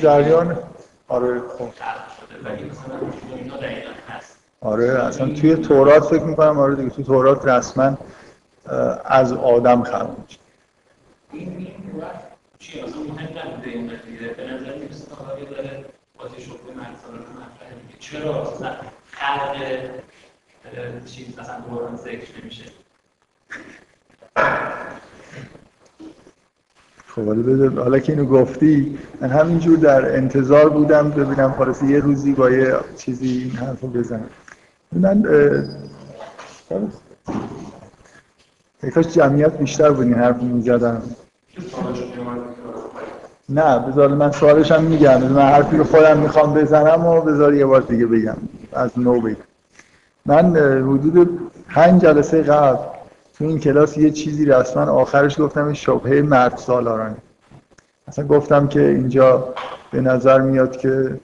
جریان. آره خب. آره اصلا توی تورات فکر می‌کنم آره دیگه توی تورات رسما از آدم خلق میشه این چی اصلا مهم نبوده این قضیه به نظر می‌رسه حالا داره بازی شغل مرسال رو مطرح چرا اصلا خلق چیز مثلا قرآن ذکر نمیشه خب حالا حالا که اینو گفتی من همینجور در انتظار بودم ببینم خلاص یه روزی با یه چیزی این حرفو بزنم. من کاش جمعیت بیشتر بود این حرف می‌زدم. نه بذار من سوالش هم میگم. من حرفی رو خودم می‌خوام بزنم و بذار یه بار دیگه بگم. از نو بگم. من حدود پنج جلسه قبل تو این کلاس یه چیزی رسما آخرش گفتم شبهه مرد سالارانه. اصلا گفتم که اینجا به نظر میاد که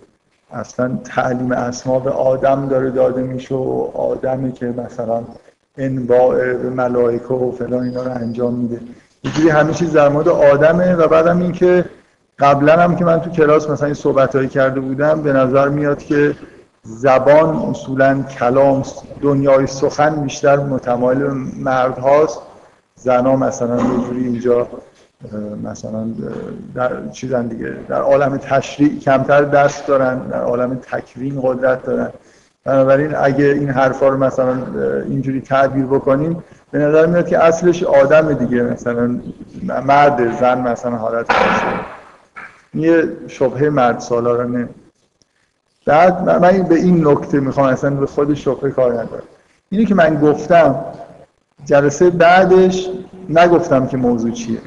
اصلا تعلیم اسما به آدم داره داده میشه و آدمی که مثلا انواع به ملائکه و فلان اینا رو انجام میده. اینجوری همه چیز در مورد آدمه و بعدم این که قبلا هم که من تو کلاس مثلا این صحبت کرده بودم به نظر میاد که زبان اصولا کلام دنیای سخن بیشتر متمایل مرد هاست. زنا مثلا یه جوری اینجا مثلا در چیزن دیگه در عالم تشریع کمتر دست دارن در عالم تکوین قدرت دارن. بنابراین اگه این حرفا رو مثلا اینجوری تعبیر بکنیم به نظر میاد که اصلش آدم دیگه مثلا مرد زن مثلا حالت باشه. یه شبهه مرد سالارانه. بعد من به این نکته می‌خوام اصلا به خود شبهه کار ندارم اینی که من گفتم جلسه بعدش نگفتم که موضوع چیه.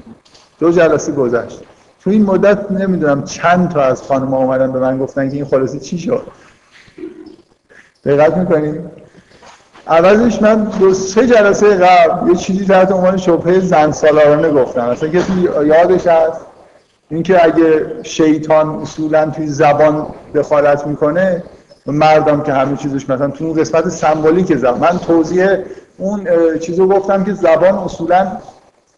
دو جلسه گذشت. تو این مدت نمی‌دونم چند تا از خانم اومدن به من گفتن که این خلاصی چی شد. دقت می‌کنیم عوضش من دو سه جلسه قبل یه چیزی تحت عنوان شبهه زن سالارانه گفتم. اصلا کسی یادش هست؟ اینکه اگه شیطان اصولا توی زبان دخالت می‌کنه مردم که همه چیزش مثلا تو اون قسمت سمبولیک زبان. من توضیح اون چیزو گفتم که زبان اصولا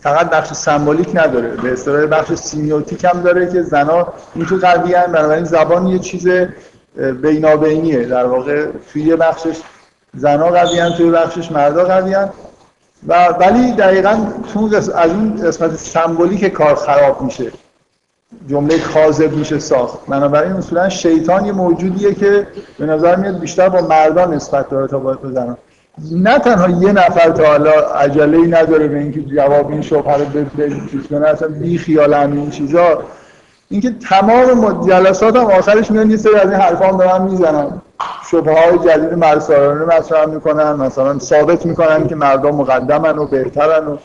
فقط بخش سمبولیک نداره به اصطلاح بخش سیمیوتیک هم داره که زنا این تو قوی هم بنابراین زبان یه چیز بینابینیه. در واقع توی یه بخشش زنا قوی توی بخشش مردا قوی و ولی دقیقا از اون قسمت سمبولیک کار خراب میشه. جمله کاذب میشه ساخت. بنابراین اصولا شیطان یه موجودیه که به نظر میاد بیشتر با مردان نسبت داره تا با زنان نه تنها یه نفر تا حالا عجله نداره به اینکه جواب این شبهه رو بده اصلا بی خیال همین چیزا. اینکه تمام جلسات هم آخرش میان یه از این حرفا هم به من می‌زنن. شبه های جدید مرسارانه مطرح می‌کنن مثلا ثابت می‌کنن که مردم مقدمن و بهترن و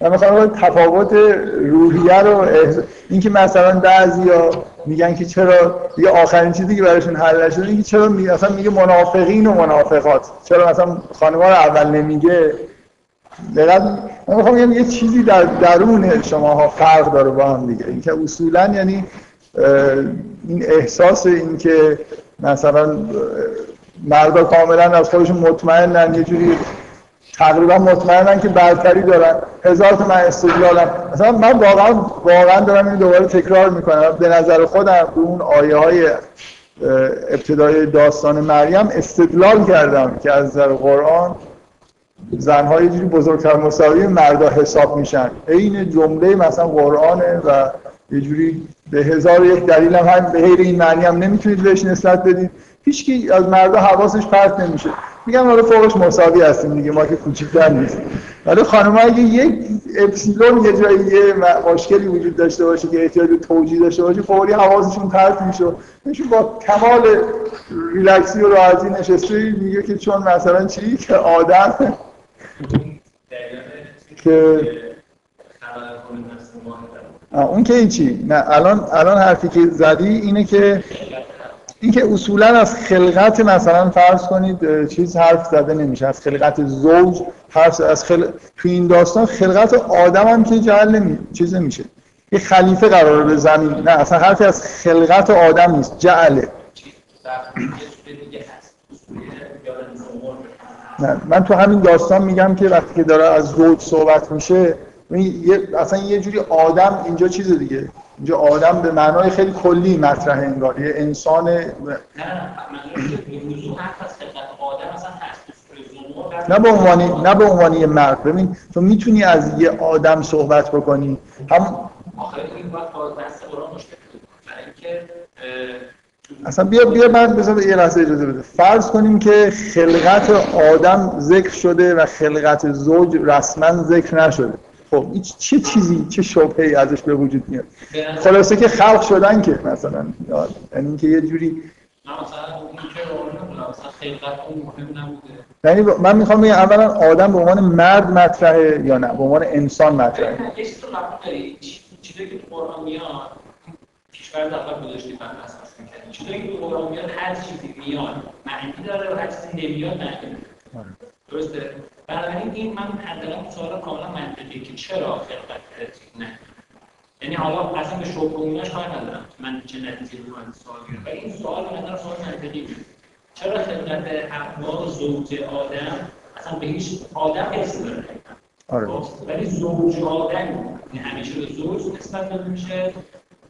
من مثلا تفاوت روحیه رو اینکه مثلا بعضیا میگن که چرا دیگه آخرین چیزی که براشون حل نشده اینکه چرا میگه مثلا میگه منافقین و منافقات. چرا مثلا خانوار اول نمیگه؟ دقیقاً من می‌خوام یه چیزی در درون شماها فرق داره با هم دیگه. اینکه اصولا یعنی این احساس اینکه مثلا مردا کاملا از خودشون مطمئنن یه جوری تقریبا مطمئنن که برتری دارن. هزار تا من استدلالم مثلا من واقعا واقعا دارم این دوباره تکرار می‌کنم. به نظر خودم اون آیه های ابتدای داستان مریم استدلال کردم که از نظر قرآن زنها یه جوری بزرگتر مساوی مردا حساب میشن. عین جمله مثلا قرآنه و یه جوری به هزار یک دلیل هم, هم به غیر این معنی هم نمی‌تونید بهش نسبت بدید. هیچکی از مردا حواسش پرت نمیشه. میگم حالا فوقش مساوی هستیم دیگه ما که کوچیک‌تر نیستیم. ولی خانم اگه یک اپسیلون یه جایی یه مشکلی وجود داشته باشه که احتیاج به توجیه داشته باشه فوری حواسشون پرت میشه. نشون با کمال ریلکسی و راحتی نشسته میگه که چون مثلا چی؟ که آدم که اون که چی؟ نه الان الان حرفی که زدی اینه که اینکه اصولا از خلقت مثلا فرض کنید چیز حرف زده نمیشه. از خلقت زوج حرف از خل... تو این داستان خلقت آدم هم که جعل نمی... چیز نمیشه. یه خلیفه قراره به زمین. نه اصلا حرفی از خلقت آدم نیست. جعله نه من تو همین داستان میگم که وقتی که داره از زوج صحبت میشه اصلا یه جوری آدم اینجا چیز دیگه. اینجا آدم به معنای خیلی کلی مطرح انگار یه انسان نه نه به عنوانی نه به عنوانی یه مرد. ببین تو می‌تونی از یه آدم صحبت بکنی. هم آخه این وقت بحث قرآن مشکل برای اینکه اصلا بیا بیا من بذار یه لحظه اجازه بده. فرض کنیم که خلقت آدم ذکر شده و خلقت زوج رسما ذکر نشده. خب این چه چیزی چه شبهه ازش به وجود میاد؟ خلاصه که خلق شدن که مثلا یعنی اینکه یه جوری یعنی من می‌خوام بگم اولا آدم به عنوان مرد مطرحه یا نه؟ به عنوان انسان مطرحه. چیزی که تو قرآن میاد کشور دفعه گذاشتی من اساس چیزی که تو قرآن میاد هر چیزی میاد. معنی داره و هر چیزی نمیاد معنی. درسته. بنابراین این من حداقل سوال کاملا منطقیه که چرا خلقت نه؟ یعنی حالا اصلا به شوکومیناش کار ندارم. من چه نتیجه رو من سوال گیرم ولی این سوال به نظر سوال منطقی چرا خلقت حوا زوج آدم اصلا به هیچ آدم اسم داره آره. خب، ولی زوج آدم یعنی همیشه به زوج نسبت داده میشه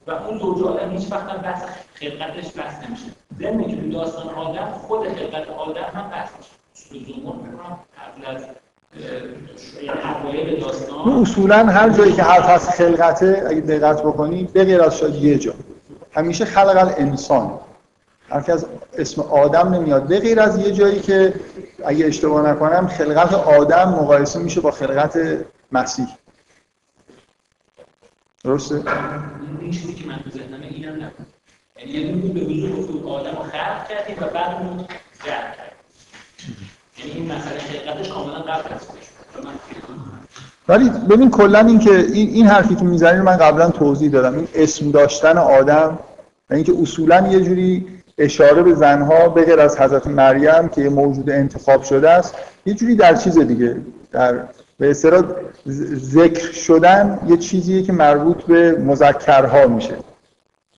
و اون زوج آدم هیچ وقت بحث خلقتش بحث نمیشه. ضمن که داستان آدم خود خلقت آدم هم بحث میشه. زومون می‌کنم قبل از اصولا هر جایی که حرف از خلقته اگه دقت بکنی به غیر از شاید یه جا. همیشه خلق انسان حرفی از اسم آدم نمیاد. به غیر از یه جایی که اگه اشتباه نکنم خلقت آدم مقایسه میشه با خلقت مسیح. درسته؟ این چیزی که من تو ذهنم اینم نبود. یعنی یه به وجود آدم رو خلق کردیم و بعد کردیم یعنی ولی ببین کلا این که این, این حرفی که می‌زنی رو من قبلا توضیح دادم. این اسم داشتن آدم و اینکه اصولا یه جوری اشاره به زنها به غیر از حضرت مریم که یه موجود انتخاب شده است یه جوری در چیز دیگه. در به اصطلاح ذکر شدن یه چیزیه که مربوط به مذکرها میشه.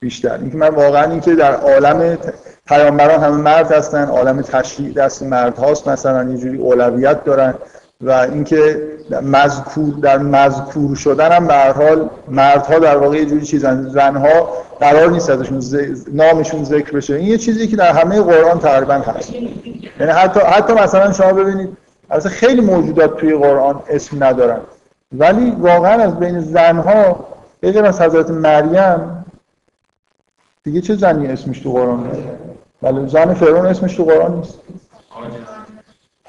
بیشتر. اینکه من واقعا اینکه در عالم پیامبران همه مرد هستن عالم تشریع دست مرد هاست مثلا یه جوری اولویت دارن و اینکه مذکور در مذکور شدن هم به هر حال مردها در واقع یه جوری چیزن. زنها قرار نیست ازشون نامشون ذکر بشه. این یه چیزی که در همه قرآن تقریبا هست. یعنی حتی حتی مثلا شما ببینید اصلا خیلی موجودات توی قرآن اسم ندارن. ولی واقعا از بین زنها غیر از حضرت مریم دیگه چه زنی اسمش تو قرآن؟ ولی زن فرعون اسمش تو قرآن نیست.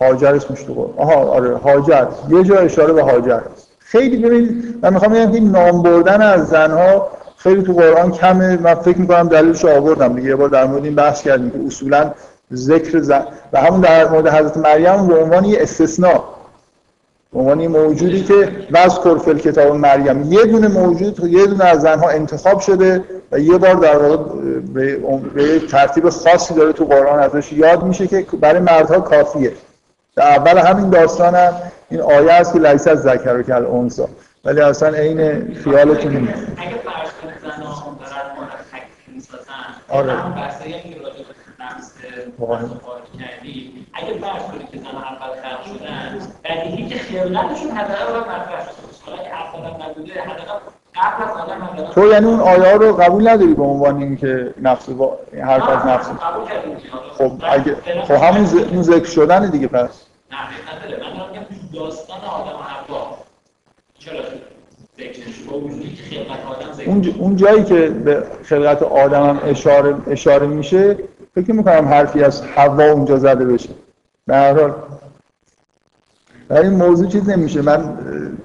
هاجر اسمش تو قرآن. آها آره هاجر یه جا اشاره به هاجر خیلی ببین من می‌خوام بگم که نام بردن از زنها خیلی تو قرآن کمه. من فکر می‌کنم دلیلش آوردم دیگه. یه بار در مورد این بحث کردیم که اصولا ذکر زن و همون در مورد حضرت مریم به عنوان یه استثناء به عنوان موجودی که وذکر فل کتاب مریم. یه دونه موجود یه دونه از زنها انتخاب شده و یه بار در واقع به ترتیب خاصی داره تو قرآن ازش یاد میشه که برای مردها کافیه. در اول همین داستان هم این آیه است که لیس از ذکر و کل انسا ولی اصلا عین خیالتون نیست اگه آره اگه فرض کنید که زن اول خلق شدن بدیهی که خلقتشون حداقل مطرح شده حالا که اول نبوده حداقل تو یعنی اون آیه رو قبول نداری به عنوان اینکه نفس با حرف از نفس خب اگه خب همون ز... ذکر شدن دیگه پس. نه من میگم داستان آدم حوا چرا اون اون جایی که به خلقت آدم هم اشاره اشاره میشه فکر می‌کنم حرفی از حوا اونجا زده بشه. به هر حال این موضوع چیز نمیشه. من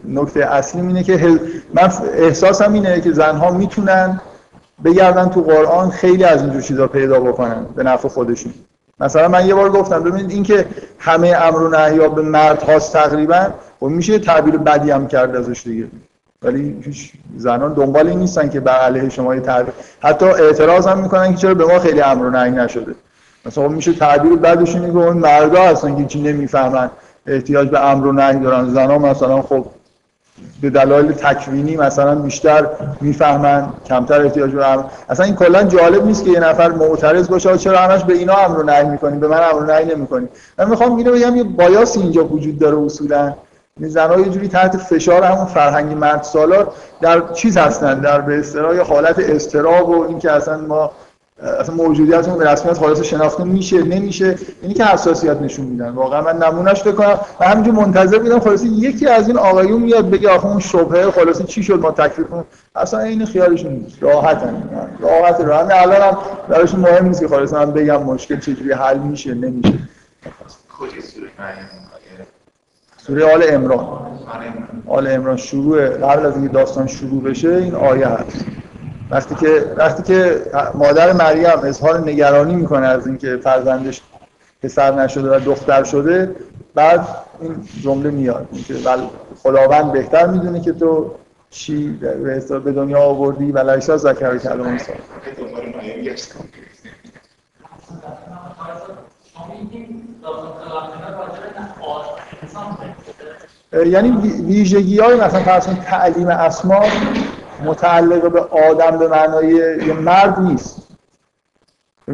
نکته اصلی اینه که من احساسم اینه که زنها می‌تونن بگردن تو قرآن خیلی از اینجور چیزا پیدا بکنن به نفع خودشون. مثلا من یه بار گفتم ببینید اینکه همه امر و نهی به مرد هاست تقریبا خب میشه تعبیر بدی هم کرد ازش دیگه. ولی هیچ زنان دنبال این نیستن که به علیه شما یه تعبیر حتی اعتراض هم می‌کنن که چرا به ما خیلی امر و نهی نشده. مثلا خب میشه تعبیر بعدش اینه که اون مردا هستن که چی نمی‌فهمن. احتیاج به امر و نهی دارن. زنا مثلا خب به دلایل تکوینی مثلا بیشتر می‌فهمن کمتر احتیاج به امر. اصلا این کلا جالب نیست که یه نفر معترض باشه چرا همش به اینا امر و نهی می‌کنیم به من امر و نهی نمی‌کنیم من می‌خوام اینو بگم یه بایاس اینجا وجود داره اصولا. زنها یه جوری تحت فشار همون فرهنگی مرد سالار در چیز هستن؟ در به اصطلاح حالت استراب و اینکه اصلا ما اصلا موجودیتمون به رسمیت خالص شناخته میشه نمیشه. اینی که حساسیت نشون میدن. واقعا من نمونهش بکنم و همینجور منتظر بودم خلاص یکی از این آقایون میاد بگه آخه اون شبهه خلاص چی شد؟ ما تکلیف اصلا این خیالشون نیست. راحتن. راحت راحت الان هم براشون مهم نیست که خلاص من بگم مشکل چجوری حل میشه نمیشه. سوره آل امران آل امران شروع قبل از اینکه داستان شروع بشه این آیه هست. وقتی که وقتی که مادر مریم اظهار نگرانی می‌کنه از اینکه فرزندش پسر نشده و دختر شده بعد این جمله میاد که بل خداوند بهتر می‌دونه که تو چی به دنیا آوردی. و لیسا ذکر کلام سال یعنی ویژگی های مثلا فرض تعلیم اسما متعلق به آدم به معنای یه مرد نیست.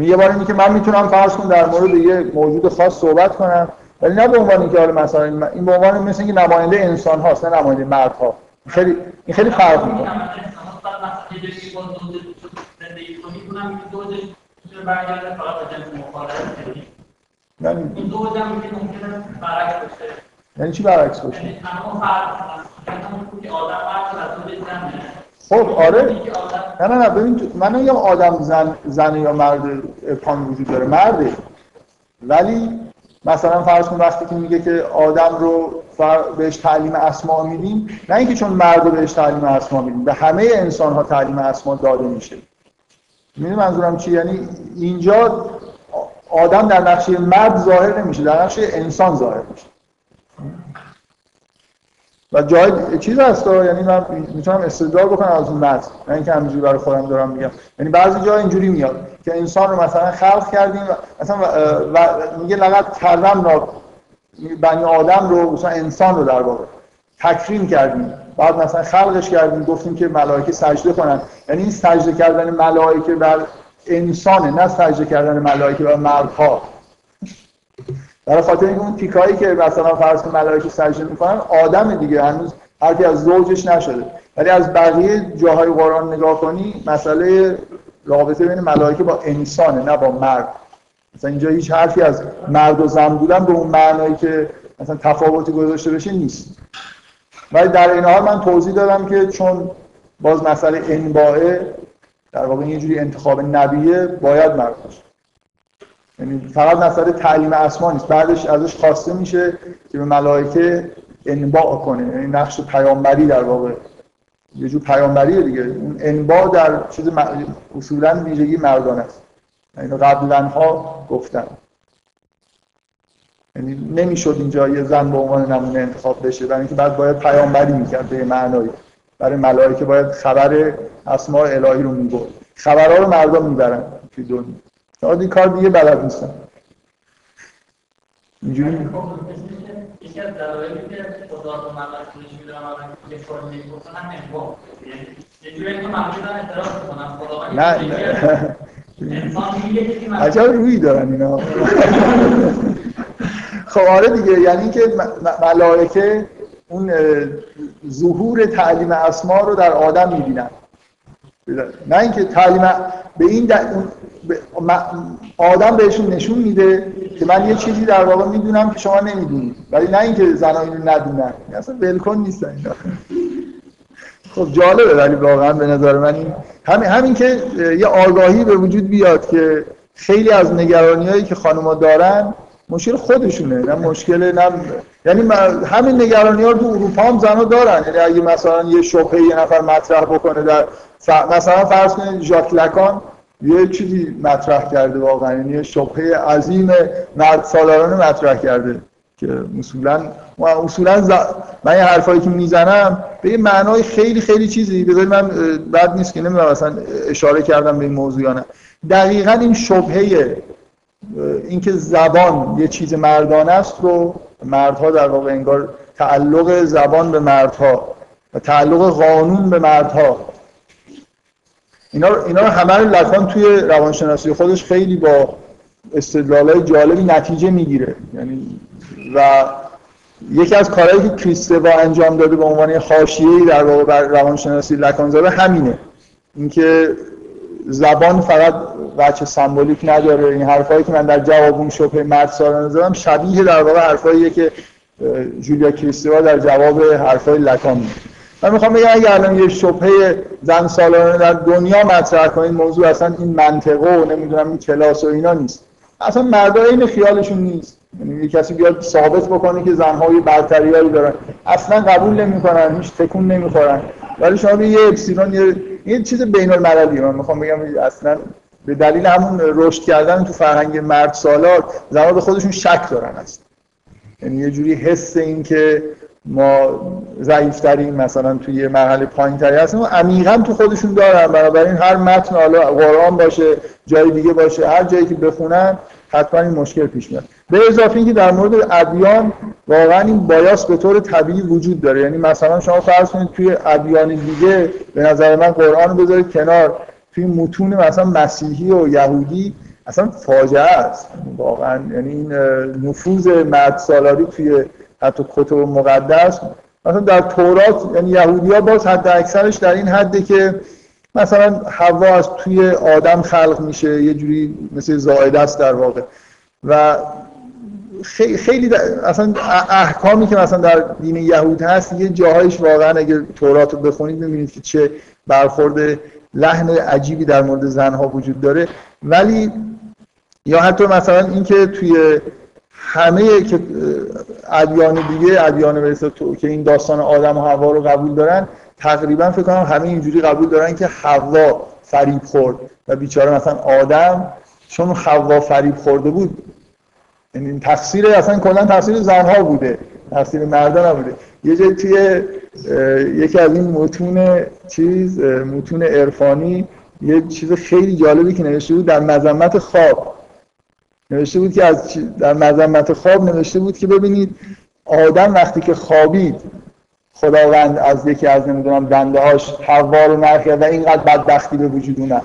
یه بار اینی که من می‌تونم فرض کنم در مورد یه موجود خاص صحبت کنم ولی نه به عنوان اینکه حالا مثلا این به عنوان مثل اینکه نماینده انسان هاست نه نماینده مرد ها خیلی این خیلی فرق می‌کنه. یعنی دو که ممکنه برعکس باشه. یعنی چی برعکس باشه؟ یعنی خب آره. نه نه نه ببین من نمیگم آدم زن زن یا مرد ارکان وجود داره مرده. ولی مثلا فرض کن وقتی که میگه که آدم رو بهش تعلیم اسما میدیم نه اینکه چون مرد رو بهش تعلیم اسما میدیم به همه انسان ها تعلیم اسما داده میشه. می‌دونی منظورم چی یعنی اینجا آدم در نقشه مرد ظاهر نمیشه در نقشه انسان ظاهر میشه. و جای چیز هست یعنی من می‌تونم استدلال بکنم از اون متن نه اینکه همینجوری برای خودم دارم میگم. یعنی بعضی جا اینجوری میاد که انسان رو مثلا خلق کردیم و مثلا و میگه لقد کرم بنی آدم رو مثلا انسان رو در واقع تکریم کردیم. بعد مثلا خلقش کردیم گفتیم که ملائکه سجده کنن. یعنی این سجده کردن ملائکه بر انسانه نه سجده کردن ملائکه بر مردها. برای خاطر اینکه اون تیکایی که مثلا فرض کن ملائکه سجده می‌کنن آدم دیگه هنوز حرفی از زوجش نشده. ولی از بقیه جاهای قرآن نگاه کنی مسئله رابطه بین ملائکه با انسانه نه با مرد. مثلا اینجا هیچ حرفی از مرد و زن بودن به اون معنایی که مثلا تفاوتی گذاشته بشه نیست. ولی در این حال من توضیح دادم که چون باز مسئله انباعه در واقع یه جوری انتخاب نبیه باید مرد باشه. یعنی فقط مسئله تعلیم اسما نیست. بعدش ازش خواسته میشه که به ملائکه انباع کنه. یعنی نقش پیامبری در واقع. یه جور پیامبریه دیگه. اون انباع در چیز اصولا ویژگی مردان است. یعنی قبلا ها گفتن. یعنی نمی‌شد اینجا یه زن به عنوان نمونه انتخاب بشه. برای اینکه بعد باید پیامبری می‌کرد به معنایی. برای ملائکه باید خبر اسماء الهی رو می‌برد. خبرها رو مردم می‌برن توی دنیا. شاید این کار دیگه بلد نیستن. اینجوری یکی از دلایلی که خدا رو می‌دونم که انبا یه جوری که اعتراض خداوند نه عجب روی دارن اینا. خب آره دیگه. یعنی اینکه ملائکه اون ظهور تعلیم اسما رو در آدم می‌بینن. نه اینکه تعلیم به این آدم بهشون نشون میده که من یه چیزی در واقع می‌دونم که شما نمی‌دونید. ولی نه اینکه زنان اینو ندونن. اصلا ولکن نیستن اینا خب جالبه ولی واقعا به نظر من این همین همین که یه آگاهی به وجود بیاد که خیلی از نگرانی هایی که خانم‌ها دارن مشکل خودشونه نه مشکل نه یعنی همین نگرانی ها تو اروپا هم زنها دارن. یعنی اگه مثلا یه شبهه یه نفر مطرح بکنه در مثلا فرض کنید ژاک لکان یه چیزی مطرح کرده واقعا. یعنی شبهه عظیم مرد سالارانه مطرح کرده که اصولا اصولا ز... من یه حرفایی که می‌زنم به یه معنای خیلی خیلی چیزی. بذارید من بد نیست که نمی‌دونم مثلا اشاره کردم به این موضوع یا نه. دقیقا این شبهه اینکه زبان یه چیز مردانه است رو مردها در واقع انگار تعلق زبان به مردها و تعلق قانون به مردها. اینا رو, اینا رو همه رو لکان توی روانشناسی خودش خیلی با های جالبی نتیجه می‌گیره. یعنی و یکی از کارهایی که کریستوا انجام داده به عنوان حاشیه‌ای در روانشناسی لکانزاده همینه. اینکه زبان فقط بچه سمبولیک نداره. این حرفایی که من در جواب اون شبه مرد سالانه زدم شبیه در واقع حرفاییه که جولیا کریستوا در جواب حرفای لکان میده من می‌خوام بگم اگه الان یه شبهه زن سالانه در دنیا مطرح کنید موضوع اصلا این منطقه و نمی‌دونم این کلاس و اینا نیست. اصلا مردا این خیالشون نیست. یعنی یه کسی بیاد ثابت بکنه که زنهای برتریایی دارن. اصلا قبول نمی‌کنن هیچ تکون نمی‌خورن. ولی شما یه اپسیلون یه یه چیز بین المللی من می‌خوام بگم اصلا به دلیل همون رشد کردن تو فرهنگ مرد سالار زنها به خودشون شک دارن اصلا. یعنی یه جوری حس این که ما ضعیفترین مثلا توی یه مرحله پایینتری هستیم. و عمیقا تو خودشون دارن. بنابراین هر متن حالا قرآن باشه جای دیگه باشه هر جایی که بخونن حتما این مشکل پیش میاد. به اضافه اینکه در مورد ادیان واقعا این بایاس به طور طبیعی وجود داره. یعنی مثلا شما فرض کنید توی ادیان دیگه به نظر من قرآن رو بذارید کنار. توی متون مثلا مسیحی و یهودی اصلا فاجعه است. واقعا یعنی این نفوذ مرد سالاری توی حتی کتب مقدس. مثلا در تورات یعنی یهودی ها باز حد اکثرش در این حده که مثلا هوا از توی آدم خلق میشه یه جوری مثل زائده است در واقع. و خیلی اصلا احکامی که مثلا در دین یهود هست یه جاهایش واقعا اگر تورات رو بخونید ببینید که چه برخورد لحن عجیبی در مورد زنها وجود داره. ولی یا حتی مثلا اینکه توی همه که ادیان دیگه ادیان تو که این داستان آدم و هوا رو قبول دارن تقریبا فکر کنم همه اینجوری قبول دارن که حوا فریب خورد. و بیچاره مثلا آدم چون حوا فریب خورده بود یعنی تقصیر اصلا کلا تقصیر زنها بوده. تقصیر مردا نبوده. یه جای توی یکی از این متون چیز متون عرفانی یه چیز خیلی جالبی که نوشته بود در مذمت خواب. نوشته بود که از در مذمت خواب نوشته بود که ببینید آدم وقتی که خوابید خداوند از یکی از نمی‌دونم دنده هاش حوا رو و اینقدر بدبختی به وجود اومد.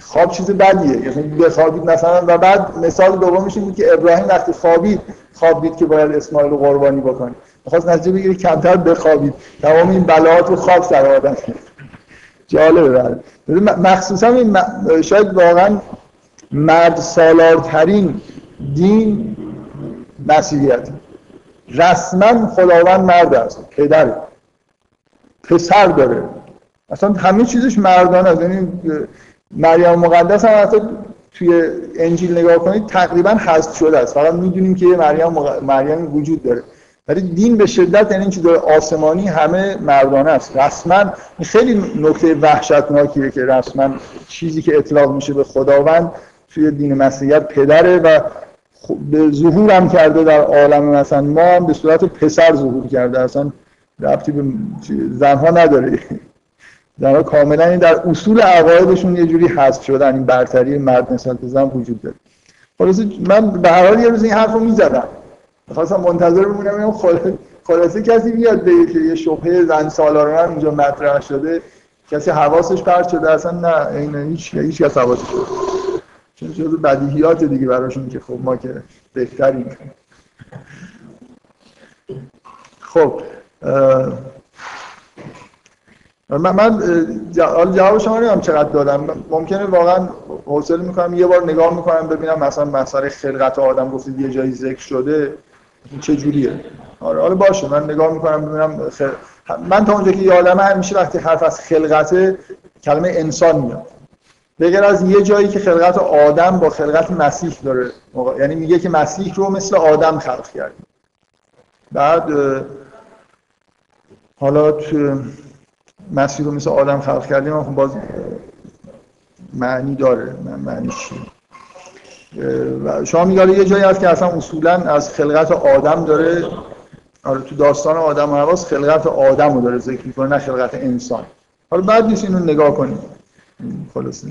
خواب چیز بدیه. یعنی بخوابید مثلا و بعد مثال دومش این بود که ابراهیم وقتی خوابید خواب دید که باید اسماعیل رو قربانی بکنه. می‌خواست نتیجه بگیره کمتر بخوابید. تمام این بلاهات رو خواب سر آدم جالبه بله مخصوصا این شاید واقعا مرد سالارترین دین مسیحیت. رسما خداوند مرد است پدر. پسر داره. اصلا همه چیزش مردانه. است یعنی مریم مقدس هم حتی توی انجیل نگاه کنید تقریبا حذف شده است. فقط می‌دونیم که مریم مق... مریم وجود داره. ولی دین به شدت یعنی چیز آسمانی همه مردانه است. رسما خیلی نکته وحشتناکیه که رسما چیزی که اطلاق میشه به خداوند توی دین مسیحیت پدره و به ظهور هم کرده در عالم مثلا. ما هم به صورت پسر ظهور کرده. اصلا ربطی به زنها نداره. زنها کاملا این در اصول عقایدشون یه جوری حذف شدن این برتری مرد نسبت به زن وجود داره. خلاصه من به هر حال یه روز این حرفو می‌زدم. می‌خواستم منتظر بمونم خلاصه کسی بیاد بگه که یه شبهه زن سالاران اینجا مطرح شده کسی حواسش پرت شده اصلا نه این هیچ هیچ کس حواسش چون جز بدیهیات دیگه براشون که خب ما که بهتریم. خب من من جواب شما نمیم چقدر دادم. ممکنه واقعا حوصله می‌کنم یه بار نگاه می‌کنم ببینم مثلا مسئله خلقت آدم گفتید یه جایی ذکر شده چه جوریه؟ آره حالا باشه من نگاه می‌کنم ببینم خل... من تا اونجا که یادمه همیشه وقتی حرف از خلقت کلمه انسان میاد. بگر از یه جایی که خلقت آدم با خلقت مسیح داره. یعنی میگه که مسیح رو مثل آدم خلق کرد. بعد حالا تو مسیح رو مثل آدم خلق کردیم خب باز معنی داره معنی چی و شما میگه یه جایی هست که اصلا اصولا از خلقت آدم داره آره تو داستان آدم و حواس خلقت آدم رو داره ذکر می‌کنه نه خلقت انسان. حالا بعد نیست اینو نگاه کنید خلاص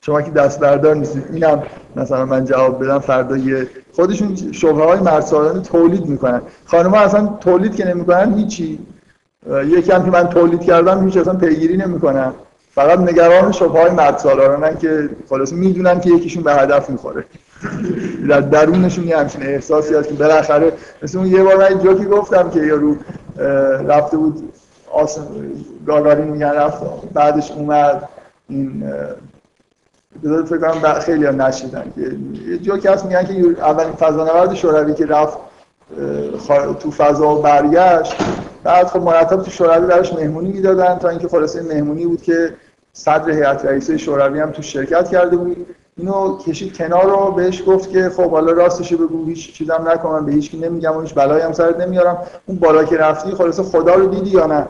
شما که دست بردار نیستید. اینم مثلا من جواب بدم فردا یه خودشون شبه های مرسالانه تولید می‌کنن. خانم ها اصلا تولید که نمی‌کنن هیچی. یکی هم که من تولید کردم هیچ اصلا پیگیری نمی‌کنن فقط نگران شبه های مرد که خلاص می‌دونن که یکیشون به هدف می‌خوره. در درونشون یه همچین احساسی هست که بالاخره مثل اون یه بار من جوکی گفتم که یارو رفته بود آسم گاگارین میگن رفت بعدش اومد. این بذار فکر کنم خیلی ها نشیدن که یه جوکی هست میگن که اولین فضانورد شوروی که رفت تو فضا برگشت. بعد خب مرتب تو شوروی براش مهمونی می‌دادن تا اینکه خلاصه مهمونی بود که صدر هیئت رئیسه شوروی هم تو شرکت کرده بود. اینو کشید کنار رو بهش گفت که خب حالا راستش بگو هیچ چیزم نکنم به هیچ نمیگم و هیچ بلایی هم سرت نمیارم. اون بالا که رفتی خلاصه خدا رو دیدی یا نه؟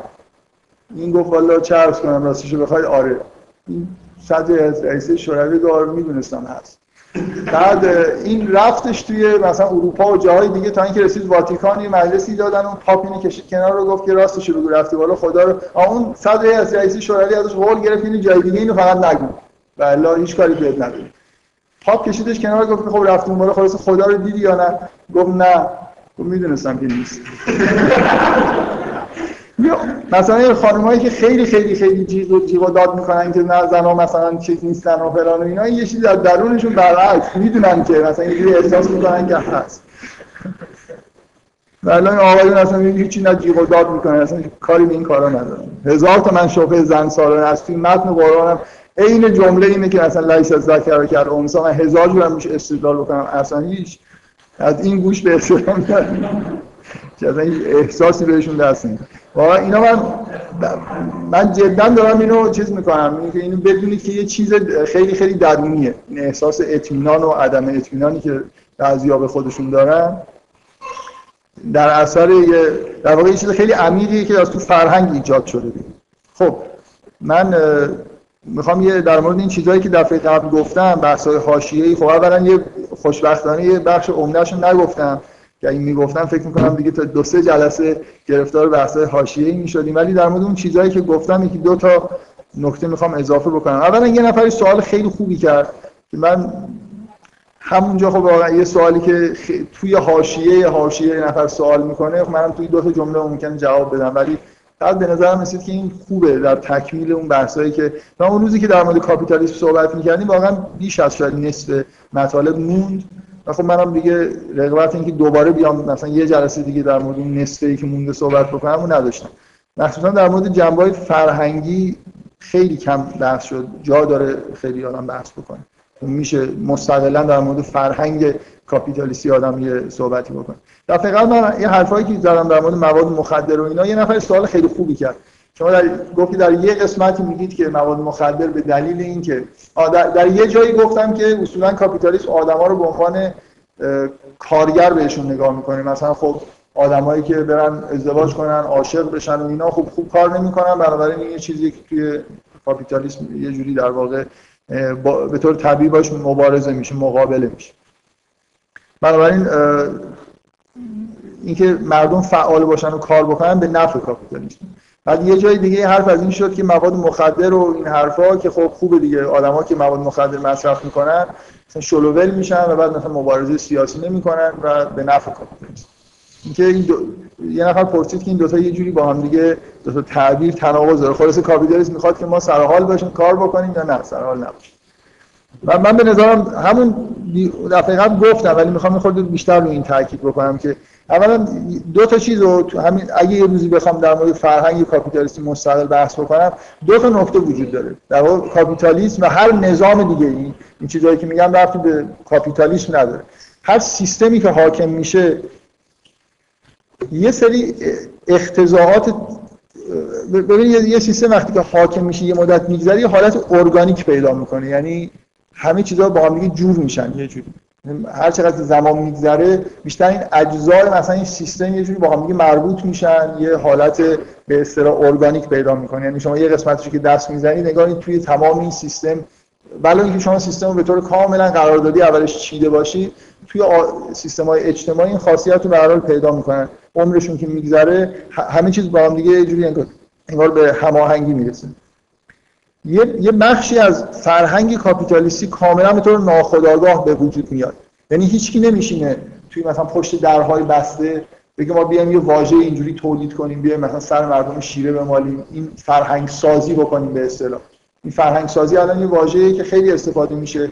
این گفت والا چه کنم راستش بخوای. آره. این صدر رئیس شوروی رو می‌دونستم هست. بعد این رفتش توی مثلا اروپا و جاهای دیگه تا اینکه رسید واتیکان یه مجلسی دادن اون پاپینی کشید کنار رو گفت که راستش بگو رفتی بالا خدا رو اون صدر از رئیس شوروی ازش قول گرفت اینو جای دیگه اینو فقط نگو. والا هیچ کاری بهت نداری پاپ کشیدش کنار گفت خب رفتیم بالا خلاص خدا رو دیدی یا نه؟ گفت نه. گفت می‌دونستم که نیست. مثلا خانمایی که خیلی خیلی خیلی جیغ و جیغ داد می‌کنن که نه زنا مثلا چیز نیستن و فلان و اینا یه چیزی از درونشون برعکس می‌دونن که مثلا یه احساس می‌کنن که هست. ولی این آقایون اصلا هیچی نه جیغ و داد می‌کنن اصلا کاری به این کارا ندارن. هزار تا من شوخه زن سالانه از توی متن قرآنم عین جمله اینه که اصلا لیس از ذکر کرد اونسا من هزار جورم میشه استدلال بکنم اصلا هیچ. از این گوش به احترام که اصلا احساسی بهشون دست نید واقعا اینا من من جدا دارم اینو چیز می‌کنم. اینکه اینو بدونید که یه چیز خیلی خیلی درونیه. این احساس اطمینان و عدم اطمینانی که بعضیا به خودشون دارن. در اثر یه در واقع یه چیز خیلی عمیقیه که از تو فرهنگ ایجاد شده. دید. خب من می‌خوام یه در مورد این چیزهایی که دفعه قبل گفتم بحث‌های حاشیه‌ای خب اولا یه خوشبختانه یه بخش عمدهش نگفتم. که این می‌گفتم فکر می‌کنم دیگه تا دو سه جلسه گرفتار بحث حاشیه‌ای می‌شدیم. ولی در مورد اون چیزهایی که گفتم یکی دو تا نکته می‌خوام اضافه بکنم. اولا یه نفری سوال خیلی خوبی کرد. که من همونجا خب واقعا یه سوالی که توی حاشیه حاشیه یه نفر سوال می‌کنه خب منم توی دو تا جمله ممکن جواب بدم. ولی بعد به نظرم رسید که این خوبه در تکمیل اون بحثایی که ما اون روزی که در مورد کاپیتالیسم صحبت می‌کردیم واقعا بیش از شاید نصف مطالب موند. و خب منم دیگه رغبت اینکه دوباره بیام مثلا یه جلسه دیگه در مورد اون نصفه که مونده صحبت بکنم و نداشتم. مخصوصا در مورد جنبه فرهنگی خیلی کم بحث شد. جا داره خیلی آدم بحث بکنه. میشه مستقلا در مورد فرهنگ کاپیتالیستی آدم یه صحبتی بکنه. دفعه قبل من یه حرفایی که زدم در مورد مواد مخدر و اینا یه نفر سوال خیلی خوبی کرد. شما در گفتی در یه قسمتی میگید که مواد مخدر به دلیل اینکه در, در یه جایی گفتم که اصولا کاپیتالیسم آدما رو به عنوان کارگر بهشون نگاه می‌کنه. مثلا خب آدمایی که برن ازدواج کنن عاشق بشن و اینا خوب خوب کار نمی‌کنن. بنابراین این یه چیزی که توی کاپیتالیسم یه جوری در واقع به طور طبیعی باش مبارزه میشه مقابله میشه. بنابراین اینکه مردم فعال باشن و کار بکنن به نفع کاپیتالیسم. بعد یه جای دیگه حرف از این شد که مواد مخدر و این حرفا که خب خوبه دیگه. آدما که مواد مخدر مصرف می‌کنن مثلا شلوول میشن و بعد مثلا مبارزه سیاسی نمی‌کنن و به نفع کاپیتالیسم اینکه این دو... یه نفر پرسید که این دوتا یه جوری با هم دیگه دو تا تعبیر تناقض داره. خلاص کاپیتالیسم می‌خواد که ما سرحال باشیم کار بکنیم یا نه سرحال نباشیم و من به نظرم همون دفعه قبل گفتم ولی می‌خوام خود بیشتر رو این تاکید بکنم که اولا دو تا چیز رو تو همین اگه یه روزی بخوام در مورد فرهنگ کاپیتالیسم مستقل بحث بکنم دو تا نکته وجود داره. در واقع کاپیتالیسم و هر نظام دیگه این این چیزایی که میگم رفتی به کاپیتالیسم نداره. هر سیستمی که حاکم میشه یه سری اختزاعات ببینید یه سیستم وقتی که حاکم میشه یه مدت میگذره یه حالت ارگانیک پیدا می‌کنه. یعنی همه چیزها با هم دیگه جور میشن. یه جوری. هر چقدر زمان میگذره بیشتر این اجزای مثلا این سیستم یه جوری با هم مربوط میشن یه حالت به اصطلاح ارگانیک پیدا می‌کنه. یعنی شما یه قسمتش که دست می‌زنید نگاه توی تمام این سیستم ولی اینکه شما سیستم رو به طور کاملا قراردادی اولش چیده باشی توی سیستم های اجتماعی این خاصیت رو به پیدا می‌کنن. عمرشون که میگذره همه چیز با هم دیگه یه جوری انگار به هماهنگی می‌رسه. یه یه بخشی از فرهنگ کاپیتالیستی کاملا به طور ناخودآگاه به وجود میاد. یعنی هیچکی نمیشینه توی مثلا پشت درهای بسته بگه ما بیایم یه واژه اینجوری تولید کنیم بیایم مثلا سر مردم شیره بمالیم این فرهنگ سازی بکنیم به اصطلاح. این فرهنگ سازی الان یه واژه‌ای که خیلی استفاده میشه.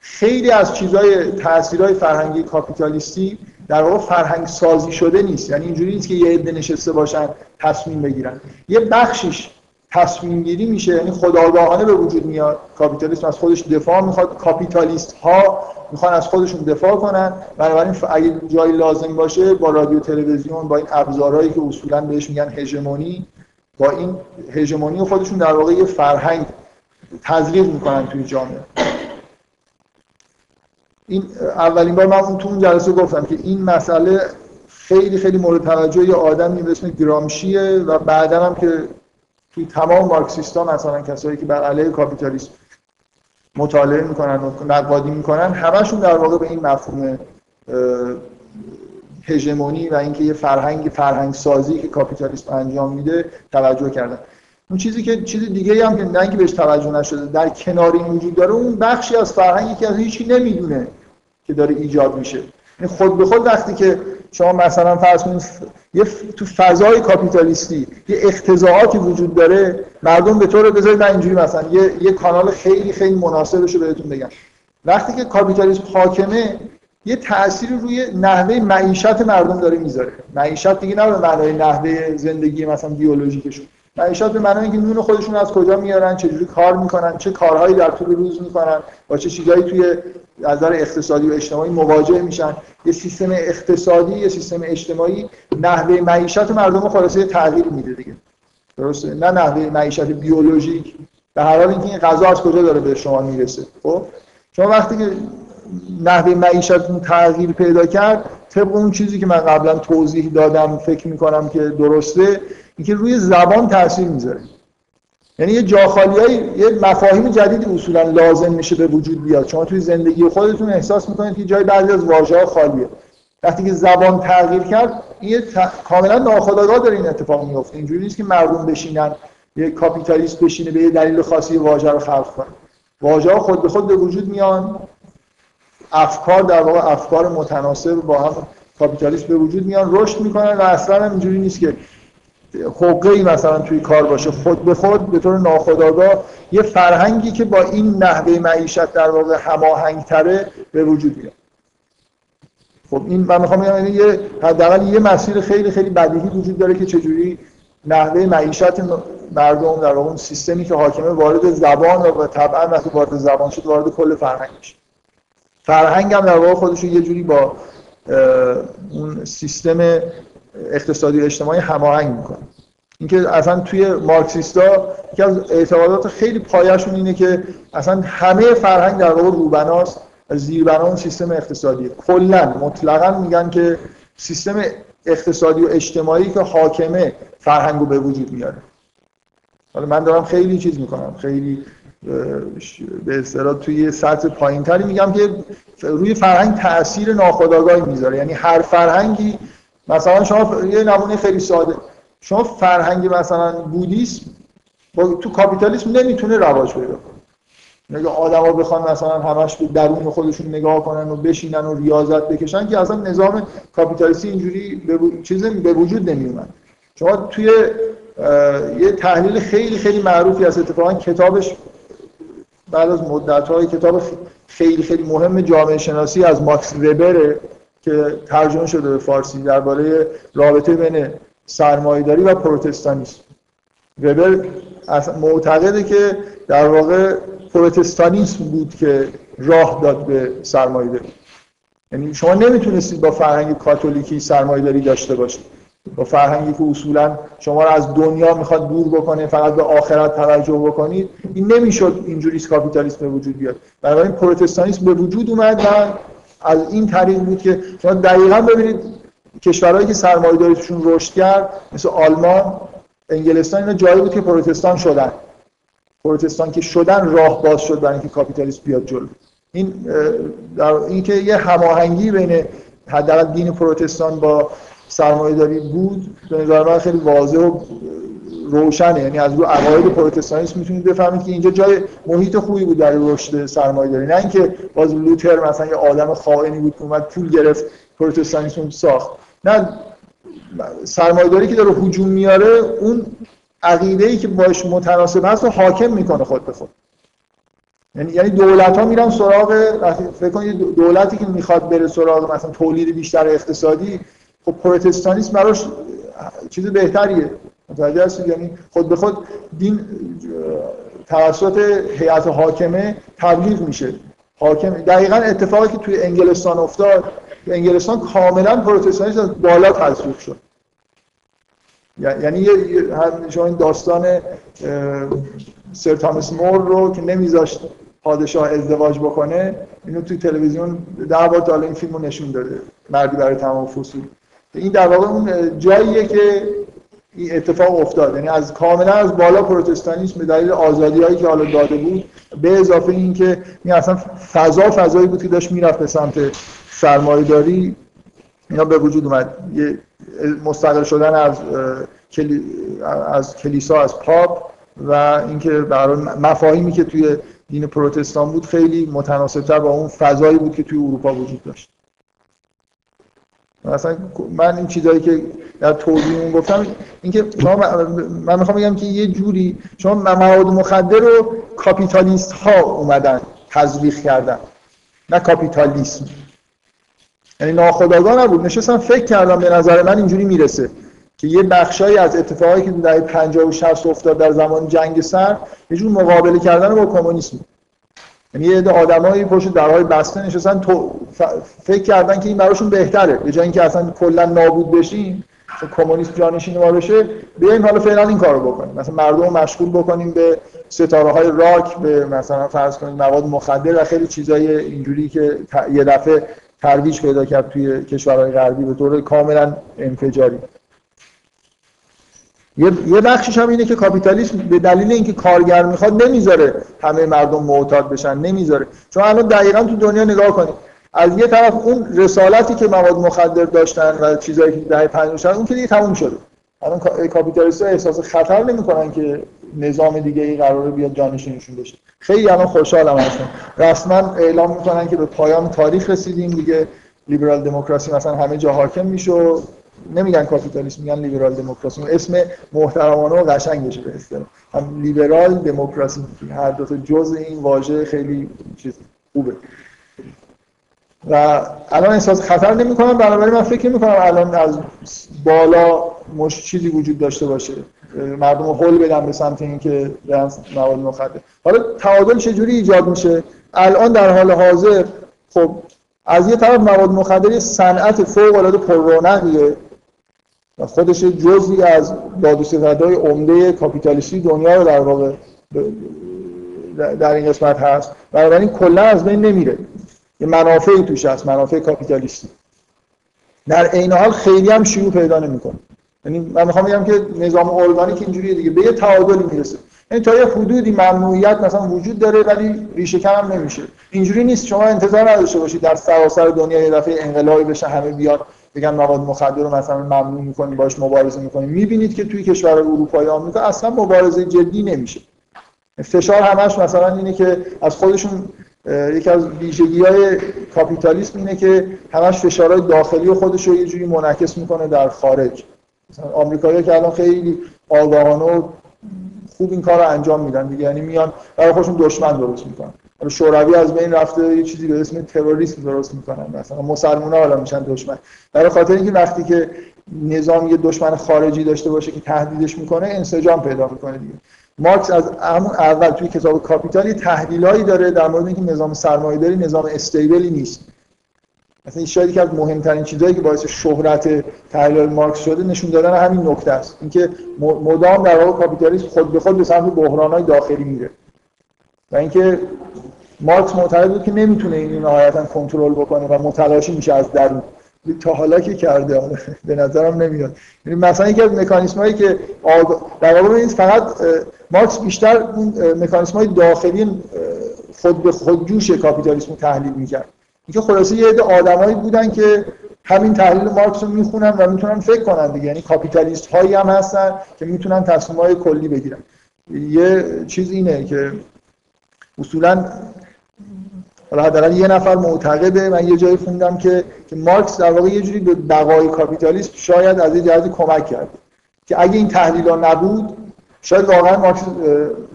خیلی از چیزهای تاثیرهای فرهنگی کاپیتالیستی در واقع فرهنگ سازی شده نیست. یعنی اینجوری نیست که یه عده نشسته باشن تصمیم بگیرن. یه بخشیش تصمیم گیری میشه. یعنی خداگاهانه به وجود میاد. کاپیتالیسم از خودش دفاع می‌خواد. کاپیتالیست ها می‌خوان از خودشون دفاع کنن. بنابراین اگه جایی لازم باشه با رادیو تلویزیون با این ابزارهایی که اصولا بهش میگن هژمونی با این هژمونی خودشون در واقع یه فرهنگ تزریق می‌کنن توی جامعه. این اولین بار من اون تو اون جلسه گفتم که این مسئله خیلی خیلی مورد توجه یه آدمی به اسم گرامشیه و بعدا هم که توی تمام مارکسیستا مثلا کسایی که بر علیه کاپیتالیسم مطالعه می‌کنن و نقادی می‌کنن همشون در واقع به این مفهوم هژمونی و اینکه یه فرهنگ فرهنگ سازی که کاپیتالیسم انجام میده توجه کردن. اون چیزی که چیز دیگه هم که نه بهش توجه نشده در کنار این وجود داره اون بخشی از فرهنگی که از هیچی نمی‌دونه که داره ایجاد میشه. خود به خود وقتی که شما مثلا فرض کنید یه تو فضای کاپیتالیستی یه اختزاعاتی وجود داره مردم به طور بذارید من اینجوری مثلا یه, یه کانال خیلی خیلی مناسبش رو بهتون بگم. وقتی که کاپیتالیسم حاکمه یه تأثیری روی نحوه معیشت مردم داره می‌ذاره. معیشت دیگه نه به معنای نحوه زندگی مثلا بیولوژیکشون. معیشت به معنای اینکه نون خودشون از کجا میارن چجوری کار می‌کنن چه کارهایی در طول روز می‌کنن با چه چیزایی توی از نظر اقتصادی و اجتماعی مواجه میشن. یه سیستم اقتصادی یه سیستم اجتماعی نحوه معیشت مردم خلاصه تغییر میده دیگه. درسته؟ نه نحوه معیشت بیولوژیک. به هر حال اینکه این غذا از کجا داره به شما می‌رسه؟ خب؟ شما وقتی که نحوه معیشتتون تغییر پیدا کرد طبق اون چیزی که من قبلا توضیح دادم فکر می‌کنم که درسته اینکه روی زبان تاثیر می‌ذاره. یعنی یه جاخالیای یه مفاهیم جدیدی اصولا لازم میشه به وجود بیاد. شما توی زندگی خودتون احساس می‌کنید که جای بعضی از واژه‌ها خالیه. وقتی که زبان تغییر کرد این کاملا ناخودآگاه داره این اتفاق میفته اینجوری نیست که مردم بشینن یه کاپیتالیست بشینه به یه دلیل خاصی واژه رو خلق کنه. واژه ها خود به خود به وجود میان. افکار در واقع افکار متناسب با هم کاپیتالیست به وجود میان. رشد می‌کنن و اصلا اینجوری نیست که حقه ای مثلا توی کار باشه خود به خود به طور ناخودآگاه یه فرهنگی که با این نحوه معیشت در واقع هماهنگ تره به وجود میاد. خب این من می‌خوام بگم یعنی یه حداقل یه مسیر خیلی خیلی بدیهی وجود داره که چجوری نحوه معیشت مردم در اون سیستمی که حاکمه وارد زبان و طبعا وقتی وارد زبان شد وارد کل فرهنگ میشه. فرهنگ هم در واقع خودش یه جوری با اون سیستم اقتصادی و اجتماعی هماهنگ می‌کنه. اینکه اصلا توی مارکسیستا یکی از اعتقادات خیلی پایشون اینه که اصلا همه فرهنگ در واقع روبناست زیربنا اون سیستم اقتصادی کلا مطلقا میگن که سیستم اقتصادی و اجتماعی که حاکمه فرهنگ رو به وجود میاره. حالا من دارم خیلی چیز می‌کنم. خیلی به اصطلاح توی سطح پایینتری میگم که روی فرهنگ تاثیر ناخودآگاهی می‌ذاره یعنی هر فرهنگی مثلا شما یه نمونه خیلی ساده. شما فرهنگ مثلا بودیسم تو کاپیتالیسم نمی‌تونه رواج پیدا کنه. اگه آدما بخوان مثلا همش به درون خودشون نگاه کنن و بشینن و ریاضت بکشن که اصلا نظام کاپیتالیستی اینجوری به چیز به وجود نمیومد. شما توی یه تحلیل خیلی خیلی معروفی از اتفاقا کتابش بعد از مدت های کتاب خیلی خیلی مهم جامعه شناسی از ماکس وبره. که ترجمه شده به فارسی درباره رابطه بین سرمایه‌داری و پروتستانیسم. وبر معتقده که در واقع پروتستانیسم بود که راه داد به سرمایه‌داری. یعنی شما نمی‌تونستید با فرهنگ کاتولیکی سرمایه‌داری داشته باشید. با فرهنگی که اصولا شما رو از دنیا می‌خواد دور بکنه فقط به آخرت توجه بکنید این نمی‌شد اینجوری کاپیتالیسم به وجود بیاد. بنابراین پروتستانیسم به وجود اومد و از این طریق بود که شما دقیقا ببینید کشورهایی که سرمایه‌داریشون رشد کرد مثل آلمان انگلستان اینا جایی بود که پروتستان شدن. پروتستان که شدن راه باز شد برای اینکه کاپیتالیسم بیاد جلو. این در اینکه یه هماهنگی بین حداقل دین پروتستان با سرمایه‌داری بود به نظر من خیلی واضح و روشنه. یعنی از رو عقاید پروتستانیسم می‌تونید بفهمید که اینجا جای محیط خوبی بود در رشد سرمایه‌داری. نه اینکه باز لوتر مثلا یه آدم خائنی بود که اومد پول گرفت پروتستانیسم ساخت. نه سرمایه‌داری که داره هجوم میاره اون عقیده ای که باش متناسب هست رو حاکم می‌کنه خود به خود. یعنی یعنی دولت ها میرن سراغ فکر کنید دولتی که می‌خواد بره سراغ مثلا تولید بیشتر اقتصادی خب پروتستانیسم براش چیز بهتریه. متوجه هستید؟ یعنی خود به خود دین توسط هیئت حاکمه تبلیغ میشه. حاکم دقیقا اتفاقی که توی انگلستان افتاد انگلستان کاملا پروتستانیسم از بالا تصویب شد. یعنی شما این داستان سر تامس مور رو که نمیذاشت پادشاه ازدواج بکنه اینو توی تلویزیون ده بار تا این فیلم رو نشون داده. مردی برای تمام فصول. این در واقع اون جاییه که این اتفاق افتاد. یعنی از کاملا از بالا پروتستانیسم به دلیل آزادی هایی که حالا داده بود به اضافه این که این اصلا فضا فضایی بود که داشت می‌رفت به سمت سرمایه‌داری اینا به وجود اومد. یه مستقل شدن از از کلیسا از پاپ و اینکه برای مفاهیمی که توی دین پروتستان بود خیلی متناسبتر با اون فضایی بود که توی اروپا وجود داشت. مثلا من این چیزایی که در توضیح اون گفتم اینکه من می‌خوام بگم که یه جوری شما مواد مخدر رو کاپیتالیست ها اومدن تزریق کردن نه کاپیتالیسم. یعنی ناخداگاه نبود. نشستم فکر کردم به نظر من اینجوری می‌رسه که یه بخشایی از اتفاقایی که در 50 و 60 افتاد در زمان جنگ سر یه جور مقابله کردن با کمونیسم. یعنی یه عده آدمایی پشت درهای بسته نشستن تو فکر کردن که این براشون بهتره. به جای اینکه اصلا کلا نابود بشیم کمونیست جانشین ما بشه بیایم حالا فعلا این کارو بکنیم. مثلا مردم رو مشغول بکنیم به ستاره های راک به مثلا فرض کنیم مواد مخدر و خیلی چیزای اینجوری که یه دفعه ترویج پیدا کرد توی کشورهای غربی به طور کاملا انفجاری. یه بخشش هم اینه که کاپیتالیسم به دلیل اینکه کارگر می‌خواد نمی‌ذاره همه مردم معتاد بشن نمی‌ذاره. چون الان دقیقا تو دنیا نگاه کنید. از یه طرف اون رسالتی که مواد مخدر داشتن و چیزایی که دهه 50 اون که دیگه تموم شده. الان کاپیتالیست‌ها احساس خطر نمی‌کنن که نظام دیگه ای قراره بیاد جانشینشون بشه. خیلی الان خوشحالم هستن رسما اعلام می‌کنن که به پایان تاریخ رسیدیم دیگه. لیبرال دموکراسی مثلا همه جا حاکم میشه. نمیگن کاپیتالیسم میگن لیبرال دموکراسی. اسم محترمانه و قشنگشه به اصطلاح. هم لیبرال دموکراسی. هر دو تا جزء این واژه خیلی چیز خوبه. و الان احساس خطر نمی کنم بنابراین من فکر نمی کنم الان از بالا مش چیزی وجود داشته باشه. مردم رو حل بدن به سمت اینکه برن مواد مخدر. حالا تعادل چجوری ایجاد میشه؟ الان در حال حاضر خب از یه طرف مواد مخدر صنعت فوق العاده پررونقیه. و خودش جزئی از داد و عمده کاپیتالیستی دنیا رو در واقع در این قسمت هست. بنابراین کلا از بین نمیره. یه منافعی توش هست منافع کاپیتالیستی. در عین حال خیلی هم شیوع پیدا نمی‌کنه. یعنی من می‌خوام بگم که نظام ارگانیک اینجوریه دیگه به یه تعادلی می‌رسه. یعنی تا یه حدودی ممنوعیت مثلا وجود داره ولی ریشه کم نمیشه. اینجوری نیست. شما انتظار نداشته باشید در سراسر دنیا یه دفعه انقلابی بشه همه بیاد بگن مواد مخدر رو مثلا ممنوع می‌کنیم باش مبارزه می‌کنیم می‌بینید که توی کشور اروپایی آمریکا اصلا مبارزه جدی نمیشه. فشار همش مثلا اینه که از خودشون یکی از ویژگی های کاپیتالیسم اینه که همش فشارهای داخلی خودش رو یه جوری منعکس می‌کنه در خارج. مثلا آمریکایی‌ها که الان خیلی آگاهانه و خوب این کار رو انجام میدن دیگه. یعنی میان برای خودشون دشمن درست می‌کنن. شوروی از بین رفته یه چیزی به اسم تروریسم درست می‌کنن. مثلا مسلمان‌ها حالا میشن دشمن. برای خاطر اینکه وقتی که نظام یه دشمن خارجی داشته باشه که تهدیدش می‌کنه انسجام پیدا می‌کنه دیگه. مارکس از همون اول توی کتاب کاپیتال یه تحلیلایی داره در مورد اینکه نظام سرمایه‌داری نظام استیبلی نیست. مثلا این شاید که از مهمترین چیزهایی که باعث شهرت تحلیل مارکس شده نشون دادن همین نکته است. اینکه مدام در واقع کاپیتالیسم خود به خود به سمت بحران‌های داخلی میره. و اینکه مارکس معتقد بود که نمی‌تونه این نهایتا کنترل بکنه و متلاشی میشه از درون تا حالا که کرده. به نظرم نمیاد. یعنی مثلا یکی از مکانیسمایی که در واقع فقط مارکس بیشتر اون مکانیسمای داخلی خود به خود جوش کاپیتالیسم تحلیل می‌کرد. اینکه خلاصه یه عده آدمایی بودن که همین تحلیل مارکس رو می‌خونن و می‌تونن فکر کنن دیگه. یعنی کاپیتالیست هایی هم هستن که می‌تونن تصمیم های کلی بگیرن. یه چیز اینه که اصولا حالا حداقل یه نفر معتقده. من یه جایی خوندم که که مارکس در واقع یه جوری به بقای کاپیتالیسم شاید از یه جهتی کمک کرد که اگه این تحلیل ها نبود شاید واقعا مارکس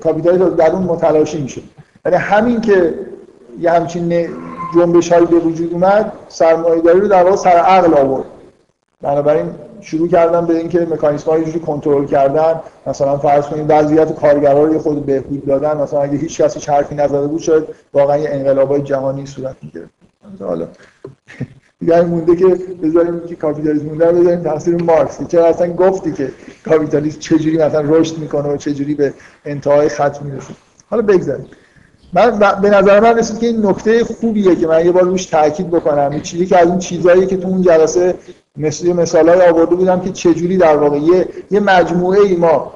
کاپیتالیسم در اون متلاشی میشه. یعنی همین که یه همچین جنبش هایی به وجود اومد سرمایه‌داری رو در واقع سر عقل آورد. بنابراین شروع کردن به اینکه مکانیسم های جوری کنترل کردن. مثلا فرض کنید وضعیت کارگرا رو خود بهبود دادن. مثلا اگه هیچ کسی حرفی نزده بود شاید واقعا یه انقلابای جهانی صورت می‌گرفت. حالا. دیگه مونده که بذاریم که کاپیتالیسم مونده بذاریم تفسیر مارکس. چرا اصلا گفتی که کاپیتالیسم چجوری مثلا رشد می‌کنه و چجوری به انتهای خط می‌رسه. حالا بگذاریم. من به نظر من رسید که این نکته خوبیه که من یه بار روش تاکید بکنم. این چیزی که از اون چیزایی که تو اون جلسه مثل مثالای آورده بودم که چجوری در واقع یه, یه مجموعه ای ما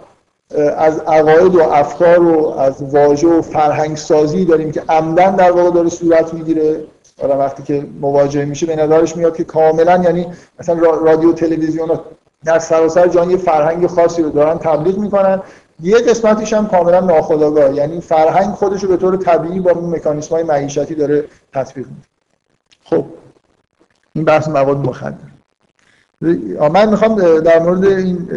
از عقاید و افکار و از واژه و فرهنگ سازی داریم که عمدن در واقع داره صورت می‌گیره. حالا وقتی که مواجه میشه به نظرش میاد که کاملا یعنی مثلا رادیو تلویزیون در سراسر جهان یه فرهنگ خاصی رو دارن تبلیغ می‌کنن. یه قسمتش هم کاملا ناخودآگاه. یعنی فرهنگ خودش رو به طور طبیعی با مکانیسم های معیشتی داره تطبیق میده خب این بحث مواد مخدر. من می‌خوام در مورد این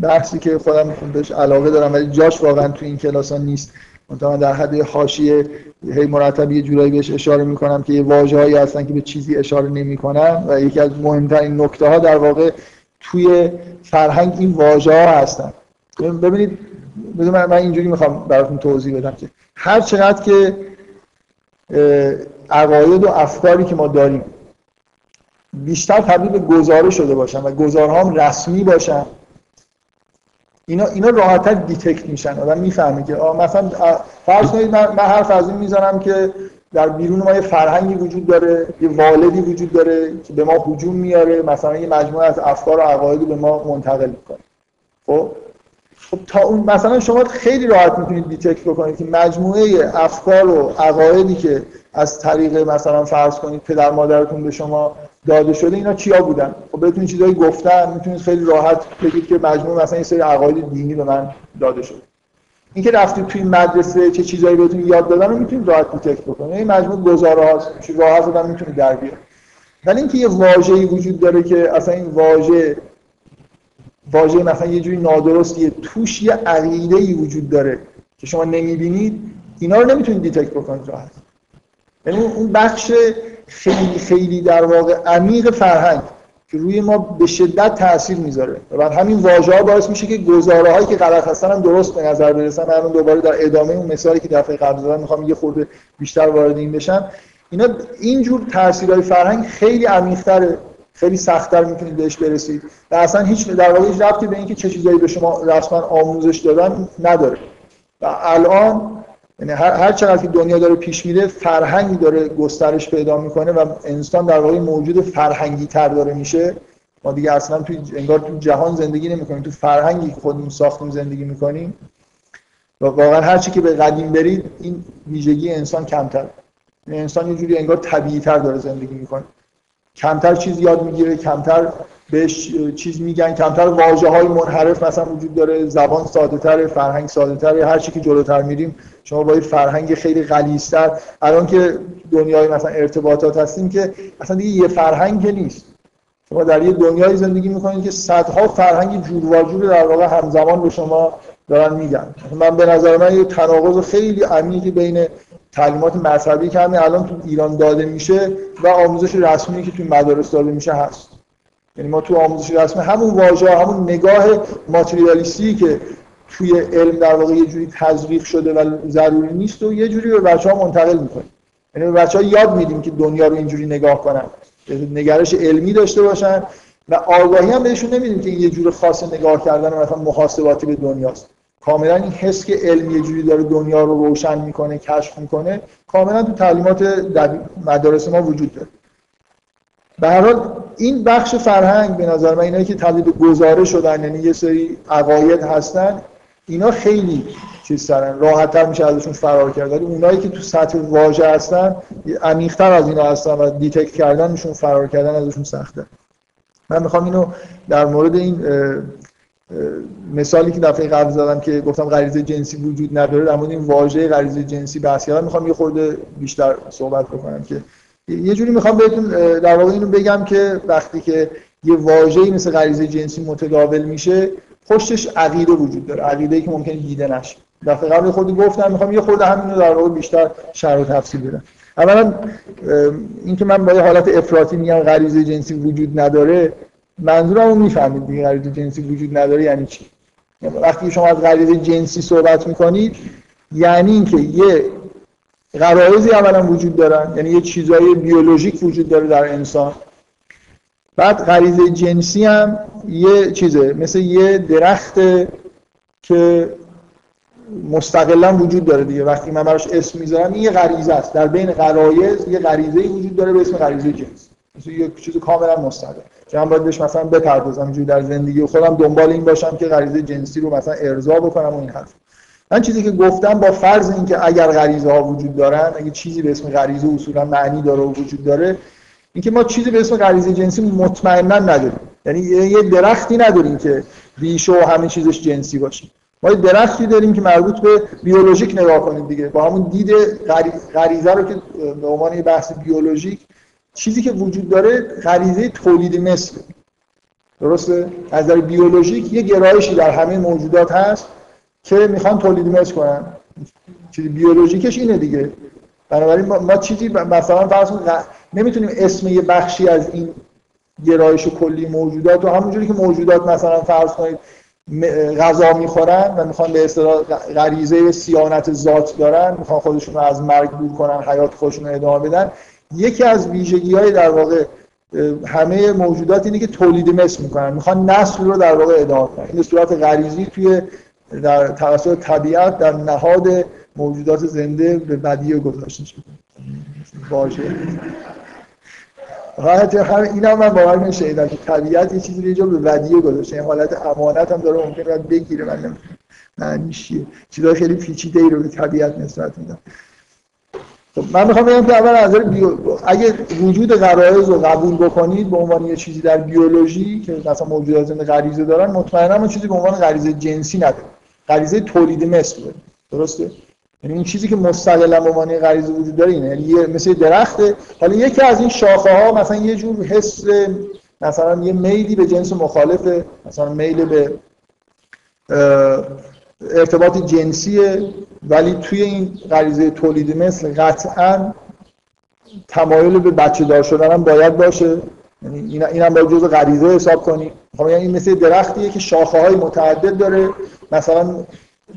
بحثی که خودم بهش علاقه دارم ولی جاش واقعا تو این کلاس ها نیست. من در حد حاشیه هی مرتب یه جورایی بهش اشاره می‌کنم که یه واژه‌هایی هستن که به چیزی اشاره نمی‌کنن و یکی از مهمترین نکته ها در واقع توی فرهنگ این واژه ها هستن. ببینید من اینجوری می‌خوام براتون توضیح بدم که هر چقدر که عقاید و افکاری که ما داریم بیشتر تبدیل به گزاره شده باشن و گزاره‌ها هم رسمی باشن اینا اینا راحتتر detect میشن. آدم می‌فهمه که مثلا فرض کنید من, من حرف از این که در بیرون ما یه فرهنگی وجود داره یه والدی وجود داره که به ما هجوم میاره مثلا یه مجموعه از افکار و عقاید به ما منتقل می‌کنه. خب؟ خب تا اون مثلا شما خیلی راحت می‌تونید detect بکنید که مجموعه افکار و عقایدی که از طریق مثلا فرض کنید پدر مادرتون به شما داده شده اینا چیا بودن؟ خب بهتون چیزایی گفتن می‌تونید خیلی راحت بگید که مجموعه مثلا این سری عقاید دینی به من داده شده. اینکه رفتید توی مدرسه چه چیزایی بهتون یاد دادن رو می‌تونید راحت detect بکنید. این مجموعه گزاره هاست چی راحت آدم می‌تونه در بیاره ولی اینکه یه واژه‌ای وجود داره که اصلا این واژه واژه مثلا یه جوری نادرستیه توش یه عقیده وجود داره که شما نمی‌بینید اینا رو نمی‌تونید دیتکت بکنید راحت یعنی اون بخش خیلی خیلی در واقع عمیق فرهنگ که روی ما به شدت تاثیر می‌ذاره. و همین واژه ها باعث میشه که گزاره هایی که غلط هستن هم درست به نظر برسن من دوباره در ادامه اون مثالی که دفعه قبل زدم می‌خوام یه خورده بیشتر وارد این بشم. اینا اینجور تاثیرهای فرهنگ خیلی عمیق‌تره. خیلی سختتر می‌تونید بهش برسید و اصلا هیچ در واقع هیچ ربطی به اینکه چه چیزایی به شما رسما آموزش دادن نداره. و الان یعنی هر, هر چقدر که دنیا داره پیش میره فرهنگی داره گسترش پیدا می‌کنه و انسان در واقع موجود فرهنگی تر داره میشه. ما دیگه اصلا توی انگار تو جهان زندگی نمی‌کنیم. تو فرهنگی که خودمون ساختیم زندگی می‌کنیم. و واقعا هر چی که به قدیم برید این ویژگی انسان کمتر یعنی انسان یه جوری انگار طبیعی تر داره زندگی می‌کنه. کمتر چیز یاد می‌گیره کمتر بهش چیز میگن کمتر واژه های منحرف مثلا وجود داره زبان ساده تر فرهنگ ساده تر هر چی که جلوتر میریم شما با فرهنگ خیلی غلیظتر. الان که دنیای مثلا ارتباطات هستیم که اصلا دیگه یه فرهنگ نیست. شما در یه دنیای زندگی می‌کنید که صدها فرهنگ جور و جور در واقع همزمان به شما دارن میگن. من به نظر من یه تناقض خیلی عمیقی بین تعلیمات مذهبی که همین الان تو ایران داده میشه و آموزش رسمی که تو مدارس داده میشه هست. یعنی ما تو آموزش رسمی همون واژه همون نگاه ماتریالیستی که توی علم در واقع یه جوری تزریق شده و ضروری نیست و یه جوری به بچه ها منتقل می‌کنیم. یعنی به بچه یاد میدیم که دنیا رو اینجوری نگاه کنن نگرش علمی داشته باشن و آگاهی هم بهشون نمیدیم که این یه جور خاص نگاه کردن و مثلا محاسباتی به دنیاست. کاملا این حس که علم یه جوری داره دنیا رو روشن می‌کنه کشف می‌کنه کاملا تو تعلیمات مدارس ما وجود داره. به هر حال این بخش فرهنگ به نظر من اینایی که تبدیل گزاره شدن یعنی یه سری عقاید هستن اینا خیلی چیزترن راحتتر میشه ازشون فرار کرد. ولی اونایی که تو سطح واژه هستن عمیق‌تر از اینا هستن و detect کردنشون فرار کردن ازشون سخته. من می‌خوام اینو در مورد این مثالی که دفعه قبل زدم که گفتم غریزه جنسی وجود نداره در مورد این واژه غریزه جنسی بحث کردم. می‌خوام یه خورده بیشتر صحبت بکنم که یه جوری می‌خوام بهتون در واقع اینو بگم که وقتی که یه واژه‌ای مثل غریزه جنسی متداول میشه پشتش عقیده وجود داره عقیده که ممکنه دیده نشه. دفعه قبل خودی گفتم می‌خوام یه خورده همین رو در واقع بیشتر شرح و تفصیل بدم. اولا اینکه من با حالت افراطی میگم غریزه جنسی وجود نداره منظورم رو می‌فهمید دیگه غریزه جنسی وجود نداره یعنی چی؟ وقتی شما از غریزه جنسی صحبت می‌کنید یعنی اینکه یه غرایزی اولا وجود دارن یعنی یه چیزای بیولوژیک وجود داره در انسان. بعد غریزه جنسی هم یه چیزه مثل یه درخت که مستقلا وجود داره دیگه. وقتی من براش اسم می‌ذارم این یه غریزه است. در بین غرایز یه غریزه وجود داره به اسم غریزه جنس. مثل یه چیز کاملا مستقل. که من باید بهش مثلا بپردازم اینجوری در زندگی خودم دنبال این باشم که غریزه جنسی رو مثلا ارضا بکنم و این حرف. من چیزی که گفتم با فرض اینکه اگر غریزه ها وجود دارن اگه چیزی به اسم غریزه اصولا معنی داره و وجود داره اینکه ما چیزی به اسم غریزه جنسی مطمئنا نداریم. یعنی یه درختی نداریم که ریشه و همه چیزش جنسی باشه. ما یه درختی داریم که مربوط به بیولوژیک نگاه کنید دیگه. با همون دید غریزه رو که به عنوان بحث بیولوژیک چیزی که وجود داره غریزه تولید مثل. درسته؟ از نظر بیولوژیک یه گرایشی در همه موجودات هست که می‌خوان تولید مثل کنن. چیزی بیولوژیکش اینه دیگه. بنابراین ما, چیزی مثلا فرض نمی‌تونیم اسم یه بخشی از این گرایش کلی موجودات و همونجوری که موجودات مثلا فرض کنید غذا می‌خورن و می‌خوان به اصطلاح غریزه سیانت ذات دارن می‌خوان خودشون رو از مرگ دور کنن حیات خودشون رو ادامه بدن. یکی از ویژگی های در واقع همه موجودات اینه که تولید مثل می‌کنن. می‌خوان نسل رو در واقع ادامه کنن این صورت غریزی توی در توسط طبیعت در نهاد موجودات زنده به بدیه گذاشته شده باشه حالت هم اینا من باور نمیشه که طبیعت یه چیزی رو به ودیه گذاشته این حالت امانت هم داره ممکن باید بگیره من چیه؟ چیزا خیلی پیچیده ای رو به طبیعت نسبت میدم من می‌خوام بگم که اول نظر بیو... اگه وجود غرایز رو قبول بکنید به عنوان یه چیزی در بیولوژی که مثلا موجودات زنده غریزه دارن مطمئنا اون چیزی به عنوان غریزه جنسی نداره. غریزه تولید مثل درسته؟ یعنی این چیزی که مستقلا به عنوان غریزه وجود داره اینه. یعنی مثل درخته حالا یکی از این شاخه ها مثلا یه جور حس مثلا یه میلی به جنس مخالفه مثلا میل به ارتباط جنسیه ولی توی این غریزه تولید مثل قطعا تمایل به بچه دار شدن هم باید باشه. یعنی این هم باید جزء غریزه حساب کنی. خب یعنی این مثل درختیه که شاخه های متعدد داره. مثلا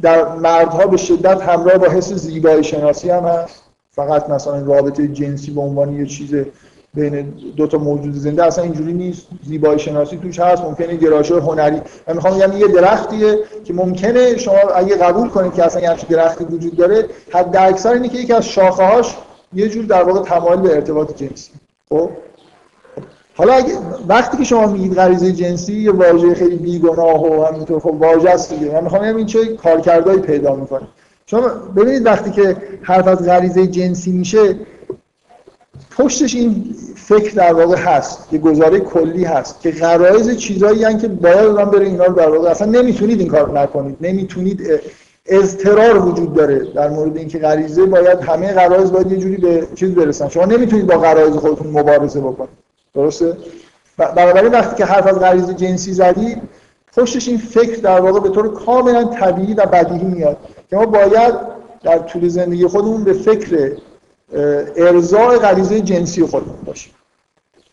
در مردها به شدت همراه با حس زیبایی شناسی هم هست. فقط مثلا رابطه جنسی به عنوان یه چیز بین دو تا موجود زنده اصلا اینجوری نیست. زیبایی شناسی توش هست ممکنه گرایش هنری. من می‌خوام یعنی یه درختیه که ممکنه شما اگه قبول کنید که اصلا یه درختی وجود داره حد اکثر اینه که یکی از شاخه هاش یه جور در واقع تمایل به ارتباط جنسی. خب؟ حالا اگه وقتی که شما میگید غریزه جنسی یه واژه خیلی بیگناه و همینطور خب واژه است دیگه. من می‌خوام این چه کارکردهایی پیدا می‌کنه. شما ببینید وقتی که حرف از غریزه جنسی میشه پشتش این فکر در واقع هست یه گزاره کلی هست که غرایز چیزایی هستن که باید آدم بره اینا رو در واقع اصلا نمی‌تونید این کار نکنید نمی‌تونید اضطرار وجود داره در مورد اینکه غریزه باید همه غرایز باید یه جوری به چیز برسن. شما نمی‌تونید با غرایز خودتون مبارزه بکنید. درسته؟ بنابراین وقتی که حرف از غریزه جنسی زدید پشتش این فکر در واقع به طور کاملا طبیعی و بدیهی میاد که ما باید در طول زندگی خودمون به فکر ارزای غریزه جنسی خودمون باشیم.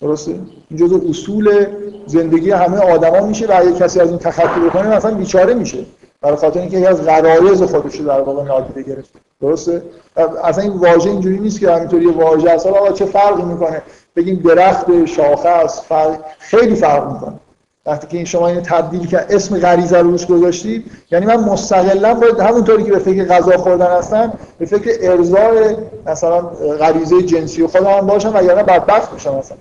درسته؟ این جزء اصول زندگی همه آدما میشه و اگه کسی از این تخطی بکنه مثلا بیچاره میشه. برای خاطر اینکه یکی از غرایز خودش در واقع نادیده گرفته. درسته؟ اصلا این واژه اینجوری نیست که همینطوری واژه اصلا آقا چه فرقی می‌کنه؟ بگیم درخت شاخه است فرق خیلی فرق می‌کنه. وقتی که این شما این تبدیل که اسم غریزه رو روش گذاشتید یعنی من مستقلا باید همونطوری که به فکر غذا خوردن هستم به فکر ارضای مثلا غریزه جنسی خودم هم باشم و یعنی بدبخت میشم مثلا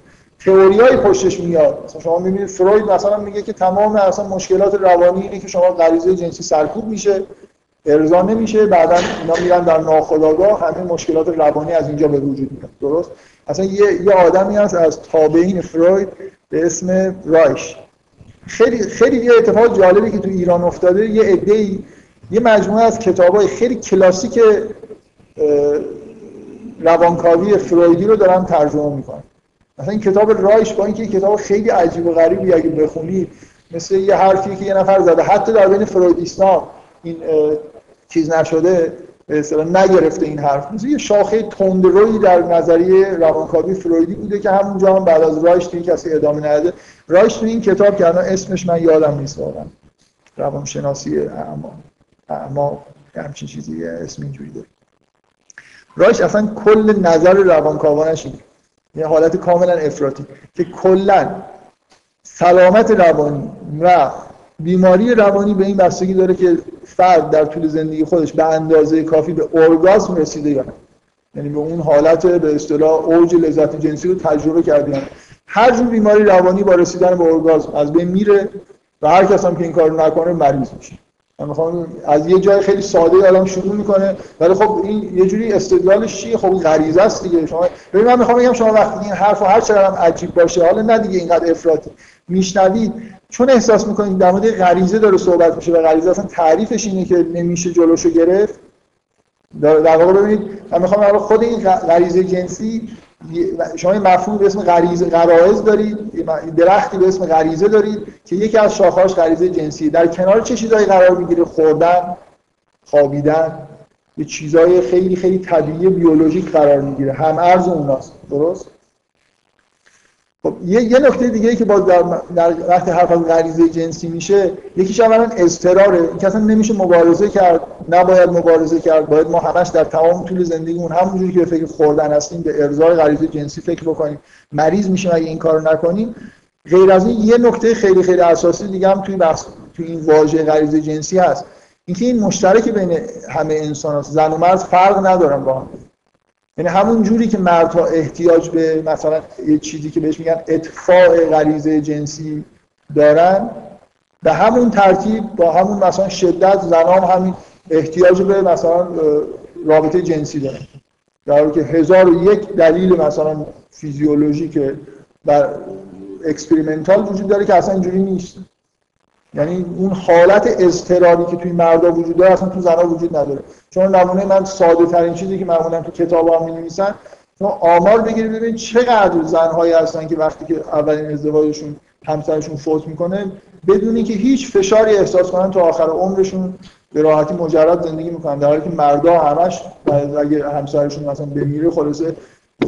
تئوریای پشتش میاد. مثلا شما می‌بینید فروید مثلا میگه که تمام اصلا مشکلات روانی اینه که شما غریزه جنسی سرکوب میشه ارضا نمیشه بعدا اینا میرن در ناخودآگاه همه مشکلات روانی از اینجا به وجود میاد. درست؟ اصلا یه, یه آدمی هست از تابعین فروید به اسم رایش. خیلی خیلی یه اتفاق جالبی که تو ایران افتاده یه عده‌ای یه مجموعه از کتابای خیلی کلاسیک روانکاوی فرویدی رو دارن ترجمه می‌کنن. مثلا این کتاب رایش با اینکه کتاب خیلی عجیب و غریبی اگه بخونید مثل یه حرفی که یه نفر زده حتی در بین فرویدیستا این چیز نشده نگرفته این حرف. مثل یه شاخه تندرویی در نظریه روانکاوی فرویدی بوده که همونجا هم بعد از رایش این کسی ادامه نداده. رایش تو این کتاب که الان اسمش من یادم نیست واقعا. روانشناسی اما اما همچین چیزی اسم اینجوری داره. رایش اصلا کل نظر روانکاوانش اینه. یه حالت کاملا افراطی که کلا سلامت روانی و بیماری روانی به این بستگی داره که فرد در طول زندگی خودش به اندازه کافی به ارگاسم رسیده یا نه؟ یعنی به اون حالت به اصطلاح اوج لذت جنسی رو تجربه کرده هر جور بیماری روانی با رسیدن به ارگاسم از بین میره و هر کس هم که این کارو نکنه مریض میشه. من می‌خوام از یه جای خیلی ساده آدم شروع می‌کنه ولی خب این یه جوری استدلالش چیه؟ خب غریزه است دیگه. شما ببین من می‌خوام بگم شما وقتی این حرفو هر چقدر عجیب باشه حالا نه دیگه اینقدر افراطی. میشنوید چون احساس می‌کنید در مورد غریزه داره صحبت میشه و غریزه اصلا تعریفش اینه که نمیشه جلوشو گرفت در واقع ببینید من می‌خوام خود این غریزه جنسی شما این مفهوم به اسم غریزه غرایز دارید درختی به اسم غریزه دارید که یکی از شاخه‌هاش غریزه جنسی در کنار چه چیزایی قرار می‌گیره؟ خوردن خوابیدن یه چیزای خیلی خیلی طبیعی بیولوژیک قرار می‌گیره. هم ارز اوناست. درست؟ خب یه, یه نکته دیگه که باز در, در وقتی حرف از غریزه جنسی میشه یکیش اولا اضطراره. که اصلا نمیشه مبارزه کرد نباید مبارزه کرد باید ما همش در تمام طول زندگیمون همونجوری که فکر خوردن هستیم به ارزای غریزه جنسی فکر بکنیم. مریض میشیم اگه این کارو نکنیم. غیر از این یه نکته خیلی خیلی اساسی دیگه هم توی بحث توی این واژه غریزه جنسی هست. اینکه این مشترک بین همه انسان. زن و مرد فرق ندارن با هم. یعنی همون جوری که مردها احتیاج به مثلا یه چیزی که بهش میگن اطفاع غریزه جنسی دارن به همون ترتیب با همون مثلا شدت زنان همین احتیاج به مثلا رابطه جنسی دارن. در حالی که هزار و یک دلیل مثلا فیزیولوژیک بر experimental وجود داره که اصلا اینجوری نیست. یعنی اون حالت اضطراری که توی مردا وجود داره اصلا تو زنا وجود نداره. چون نمونه من ساده ترین چیزی که معمولا تو کتاب ها می نویسن شما آمار بگیرید ببینید چقدر زنهایی هستن که وقتی که اولین ازدواجشون همسرشون فوت می‌کنه بدون اینکه هیچ فشاری احساس کنن تا آخر عمرشون به راحتی مجرد زندگی می‌کنن. در حالی که مردا همش اگه همسرشون مثلا بمیره خلاصه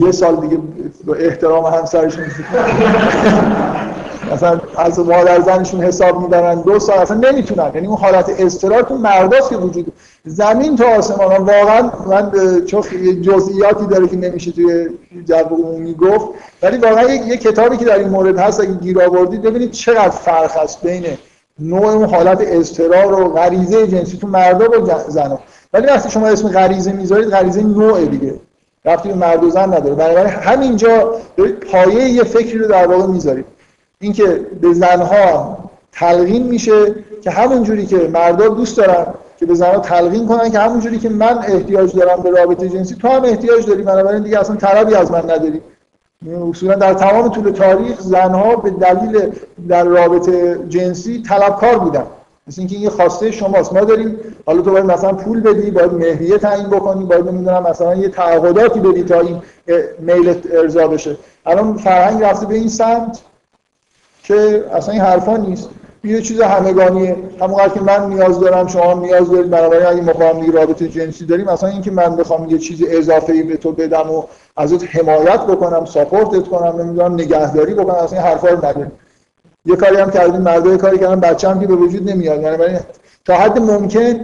یه سال دیگه به احترام همسرشون. مثلا از مادر زنشون حساب میدارن دو سال اصلا نمی‌تونن. یعنی اون حالت اضطرار تو مرداست که وجود زمین تا آسمان واقعا من چون جزئیاتی داره که نمیشه توی جو عمومی گفت. ولی واقعا یه کتابی که در این مورد هست اگه گیر آوردید ببینید چقدر فرق هست بین نوع اون حالت اضطرار و غریزه جنسی تو مردا با زنا ولی وقتی شما اسم غریزه می‌ذارید غریزه نوع دیگه. رفتی به مرد و زن نداره. بنابراین همینجا پایه یه فکری رو در واقع می‌ذارید. اینکه به زنها تلقین میشه که همون جوری که مردا دوست دارن که به زنها تلقین کنن که همون جوری که من احتیاج دارم به رابطه جنسی تو هم احتیاج داری بنابراین دیگه اصلا طلبی از من نداری. اصولا در تمام طول تاریخ زنها به دلیل در رابطه جنسی طلبکار بودن. مثل اینکه یه خواسته شماست. ما داریم حالا تو باید مثلا پول بدی باید مهریه تعیین بکنی باید نمی‌دونم مثلا یه تعهداتی بدی تا این میل ارضا بشه. الان فرهنگ رفته به این سمت. که اصلا این حرفا نیست. یه چیز همگانیه. همونقدر که من نیاز دارم شما نیاز دارید. بنابراین اگه ما دیگه رابطه جنسی داریم اصلا اینکه من بخوام یه چیز اضافه ای به تو بدم و ازت حمایت بکنم ساپورتت کنم نمی‌دونم نگهداری بکنم اصلا این حرفا رو نداریم یه کاری هم کردیم. مردا یه کاری کردن. بچه‌ام که به وجود نمیاد. یعنی تا حد ممکن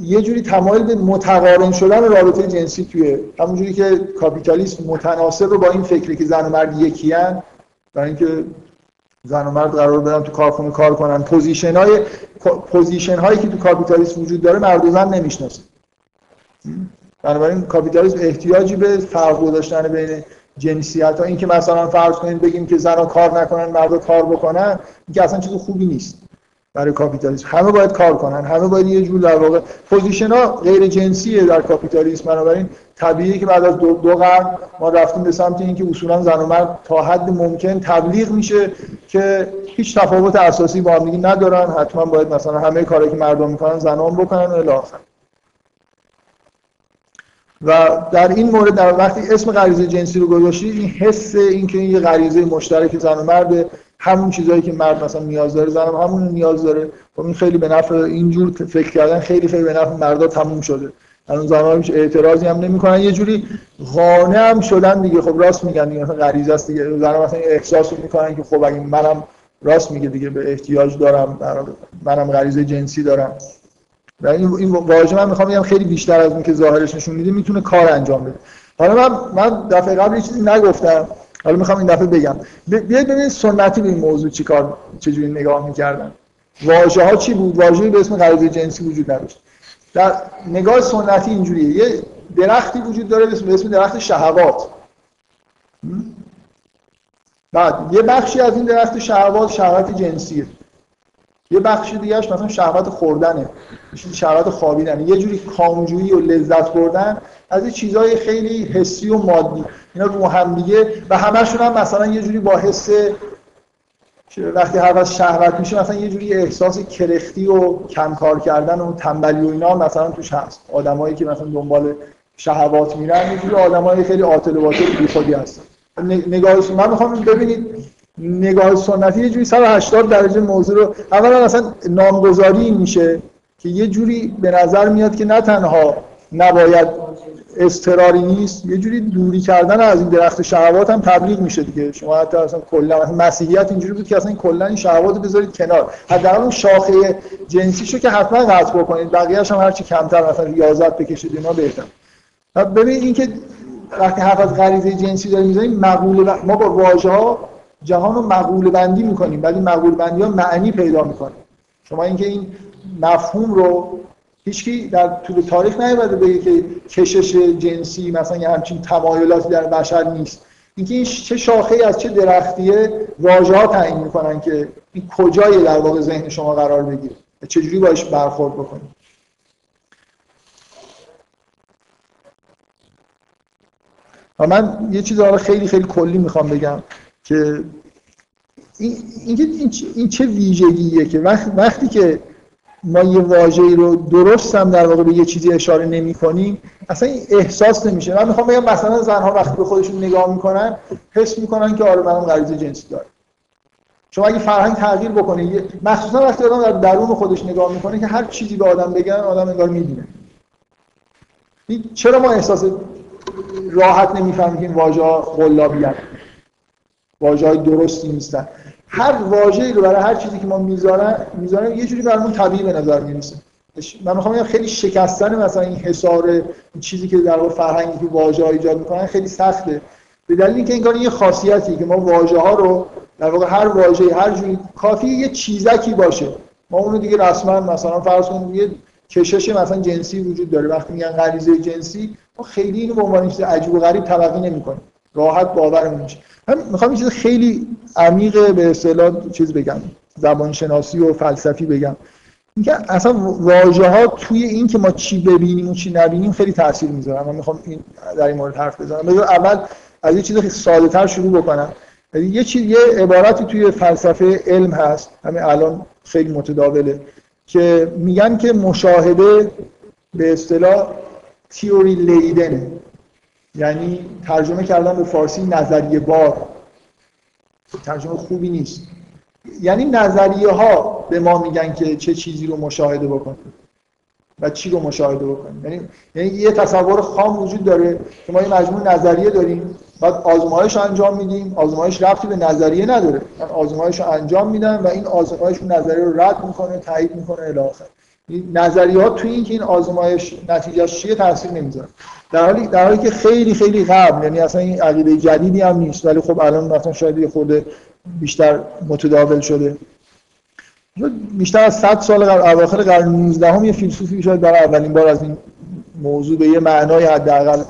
یه جوری تمایل به متقارن شدن رابطه جنسی توی همونجوری که کاپیتالیسم متناسب با این فکری که زن و مرد یکیان برای اینکه زن و مرد قرار بدن تو کارخونه کار کنن. position های position هایی که تو کاپیتالیسم وجود داره مرد و زن نمی‌شناسه. بنابراین کاپیتالیسم احتیاجی به فرق گذاشتن بین جنسیت ها این که مثلا فرض کنید بگیم که زنها کار نکنن مردا کار بکنن این که اصلا چیز خوبی نیست. برای کاپیتالیسم. همه باید کار کنن. همه باید یه جور در واقع position ها غیر جنسیه در کاپیتالیسم. بنابراین طبیعیه که بعد از دو, دو قرن ما رفتیم به سمت اینکه اصولا زن و مرد تا حد ممکن تبلیغ میشه که هیچ تفاوت اساسی با هم ندارن. حتما باید مثلا همه کاری که مردا می‌کنن زنان بکنن و الی و در این مورد در وقتی اسم غریزه جنسی رو گذاشتید این حس اینکه این یه غریزه مشترک زن و مرد همون چیزایی که مرد مثلا نیاز داره زنم همون نیاز داره. خب این خیلی به نفع اینجور فکر کردن خیلی خیلی به نفع مردا تموم شده. الان زنها هیچ اعتراضی هم نمی‌کنن. یه جوری قانع هم شدن دیگه. خب راست میگن دیگه. مثلا غریزه است دیگه. زنها مثلا احساس می‌کنن که خب اگه منم راست میگه دیگه به احتیاج دارم. منم غریزه جنسی دارم. و این این واژه من می‌خوام بگم خیلی بیشتر از اون که ظاهرش نشون میده می‌تونه کار انجام بده. حالا من من دفعه قبل یه چیزی نگفتم. حالا می‌خوام این دفعه بگم. بیاید ببینید سنتی به این موضوع چیکار چجوری نگاه می‌کردن. واژه ها چی بود؟ واژه‌ای به اسم غریزه جنسی وجود نداشت. در نگاه سنتی اینجوریه. یه درختی وجود داره به اسم درخت شهوات. بعد یه بخشی از این درخت شهوات شهوت جنسیه. یه بخش دیگهش مثلا شهوت خوردنه. شهوت خوابیدنه. یه جوری کامجویی و لذت بردن از این چیزهای خیلی حسی و مادی. اینا رو هم دیگه و همشون هم مثلا یه جوری با حس وقتی هر از شهوت میشه مثلا یه جوری احساس کرختی و کم کار کردن و تنبلی و اینا مثلا توش هست. آدمایی که مثلا دنبال شهوات میرن یه جوری آدمای خیلی عاطل و باطل بیخودی هستن. نگاه من می‌خوام ببینید نگاه سنتی یه جوری 180 درجه موضوع رو اولا مثلا نامگذاری میشه که یه جوری به نظر میاد که نه تنها نباید استراری نیست یه جوری دوری کردن از این درخت شهوات هم تبلیغ میشه دیگه. شما حتی اصلا کلا مسیحیت اینجوری بود که اصلا کلا این شهوات رو بذارید کنار. حداقل اون شاخه جنسیشو که حتما قطع بکنید بقیه‌اش هم هرچی کمتر مثلا ریاضت بکشید اینا بهتر ببین اینکه وقتی حرف از غریزه جنسی داریم می‌زنیم مقوله ما با واژه ها جهان رو مقوله بندی می‌کنیم ولی مقوله بندی ها معنی پیدا می‌کنه. شما اینکه این مفهوم رو هیچکی در طول تاریخ نیومده بگه که کشش جنسی مثلا یه همچین تمایلاتی در بشر نیست. اینکه این چه شاخه از چه درختیه واژه ها تعیین می‌کنن که این کجای در واقع ذهن شما قرار بگیره چجوری باش برخورد بکنید. و من یه چیز خیلی خیلی کلی می‌خوام بگم که این, این, این چه ویژگیه که وقتی که ما یه واژه‌ای رو درست هم در واقع به یه چیزی اشاره نمی کنیم اصلا این احساس نمیشه. من می‌خوام بگم مثلا زنها وقتی به خودشون نگاه می‌کنن حس می‌کنن که آره منم غریزه جنسی دارم. شما اگه فرهنگ تغییر بکنه مخصوصا وقتی آدم در درون خودش نگاه می‌کنه که هر چیزی به آدم بگن آدم انگار می‌دونه. چرا ما احساس راحت نمی‌فهمیم که این واژه ها قلابی واژه های درستی نیستن. هر واژه‌ای رو برای هر چیزی که ما می‌ذارن می‌ذارن یه جوری برامون طبیعی به نظر می‌رسه. من می‌خوام بگم خیلی شکستن مثلا این حصار این چیزی که در واقع فرهنگی که واژه ها ایجاد می‌کنن خیلی سخته. به دلیل اینکه انگار یه خاصیتی که ما واژه ها رو در واقع هر واژه هر جوری کافی یه چیزکی باشه. ما اونو دیگه رسما مثلا فرض کنیم یه کشش مثلا جنسی وجود داره. وقتی میگن غریزه جنسی ما خیلی اینو به عنوان چیز عجیب و غریب تلقی نمی‌کنیم. راحت باورمون میشه. من می‌خوام چیز خیلی عمیق به اصطلاح چیز بگم زبان شناسی و فلسفی بگم. اینکه اصلا واژه ها توی این که ما چی ببینیم و چی نبینیم خیلی تاثیر می‌ذارن. من می‌خوام این در این مورد حرف بزنم. اول از یه چیز خیلی ساده تر شروع بکنم. یعنی یه چیز یه عبارتی توی فلسفه علم هست همین الان خیلی متداوله که میگن که مشاهده به اصطلاح تیوری لیدن یعنی ترجمه کردن به فارسی نظریه بار. ترجمه خوبی نیست. یعنی نظریه ها به ما میگن که چه چیزی رو مشاهده بکنیم و چی رو مشاهده بکنیم. یعنی یعنی یه تصور خام وجود داره که ما یه مجموع نظریه داریم بعد آزمایش انجام میدیم. آزمایش رفتی به نظریه نداره. من آزمایش رو انجام میدم و این آزمایش اون نظریه رو رد می‌کنه تایید می‌کنه الی آخر. نظریات توی اینکه این آزمایش نتیجهش چیه تاثیر نمی‌ذاره. در حالی در حالی که خیلی خیلی قبل یعنی اصلا این عقیده جدیدی هم نیست. ولی خب الان مثلا شاید یه خورده بیشتر متداول شده. بیشتر از 100 سال قبل اواخر قرن 19 هم یه فیلسوفی شاید برای اولین بار از این موضوع به یه معنای حداقل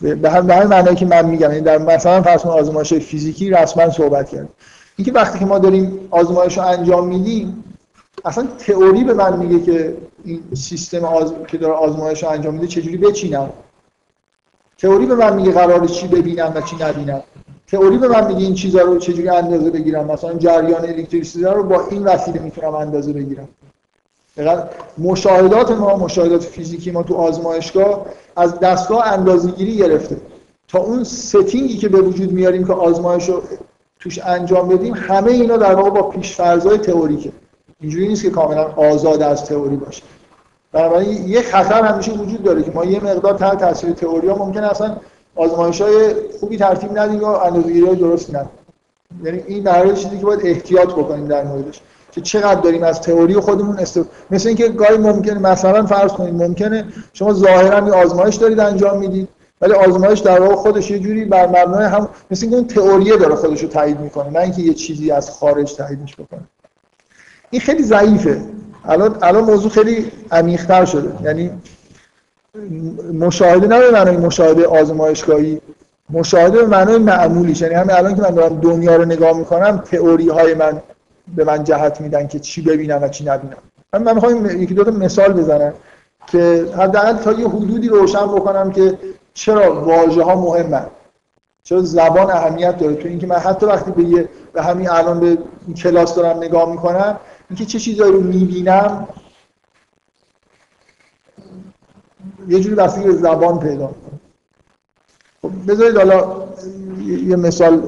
به همین معنایی که من میگم. یعنی در مثلا فرض آزمایش فیزیکی رسما صحبت کرد. اینکه وقتی که ما داریم آزمایش رو انجام میدیم اصلا تئوری به من میگه که این سیستم آز... که داره آزمایش رو انجام میده چجوری بچینم؟ تئوری به من میگه قرار چی ببینم و چی نبینم. تئوری به من میگه این چیزا رو چجوری اندازه بگیرم؟ مثلا جریان الکتریسیته رو با این وسیله می‌تونم اندازه بگیرم. مشاهدات ما مشاهدات فیزیکی ما تو آزمایشگاه از دستگاه اندازه‌گیری گرفته. تا اون ستینگی که به وجود میاریم که آزمایش رو توش انجام بدیم همه اینا در واقع با پیشفرض‌های تئوریکه. اینجوری نیست که کاملا آزاد از تئوری باشه. بنابراین یه خطر همیشه وجود داره که ما یه مقدار تحت تاثیر تئوری ها ممکن اصلا آزمایش های خوبی ترتیب ندیم و اندازه‌گیری درست ندیم. یعنی این در چیزی که باید احتیاط بکنیم در موردش که چقدر داریم از تئوری خودمون است مثل اینکه گاهی ممکنه مثلا فرض کنید ممکنه شما ظاهرا یه آزمایش دارید انجام می‌دید ولی آزمایش در واقع خودش یه جوری بر مبنای هم مثل اینکه اون تئوریه داره خودش رو تایید می‌کنه نه اینکه یه چیزی از خارج تاییدش بکنه. این خیلی ضعیفه. الان الان موضوع خیلی عمیق‌تر شده. یعنی مشاهده نه به معنای مشاهده آزمایشگاهی مشاهده به معنای معمولیش. یعنی همین الان که من دارم دنیا رو نگاه می‌کنم تئوری های من به من جهت میدن که چی ببینم و چی نبینم. من, می‌خوام یکی دو تا مثال بزنم که حداقل تا یه حدودی روشن بکنم که چرا واژه ها مهمن. چرا زبان اهمیت داره. تو اینکه من حتی وقتی به یه به همین الان به کلاس دارم نگاه می‌کنم اینکه چه چیزایی رو می‌بینم یه جوری بستگی به زبان پیدا می‌کنه خب بذارید حالا یه مثال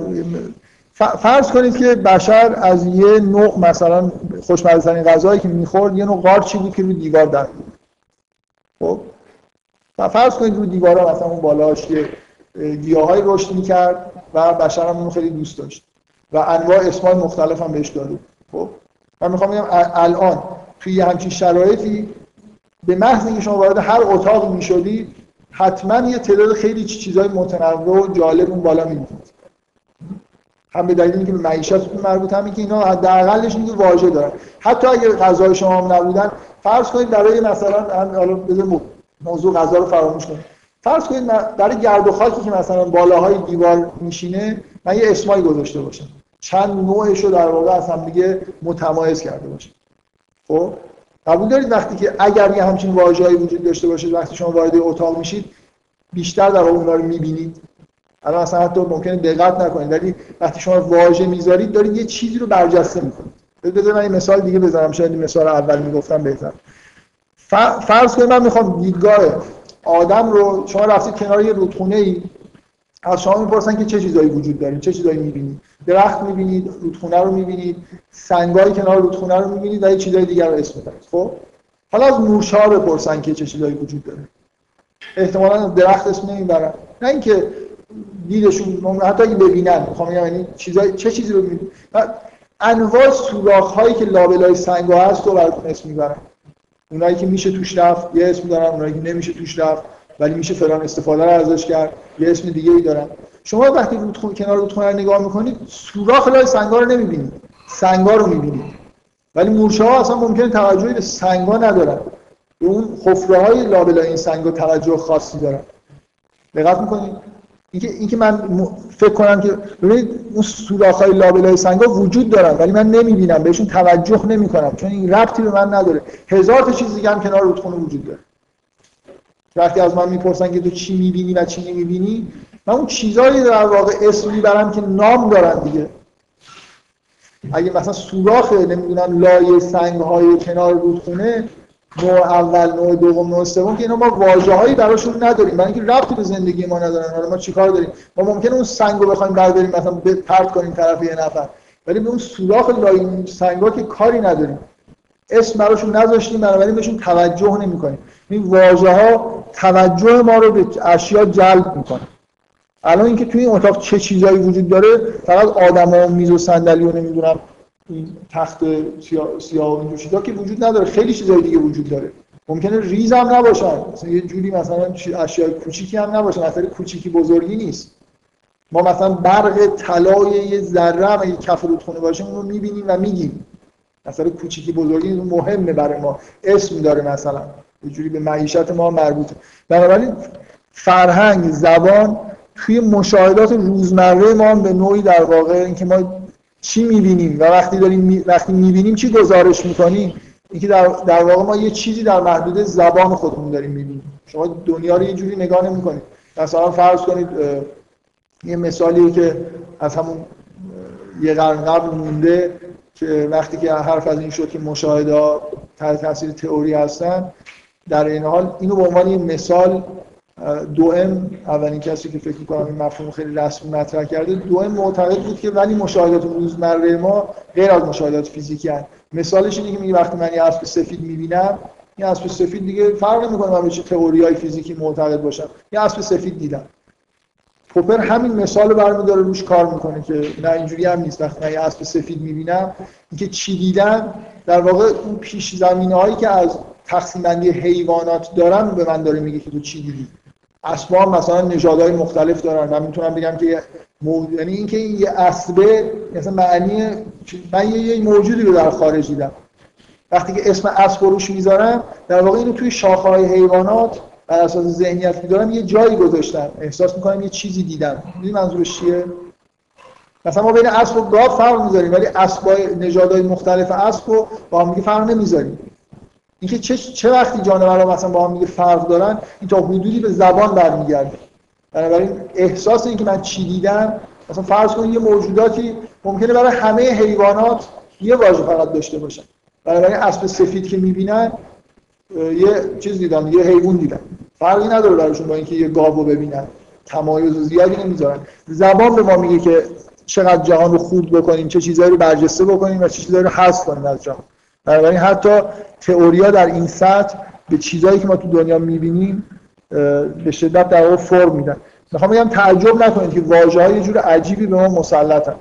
فرض کنید که بشر از یه نوع مثلا خوشمزه غذایی که می‌خورد یه نوع قارچی بود که روی دیوار در خب فرض کنید روی دیوارا مثلا اون بالاش یه گیاهایی رشد می‌کرد و بشر هم اونو خیلی دوست داشت و انواع اسمای مختلف هم بهش داده خب من می‌خوام بگم الان توی همچین شرایطی به محض اینکه شما وارد هر اتاق می‌شدید حتما یه تعداد خیلی چیزای متنوع و جالب اون بالا می‌دید هم به دلیل اینکه به معیشتتون مربوط هم که اینا حداقلش اینکه واژه دارن. حتی اگر غذای شما هم نبودن فرض کنید برای مثلا حالا موضوع غذا رو فراموش کنید فرض کنید برای گرد و خاکی که مثلا بالاهای دیوار میشینه من یه اسمایی گذاشته باشم. چند نوعش رو در واقع از هم دیگه متمایز کرده باشم خب؟ قبول دارید وقتی که اگر یه همچین واژه‌ای وجود داشته باشه وقتی شما وارد اتاق میشید بیشتر در اونها رو می‌بینید. الان اصلا حتی ممکنه دقت نکنید ولی وقتی شما واژه می‌ذارید دارید یه چیزی رو برجسته می‌کنید. بذار من یه مثال دیگه بزنم شاید این مثال اول می‌گفتم بهتر. فرض کنید من می‌خوام دیدگاه آدم رو شما رفتید کنار یه رودخونه ای از شما می‌پرسن که چه چیزایی وجود دارید چه چیزایی می‌بینید. درخت می‌بینید رودخونه رو می‌بینید سنگای کنار رودخونه رو می‌بینید و یه چیزای دیگر رو اسم می‌برید خب؟ حالا از مورچه‌ها بپرسن که چه چیزایی وجود داره. احتمالاً درخت اسم نمی‌برن. نه اینکه دیدشون حتی اگه ببینن. می‌خوام یعنی چیزای چه چیزی رو می‌بینید انواع سوراخ هایی که لابلای سنگ هست رو براتون اسم می‌برن. اونایی که میشه توش رفت یه اسم دارن. اونایی که نمیشه توش رفت ولی میشه فلان استفاده رو ازش کرد یه اسم دیگه ای دارن. شما وقتی رودخونه کنار رودخونه رو نگاه می‌کنید سوراخ لای سنگا رو نمی‌بینید. سنگا رو می‌بینید. ولی مورچه ها اصلا ممکنه توجهی به سنگا ندارن. به اون حفره های لابلای این سنگا توجه خاصی دارن. دقت می‌کنید؟ اینکه اینکه من فکر کنم که ببینید اون سوراخ‌های لابلای سنگا وجود دارن ولی من نمی‌بینم بهشون توجه نمی‌کنم چون این ربطی به من نداره. هزار تا چیز دیگه هم کنار رودخونه وجود داره. وقتی از من می‌پرسن که تو چی می‌بینی و چی نمی‌بینی من اون چیزهایی در واقع اسم می‌برم که نام دارن دیگه. اگه مثلا سوراخ نمی‌دونم لایه سنگ های کنار رودخونه نوع اول نوع دوم نوع سوم که اینا ما واژه‌هایی براشون نداریم. برای اینکه ربطی به زندگی ما ندارن. حالا ما چیکار داریم؟ ما ممکنه اون سنگ رو بخوایم برداریم مثلا پرت کنیم طرف یه نفر. ولی به اون سوراخ لای سنگا که کاری نداریم. اسم براشون نذاشتیم بنابراین بهشون توجه نمی‌کنیم. این واژه ها توجه ما رو به اشیا جلب می‌کنه. الان اینکه توی این اتاق چه چیزایی وجود داره فقط آدما و میز و صندلی و نمی‌دونم این تخت سیاه و اینجور که وجود نداره. خیلی چیزای دیگه وجود داره. ممکنه ریز هم نباشن. مثلا یه جوری مثلا اشیاء کوچیکی هم نباشن. مثلا کوچیکی بزرگی نیست. ما مثلا برق طلای یه ذره هم اگه کف رودخونه باشه اون رو می‌بینیم و میگیم. مثلا کوچیکی بزرگی مهمه برای ما. اسم داره مثلا. یه جوری به معیشت ما مربوطه. بنابراین فرهنگ زبان توی مشاهدات روزمره ما به نوعی در واقع اینکه ما چی می‌بینیم و وقتی داریم می... وقتی می‌بینیم چی گزارش می‌کنیم؟ اینکه در... در واقع ما یه چیزی در محدود زبان خودمون داریم می‌بینیم. شما دنیا رو یه جوری نگاه نمی‌کنید. مثلا فرض کنید یه مثالی که از همون یه قرن قبل مونده که وقتی که حرف از این شد که مشاهده تحت تاثیر تئوری هستن در این حال اینو به عنوان مثال دوئم اولین کسی که فکر می‌کنم این مفهوم خیلی رسمی مطرح کرده دوئم معتقد بود که ولی مشاهدات روزمره ما غیر از مشاهدات فیزیکی هست. مثالش اینه که میگه وقتی من یه اسب سفید می‌بینم این اسب سفید دیگه فرق نمی‌کنه من به چه تئوریای فیزیکی معتقد باشم. یه اسب سفید دیدم. پوپر همین مثال رو برمی‌داره روش کار می‌کنه که نه اینجوری هم نیست. وقتی من یه اسب سفید می‌بینم اینکه چی دیدم در واقع اون پیش زمینه‌هایی که از تقسیم بندی حیوانات دارن به من داره میگه که تو چی دیدی. اسبا مثلا نژادهای مختلف دارن. من می‌تونم بگم که مو... یعنی اینکه این یه اسبه مثلا معنی من یه, موجودی رو در خارج دیدم. وقتی که اسم اسب روش می‌ذارم در واقع اینو توی شاخه‌های حیوانات بر اساس ذهنیت میدارم یه جایی گذاشتم. احساس می‌کنم یه چیزی دیدم. می‌دونی منظورش چیه؟ مثلا ما بین اسب و گاو فرق می‌ذاریم ولی اسبای نژادهای مختلف اسب رو با هم فرق نمی‌ذاریم. اینکه چه چه وقتی جانورها مثلا با هم دیگه فرق دارن این تا حدودی به زبان برمیگرده. بنابراین احساس اینکه من چی دیدم مثلا فرض کنید یه موجوداتی ممکنه برای همه حیوانات یه واژه فقط داشته باشن. بنابراین اسب سفید که می‌بینن یه چیز دیدن یه حیوان دیدن فرقی نداره براشون با اینکه یه گاو ببینن. تمایز زیادی نمی‌ذارن. زبان به ما میگه که چقدر جهان رو خورد بکنیم چه چیزایی رو برجسته بکنیم و چه چیزایی رو حذف کنیم از جهان. بنابراین حتی تئوریا در این سطح به چیزهایی که ما تو دنیا می‌بینیم به شدت در واقع فرم میدن. می‌خوام بگم تعجب نکنید که واژه های جور عجیبی به ما مسلطن.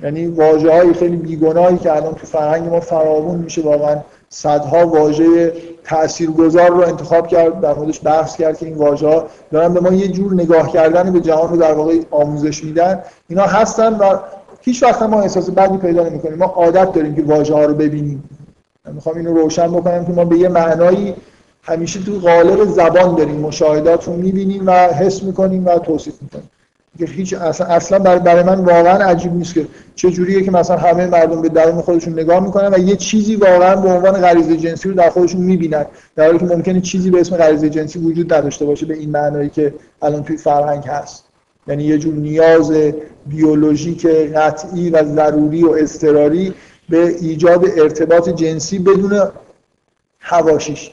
یعنی واژه های خیلی بیگناهی که الان تو فرهنگ ما فراوون میشه واقعا صدها واژه تاثیرگذار رو انتخاب کرد در موردش بحث کرد که این واژه ها دارن به ما یه جور نگاه کردن به جهان رو در واقع آموزش میدن. اینا هستن و هیچ وقت ما احساس بدی پیدا نمی‌کنیم. ما عادت داریم که واژه ها رو ببینیم. من می‌خوام اینو روشن بکنم که ما به یه معنایی همیشه تو قالب زبان داریم. مشاهدات رو می‌بینیم و حس می‌کنیم و توصیف می‌کنیم. هیچ اصلا, اصلا برای من واقعا عجیب نیست که چه جوریه که مثلا همه مردم به درون خودشون نگاه می‌کنن و یه چیزی واقعا به عنوان غریزه جنسی رو در خودشون می‌بینن. در حالی که ممکنه چیزی به اسم غریزه جنسی وجود نداشته باشه به این معنایی که الان توی فرهنگ هست. یعنی یه جور نیاز بیولوژیک قطعی و ضروری و اضطراری به ایجاد ارتباط جنسی بدون حواشیش.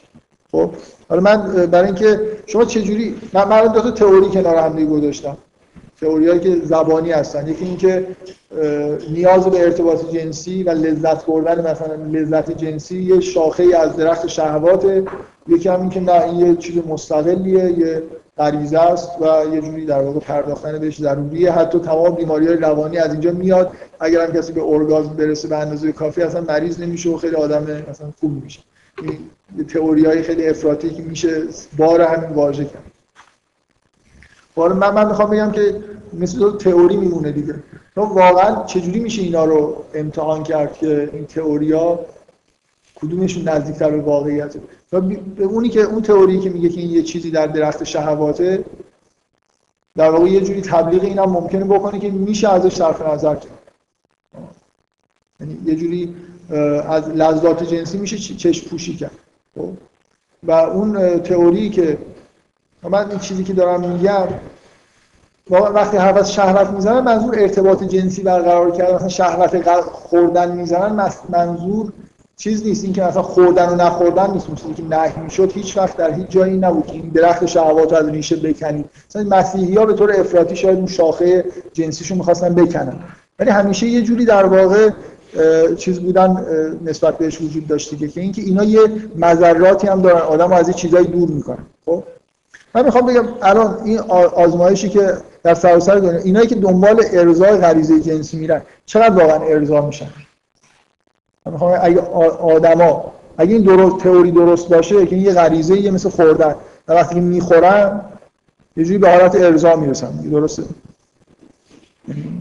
خب؟ حالا من برای اینکه شما چجوری من من دو تا تئوری کنار هم گذاشتم. تئوریایی که زبانی هستن. یکی اینکه نیاز به ارتباط جنسی و لذت بردن مثلا لذت جنسی یه شاخه از درخت شهوات. یکی هم اینکه نه این یه چیز مستقلیه یه غریزه است و یه جوری در واقع پرداختن بهش ضروریه. حتی تمام بیماری های روانی از اینجا میاد. اگر هم کسی به ارگازم برسه به اندازه کافی اصلا مریض نمیشه و خیلی آدم مثلا خوب میشه این تئوری های خیلی افراطی که میشه بار همین واژه کرد. حالا من من می‌خوام بگم که مثل تئوری میمونه دیگه. تو واقعا چجوری میشه اینا رو امتحان کرد که این تئوریا کدومشون نزدیکتر به واقعیته به اونی که اون تئوری که میگه که این یه چیزی در درخت شهواته در واقع یه جوری تبلیغ این هم ممکنه بکنه که میشه ازش صرف نظر کرد یعنی یه جوری از لذات جنسی میشه چشم پوشی کرد خب؟ و اون تئوری که من این چیزی که دارم میگم وقتی حرف از شهوت می‌زنن منظور ارتباط جنسی برقرار کردن مثلا شهوت خوردن می‌زنن منظور چیز نیست. این که مثلا خوردن و نخوردن نیست. چیزی که نهی می‌شد هیچ وقت در هیچ جایی نبود که این درخت شهوات از ریشه بکنید مثلا مسیحی ها به طور افراطی شاید اون شاخه جنسیشون می‌خواستن بکنن. ولی همیشه یه جوری در واقع چیز بودن نسبت بهش وجود داشته که اینکه اینا یه مذراتی هم دارن. آدم از این چیزایی دور می‌کنن. خب؟ من می‌خوام بگم الان این آزمایشی که در سراسر دنیا اینایی که دنبال ارضای غریزه جنسی میرن چقدر واقعا ارضا میشن؟ می‌خوام اگه آدما. اگه این درست تئوری درست باشه که این یه غریزه یه مثل خوردن. و وقتی که می‌خورن یه جوری به حالت ارضا می‌رسن درسته؟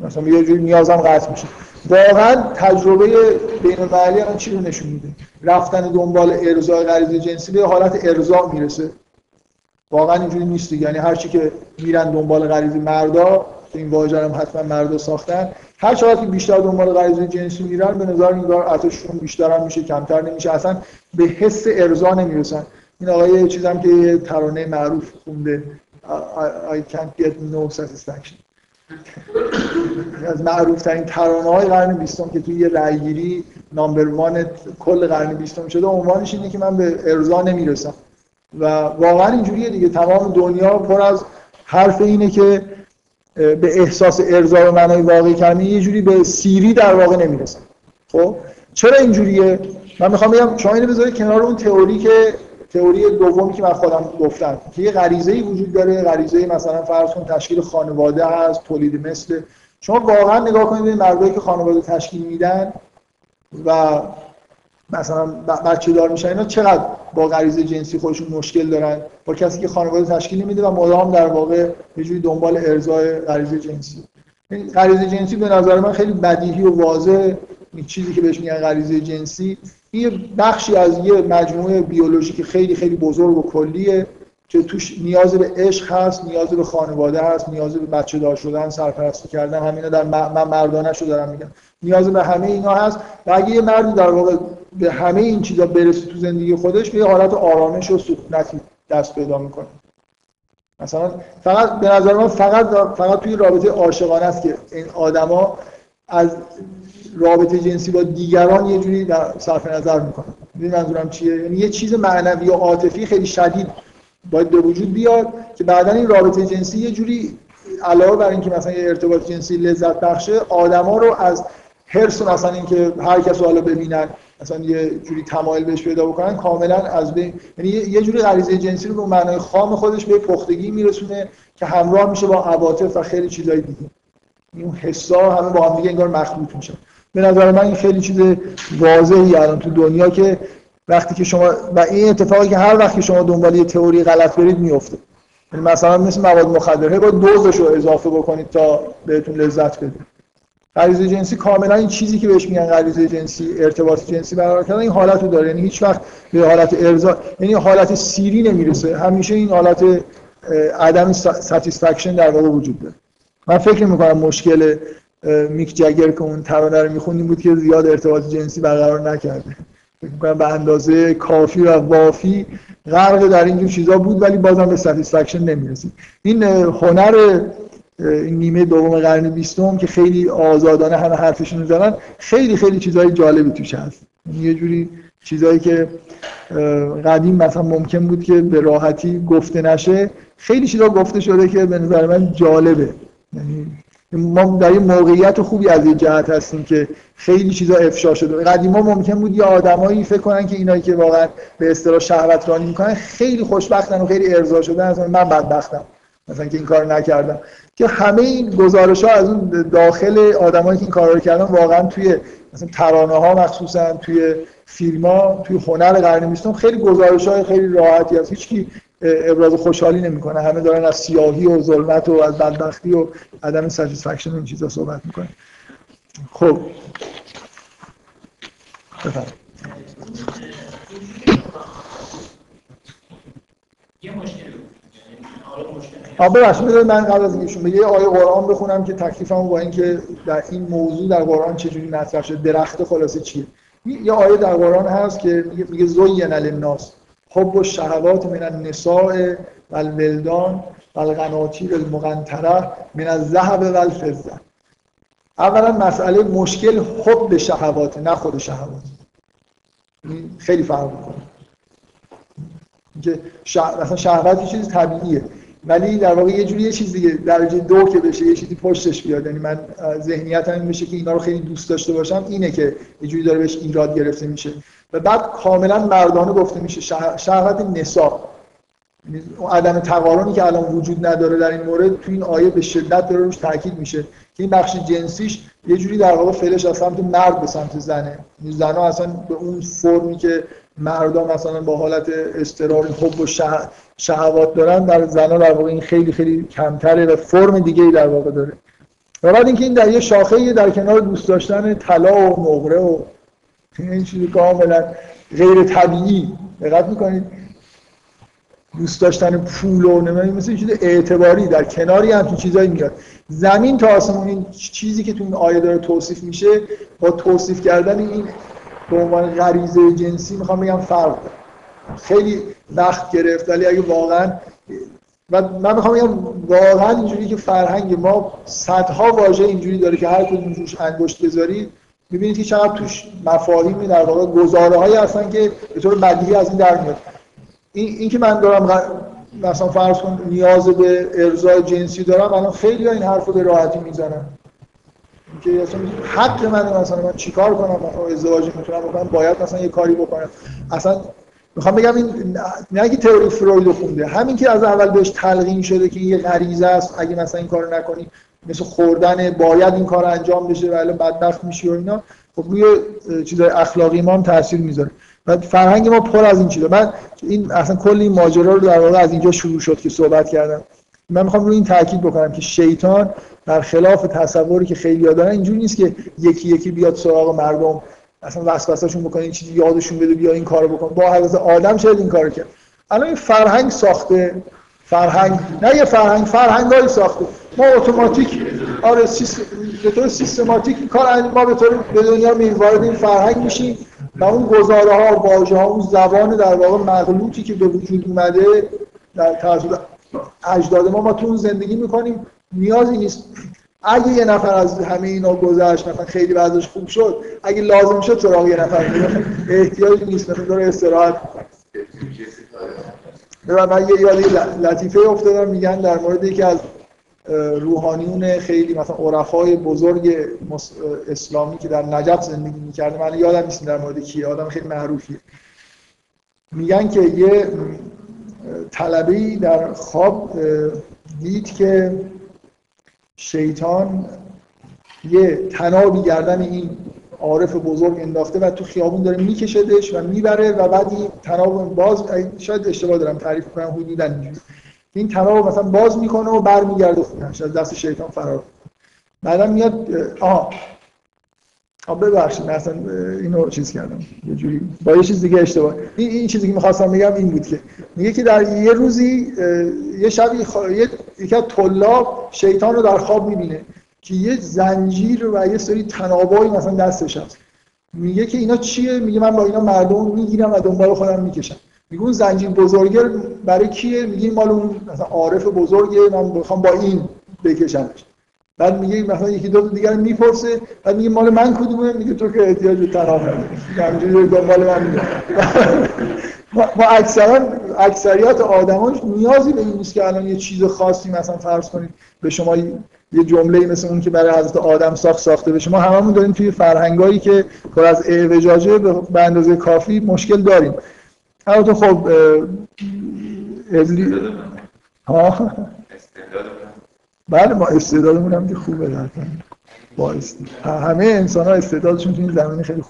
مثلا یه جوری نیازم قطع میشه. واقعا تجربه بین المللی الان چی رو نشون میده؟ رفتن دنبال ارضای غریزه جنسی به حالت ارضا می‌رسه. واقعا اینجوری نیست یعنی هر چی که میرن دنبال غریزه مردا این واژه هم حتما مردا ساختن. هر چقدر که بیشتر دنبال غریزه جنسی میرن به نظر انگار عطششون بیشتر هم میشه کمتر نمیشه. اصلا به حس ارضا نمی‌رسن. این آقای چیزم که یه ترانه معروف خونده I can't get no satisfaction. از معروف ترین ترانه های قرن بیستم که توی یه رأیگیری نامبر وان کل قرن بیستم شده عنوانش اینه که من به ارضا نمی‌رسم. و واقعا اینجوریه دیگه. تمام دنیا پر از حرف اینه که به احساس ارضا و معنای واقعی کردن یه جوری به سیری در واقع نمی‌رسه. خب؟ چرا اینجوریه؟ من می‌خوام بگم شما اینو بذارید کنار اون تئوری که تئوری دومی که من خودم گفتم که یه غریزه ای وجود داره غریزه مثلا فرض کن تشکیل خانواده هست تولید مثل. شما واقعا نگاه کنید به مردایی که خانواده تشکیل میدن و مثلا بچه دار میشن اینا چقدر با غریزه جنسی خودشون مشکل دارن؟ با کسی که خانواده تشکیل میده و مدام در واقع یه جوری دنبال ارضای غریزه جنسی. غریزه جنسی به نظر من خیلی بدیهی و واضح چیزی که بهش میگن غریزه جنسی. این بخشی از یه مجموعه بیولوژیک خیلی خیلی بزرگ و کلیه که توش نیاز به عشق هست نیاز به خانواده هست نیاز به بچه دار شدن سرپرستی کردن. همینا در من مردانه شو دارم میگم نیاز به همه اینا هست. و اگه یه مردی در واقع به همه این چیزا برسه تو زندگی خودش به حالت آرامش و سکونتی دست پیدا می‌کنه. مثلا فقط به نظر من فقط فقط توی رابطه عاشقانه است که این آدما از رابطه جنسی با دیگران یه جوری در صرف نظر می‌کنن این منظورم چیه؟ یعنی یه چیز معنوی و عاطفی خیلی شدید باید به وجود بیاد که بعدا این رابطه جنسی یه جوری علاوه بر اینکه مثلا یه ارتباط جنسی لذت بخشه آدما رو از حرس مثلا اینکه هر کس حالا ببینن مثلا یه جوری تمایل بهش پیدا بکنن کاملا از بین یعنی یه جوری غریزه جنسی رو به معنای خام خودش به پختگی میرسونه که همراه میشه با عواطف و خیلی چیزای دیگه. این حسا همه با هم دیگه انگار مخلوط میشن. به نظر من این خیلی چیز واضحی الان تو دنیا که وقتی که شما و این اتفاقی که هر وقت که شما دنبال یه تئوری غلط برید میفته یعنی مثلا مثل مواد مخدر با دوزش رو اضافه بکنید تا بهتون لذت بده. غریزه جنسی کاملا این چیزی که بهش میگن غریزه جنسی ارتباط جنسی برقرار کردن این حالت رو داره. یعنی هیچ وقت به حالت ارضا یعنی حالت سیری نمی‌رسه. همیشه این حالت عدم satisfaction در واقع وجود داره. من فکر می‌کنم مشکل میک جگر که اون ترانه رو میخوندیم بود که زیاد ارتباط جنسی برقرار نکرده. فکر می‌کنم به اندازه کافی و وافی غرق در اینجور چیزا بود ولی بازم به satisfaction نمی‌رسید. این هنر نیمه دوم قرن بیستم که خیلی آزادانه همه حرفشون می‌زنن خیلی خیلی چیزهای جالبی توش هست. یه جوری چیزهایی که قدیم مثلا ممکن بود که به راحتی گفته نشه خیلی چیزا گفته شده که به نظر من جالبه. یعنی ما در یه موقعیت خوبی از این جهت هستیم که خیلی چیزا افشا شده. قدیما ممکن بود یه آدمایی فکر کنن که اینایی که واقعا به اصطلاح شهوت رانی می‌کنن خیلی خوشبختن و خیلی ارضا شدن. من بدبختم. مثلا که این کار نکردم. که همه این گزارش ها از اون داخل آدمایی که این کارا رو کردن واقعا توی مثلا ترانه ها مخصوصا توی فیلم ها توی هنر قرن بیستم خیلی گزارش های خیلی راحتی هست. هیچکی ابراز خوشحالی نمی‌کنه. همه دارن از سیاهی و ظلمت و از بدبختی و عدم ساتیسفکشن این چیزا صحبت می‌کنه خب. بفرمایید. یه مشکل آ ببخشید من قبل از اینکه شما یه آیه قرآن بخونم که تکلیفمو با اینکه در این موضوع در قرآن چجوری مطرح شده درخت خلاصه چیه؟ یه آیه در قرآن هست که میگه زین للناس حب الشهوات من النساء والولدان والقناطیر المقنطره من الذهب والفضه اولا مسئله مشکل حب شهوات نه خود شهوات. خیلی فرق می‌کنه. که مثلا شهوت چیز طبیعیه. ولی در واقع یه جوری یه چیز دیگه درجه دو که بشه یه چیزی پشتش بیاد. یعنی من ذهنیتم این میشه که اینا رو خیلی دوست داشته باشم اینه که یه جوری داره بهش ایراد گرفته میشه. و بعد کاملا مردانه گفته میشه شهوت نسا یعنی عدم تقارنی که الان وجود نداره در این مورد تو این آیه به شدت داره روش تاکید میشه که این بخش جنسیش یه جوری در واقع فلش از سمت مرد به سمت زنه. یعنی زنها اصلا به اون فرمی که مردم مثلا با حالت استرار حب و شهوات دارن در زنها در واقع این خیلی خیلی کمتره و فرم دیگه ای در واقع داره. و بعد اینکه این در یه شاخه در کنار دوست داشتن طلا و نقره و این چیزی کاملا غیر طبیعی دقت می‌کنید؟ دوست داشتن پول و نمی‌دونم مثل چیز اعتباری در کناری هم تو چیزایی میاد زمین تا آسمون این چیزی که تو این آیه داره توصیف میشه با توصیف کردن این به عنوان غریزه جنسی می‌خوام بگم فرق خیلی وقت گرفت ولی اگه واقعا و من می‌خوام بگم واقعا اینجوری که فرهنگ ما صدها واژه اینجوری داره که هر کدوم روش انگشت بذارید می‌بینید که چقدر توش مفاهیمی در واقع گزاره هایی هستن که به طور بدیهی از این در میاد. این, این که من دارم مثلا فرض کن نیاز به ارزای جنسی دارم الان خیلی این حرف رو به راحتی می‌زنن. که اصلا حق من مثلا من چیکار کنم؟ مثلا ازدواج می‌تونم بکنم؟ باید مثلا یه کاری بکنم. اصلا می‌خوام بگم این نه که تئوری فروید خونده همین که از اول بهش تلقین شده که یه غریزه است اگه مثلا این کارو نکنی مثل خوردن باید این کار انجام بشه ولی بدبخت میشی و اینا. خب روی چیزای اخلاقی ما هم تاثیر می‌ذاره. و فرهنگ ما پر از این چیزا من این اصلا کل این ماجرا رو در واقع از اینجا شروع شد که صحبت کردم. من می‌خوام روی این تاکید بکنم که شیطان در خلاف تصوری که خیلی دارن اینجوری نیست که یکی یکی بیاد سراغ مردم اصلا وسوسهشون بکنه چیزی یادشون بده بیا این کارو بکن. با حضرت آدم شاید این کارو کرد؟ الان این فرهنگ ساخته. فرهنگ نه یه فرهنگ فرهنگای ساخته. ما اتوماتیک آره به طور سیستماتیک کار ما به طور به دنیا می وارد این فرهنگ میشیم و اون گزاره ها واژه ها اون زبان در واقع مغلوطی که به وجود اومده در توسط اجداد ما ما تو اون زندگی می‌کنیم. نیازی نیست. اگه یه نفر از همه اینا گذشت مثلا خیلی وضعش خوب شد اگه لازم شد سراغ یه نفر احتیاجی نیست مثلا داره استراحت. من یه یادی لطیفه افتادم. میگن در مورد یکی از روحانیون خیلی مثلا عرفای بزرگ اسلامی که در نجف زندگی می‌کرده. من یادم نیست در مورد کیه. آدم خیلی معروفیه. میگن که یه طلبه در خواب دید که شیطان یه تنابی گردن این عارف بزرگ انداخته و تو خیابون داره میکشدش و می‌بره و بعد این تناب باز شاید اشتباه دارم تعریف کنم حدودا اینجوری. این تناب مثلا باز می‌کنه و برمیگرده خونش از دست شیطان فرار بعدا میاد آها. آه ببخشید مثلا اینو چیز کردم یه جوری با یه چیز دیگه اشتباه. این, این چیزی که می‌خواستم بگم این بود که میگه که در یه روزی یه شبی خوا... یکی از طلاب شیطان رو در خواب می‌بینه که یه زنجیر و یه سری تنابایی مثلا دستش هست. میگه که اینا چیه؟ میگه من با اینا مردم می‌گیرم و دنبال خودم می‌کشم. میگه اون زنجیر بزرگه برای کیه؟ میگه مال اون مثلا عارف بزرگه من می‌خوام با این بکشمش. بعد میگه مثلا یکی دو دیگر می‌پرسه بعد میگه مال من کدومه میگه تو که احتیاج به طرف همینجوری دنبال من ما اکثرا اکثریت آدمان نیازی به این نیست که الان یه چیز خاصی مثلا فرض کنید به شما یه جمله مثل اون که برای حضرت آدم ساخت ساخته به شما هممون داریم توی فرهنگایی که پر از اعوجاجه به اندازه کافی مشکل داریم البته خب ها بله ما استعدادمون هم که خوبه در همه انسان ها استعدادشون تو این زمینه خیلی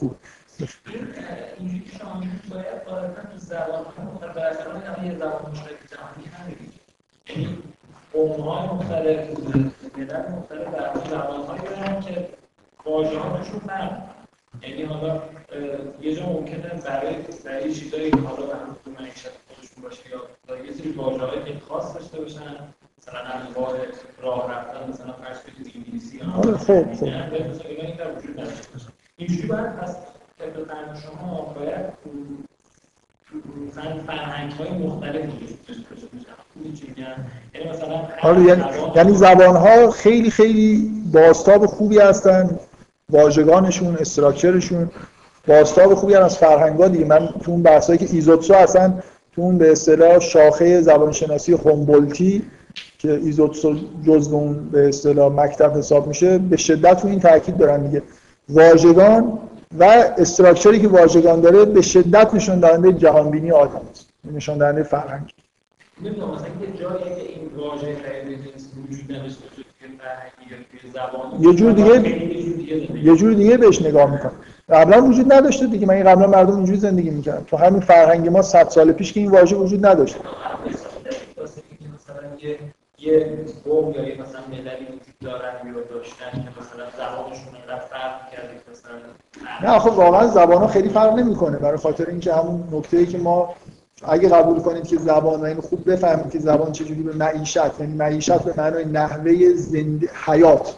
قوم‌های مختلف در که یعنی حالا یه جا ممکنه برای برای چیزایی که حالا به هم تو خودشون باشه یا یه سری واژه‌های که خاص داشته باشن مثلا راه رفتن مثلا کنید انگلیسی خب خب این اینجوری پس شما باید مثلا فرهنگ های مختلف یعنی, یعنی-, یعنی زبان ها خیلی خیلی باستاب خوبی هستن. واژگانشون استراکچرشون باستاب خوبی هم از فرهنگ ها من تو اون بحثایی که ایزوتسو هستن تو اون به اصطلاح شاخه زبانشناسی هومبولتی که ایزوتسو جزء اون به اصطلاح مکتب حساب میشه به شدت تو این تاکید دارن دیگه. واژگان و استراکچری که واژگان داره به شدت نشون دهنده جهانبینی آدم است. نشون دهنده فرهنگ. نمی‌دونم مثلا یه جایی که این واژه وجود نداشته یه جور دیگه یه جور دیگه بهش نگاه می‌کنم. قبلا وجود نداشته دیگه. من قبلا مردم اینجوری زندگی می‌کردم. تو همین فرهنگ ما 100 سال پیش که این واژه وجود نداشت. یه قوم یا یه مثلا مللی وجود دارن یا داشتن که مثلا زبانشون انقدر فرق کرده مثلا نه خب واقعا زبان خیلی فرق نمی‌کنه. برای خاطر اینکه همون نکته ای که ما اگه قبول کنید که زبان و اینو خوب بفهمید که زبان چجوری به معیشت یعنی معیشت به معنای نحوه زند... حیات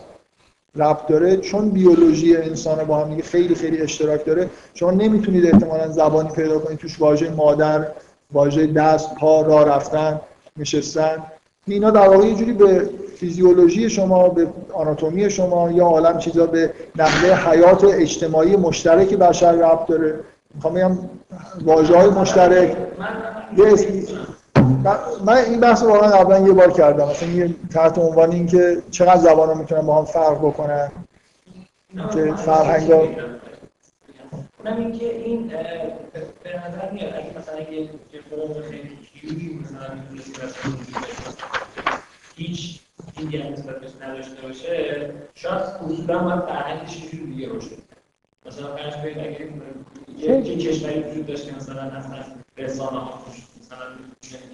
ربط داره چون بیولوژی انسان با هم خیلی خیلی اشتراک داره شما نمی‌تونید احتمالا زبانی پیدا کنید توش واژه مادر واژه دست پا راه رفتن نشستن. اینا در واقع یه جوری به فیزیولوژی شما به آناتومی شما یا عالم چیزا به نحوه حیات اجتماعی مشترک بشر ربط داره. می‌خوام بگم واژه های مشترک من این بحث واقعا قبلا یه بار کردم. مثلا یه تحت عنوان این که چقدر زبان ها می‌تونن با هم فرق بکنن. که فرهنگ ها اونم این که این به نظر میاد اگه مثلا یه خیلی مثلا هیچ دیگه نسبت نداشته باشه شاید اصولا باید فرهنگش یه دیگه باشه. مثلا فرض کنید اگه یه کشوری وجود داشته مثلا اصلا رسانه ها مثلا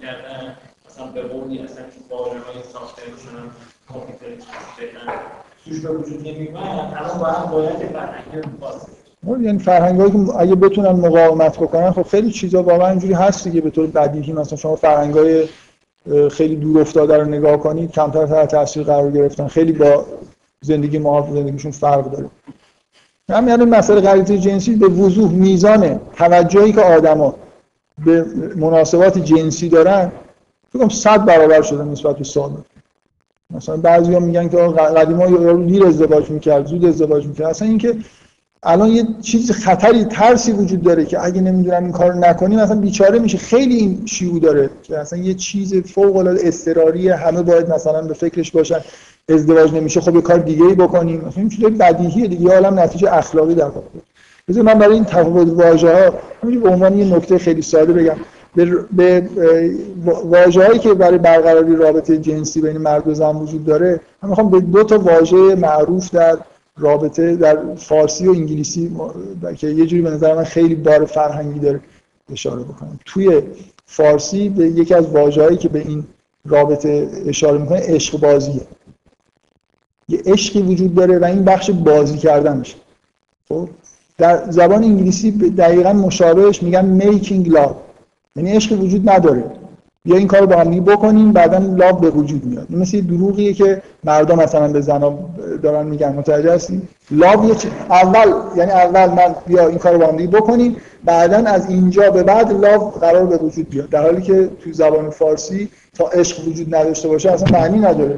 کردن مثلا به قولی اصلا تو واژه های ساخته مثلا کامپیوتر توش به وجود نمیومد الان باید باید فرهنگ خاصه یعنی فرهنگ هایی که اگه بتونن مقاومت بکنن خب خیلی چیزا واقعا اینجوری هست دیگه به طور بدیهی. مثلا شما فرهنگ های خیلی دور افتاده رو نگاه کنید کمتر تحت تاثیر قرار گرفتن. خیلی با زندگی ما زندگیشون فرق داره. همین یعنی مسئله غریزه جنسی به وضوح میزان توجهی که آدما به مناسبات جنسی دارن فکر صد برابر شده نسبت به سابق مثلا بعضیا میگن که قدیما یارو دیر ازدواج می‌کرد زود ازدواج می‌کرد. اصلا اینکه الان یه چیز خطری ترسی وجود داره که اگه نمی‌دونم این کارو نکنیم مثلا بیچاره میشه. خیلی این شیوع داره که اصلا یه چیز فوق العاده اضطراری همه باید مثلا به فکرش باشن ازدواج نمیشه خب یه کار دیگه ای بکنیم. مثلا این چیز بدیهیه دیگه. عالم نتیجه اخلاقی در واقع. من برای این تفاوت واژه ها به عنوان یه نکته خیلی ساده بگم. به, به واژه‌ای که برای برقراری رابطه جنسی بین مرد و زن وجود داره من می‌خوام به دو تا واژه معروف در رابطه در فارسی و انگلیسی که یه جوری به نظر من خیلی بار فرهنگی داره اشاره بکنم توی فارسی به یکی از واژه‌هایی که به این رابطه اشاره می‌کنه عشق بازیه یه عشقی وجود داره و این بخش بازی کردن میشه خب؟ در زبان انگلیسی دقیقا مشابهش میگن making love. یعنی عشق وجود نداره. یا این کارو با هم بکنیم بعدا لاو به وجود میاد. این مثل دروغیه که مردم مثلا به زنا دارن میگن. متوجه هستی؟ لاو یه اول یعنی اول من بیا این کارو با هم بکنیم بعدا از اینجا به بعد لاو قرار به وجود بیاد. در حالی که تو زبان فارسی تا عشق وجود نداشته باشه اصلا معنی نداره.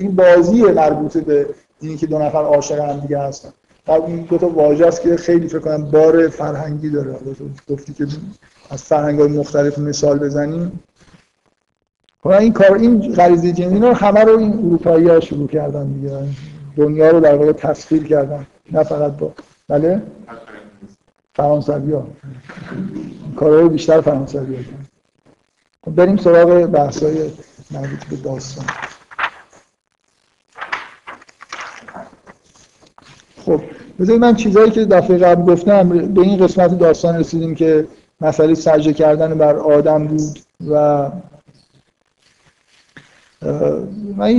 این بازی مربوطه به اینی که دو نفر عاشق هم دیگه هستن. خب این دو تا واژه است که خیلی فکر کنم بار فرهنگی داره. گفتی که از فرهنگ های مختلف مثال بزنیم. خب این کار این غریزه جنسی رو همه رو این اروپایی ها شروع کردن دیگه. دنیا رو در واقع تسخیر کردن. نه فقط با بله؟ فرانسوی ها کارهای بیشتر فرانسوی ها خب بریم سراغ بحث های مربوط به داستان. خب بذارید من چیزایی که دفعه قبل گفتم به این قسمت داستان رسیدیم که مسئله سجده کردن بر آدم بود و من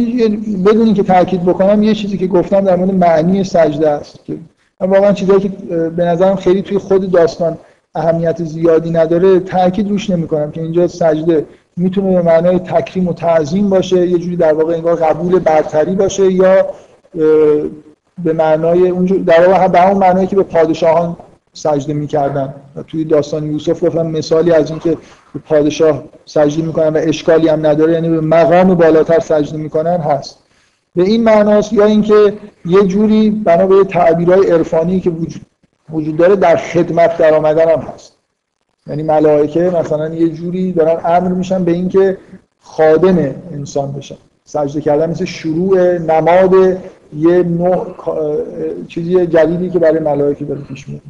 بدون که تاکید بکنم یه چیزی که گفتم در مورد معنی سجده است که واقعا چیزایی که به نظرم خیلی توی خود داستان اهمیت زیادی نداره تاکید روش نمی‌کنم که اینجا سجده می‌تونه به معنای تکریم و تعظیم باشه یه جوری در واقع انگار قبول برتری باشه یا به معنای اونجور در واقع به اون معنایی که به پادشاهان سجده می‌کردن. و توی داستان یوسف گفتم مثالی از اینکه به پادشاه سجده می‌کنن و اشکالی هم نداره یعنی به مقام بالاتر سجده می‌کنن هست. به این معناست یا اینکه یه جوری بنا به تعبیرهای عرفانی که وجود, وجود داره در خدمت در آمدن هم هست. یعنی ملائکه مثلا یه جوری دارن امر میشن به اینکه خادم انسان بشن. سجده کردن مثل شروع نماد یه نوع چیزی جدیدی که برای ملائکه داره پیش میاد.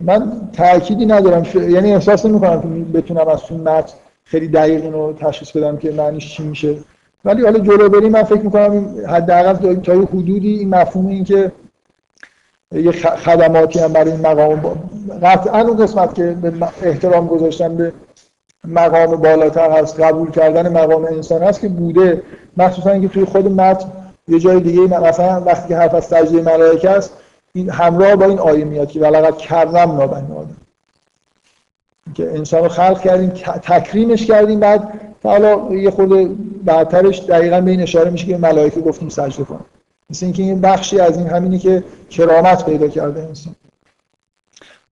من تأکیدی ندارم. یعنی احساس نمی کنم که بتونم از اون متن خیلی دقیق اینو تشخیص بدم که معنیش چی میشه. ولی حالا جلو بریم من فکر می‌کنم حداقل تا یه حدودی این مفهوم این که یه خدماتی هم برای این مقام قطعا اون قسمت که به احترام گذاشتن به مقام بالاتر هست قبول کردن مقام انسان هست که بوده. مخصوصا اینکه توی خود متن یه جای دیگه مثلا وقتی که حرف از سجده ملائکه است این همراه با این آیه میاد که ولقد کرم نابنی آدم. که انسان رو خلق کردیم تکریمش کردیم بعد حالا یه خود بعدترش دقیقا به این اشاره میشه که ملائکه گفتیم سجده کن. مثل اینکه این بخشی از این همینی که کرامت پیدا کرده انسان.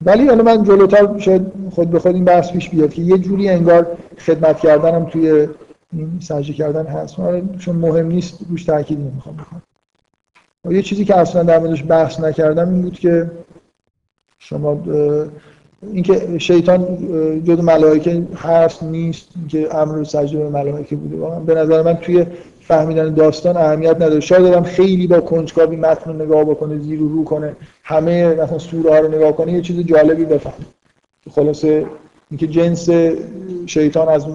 ولی حالا من جلوتر شاید خود به خود این بحث پیش بیاد که یه جوری انگار خدمت کردنم توی این سجده کردن هست. چون مهم نیست روش تاکید نمی‌خوام بکنم. یه چیزی که اصلا در موردش بحث نکردم این بود که شما اینکه شیطان جز ملائکه هست نیست که امر سجده به ملائکه بوده. واقعا به نظر من توی فهمیدن داستان اهمیت نداره. شاید آدم خیلی با کنجکاوی متن رو نگاه بکنه زیر و رو کنه همه مثلا سوره ها رو نگاه کنه یه چیز جالبی بفهم خلاصه اینکه جنس شیطان از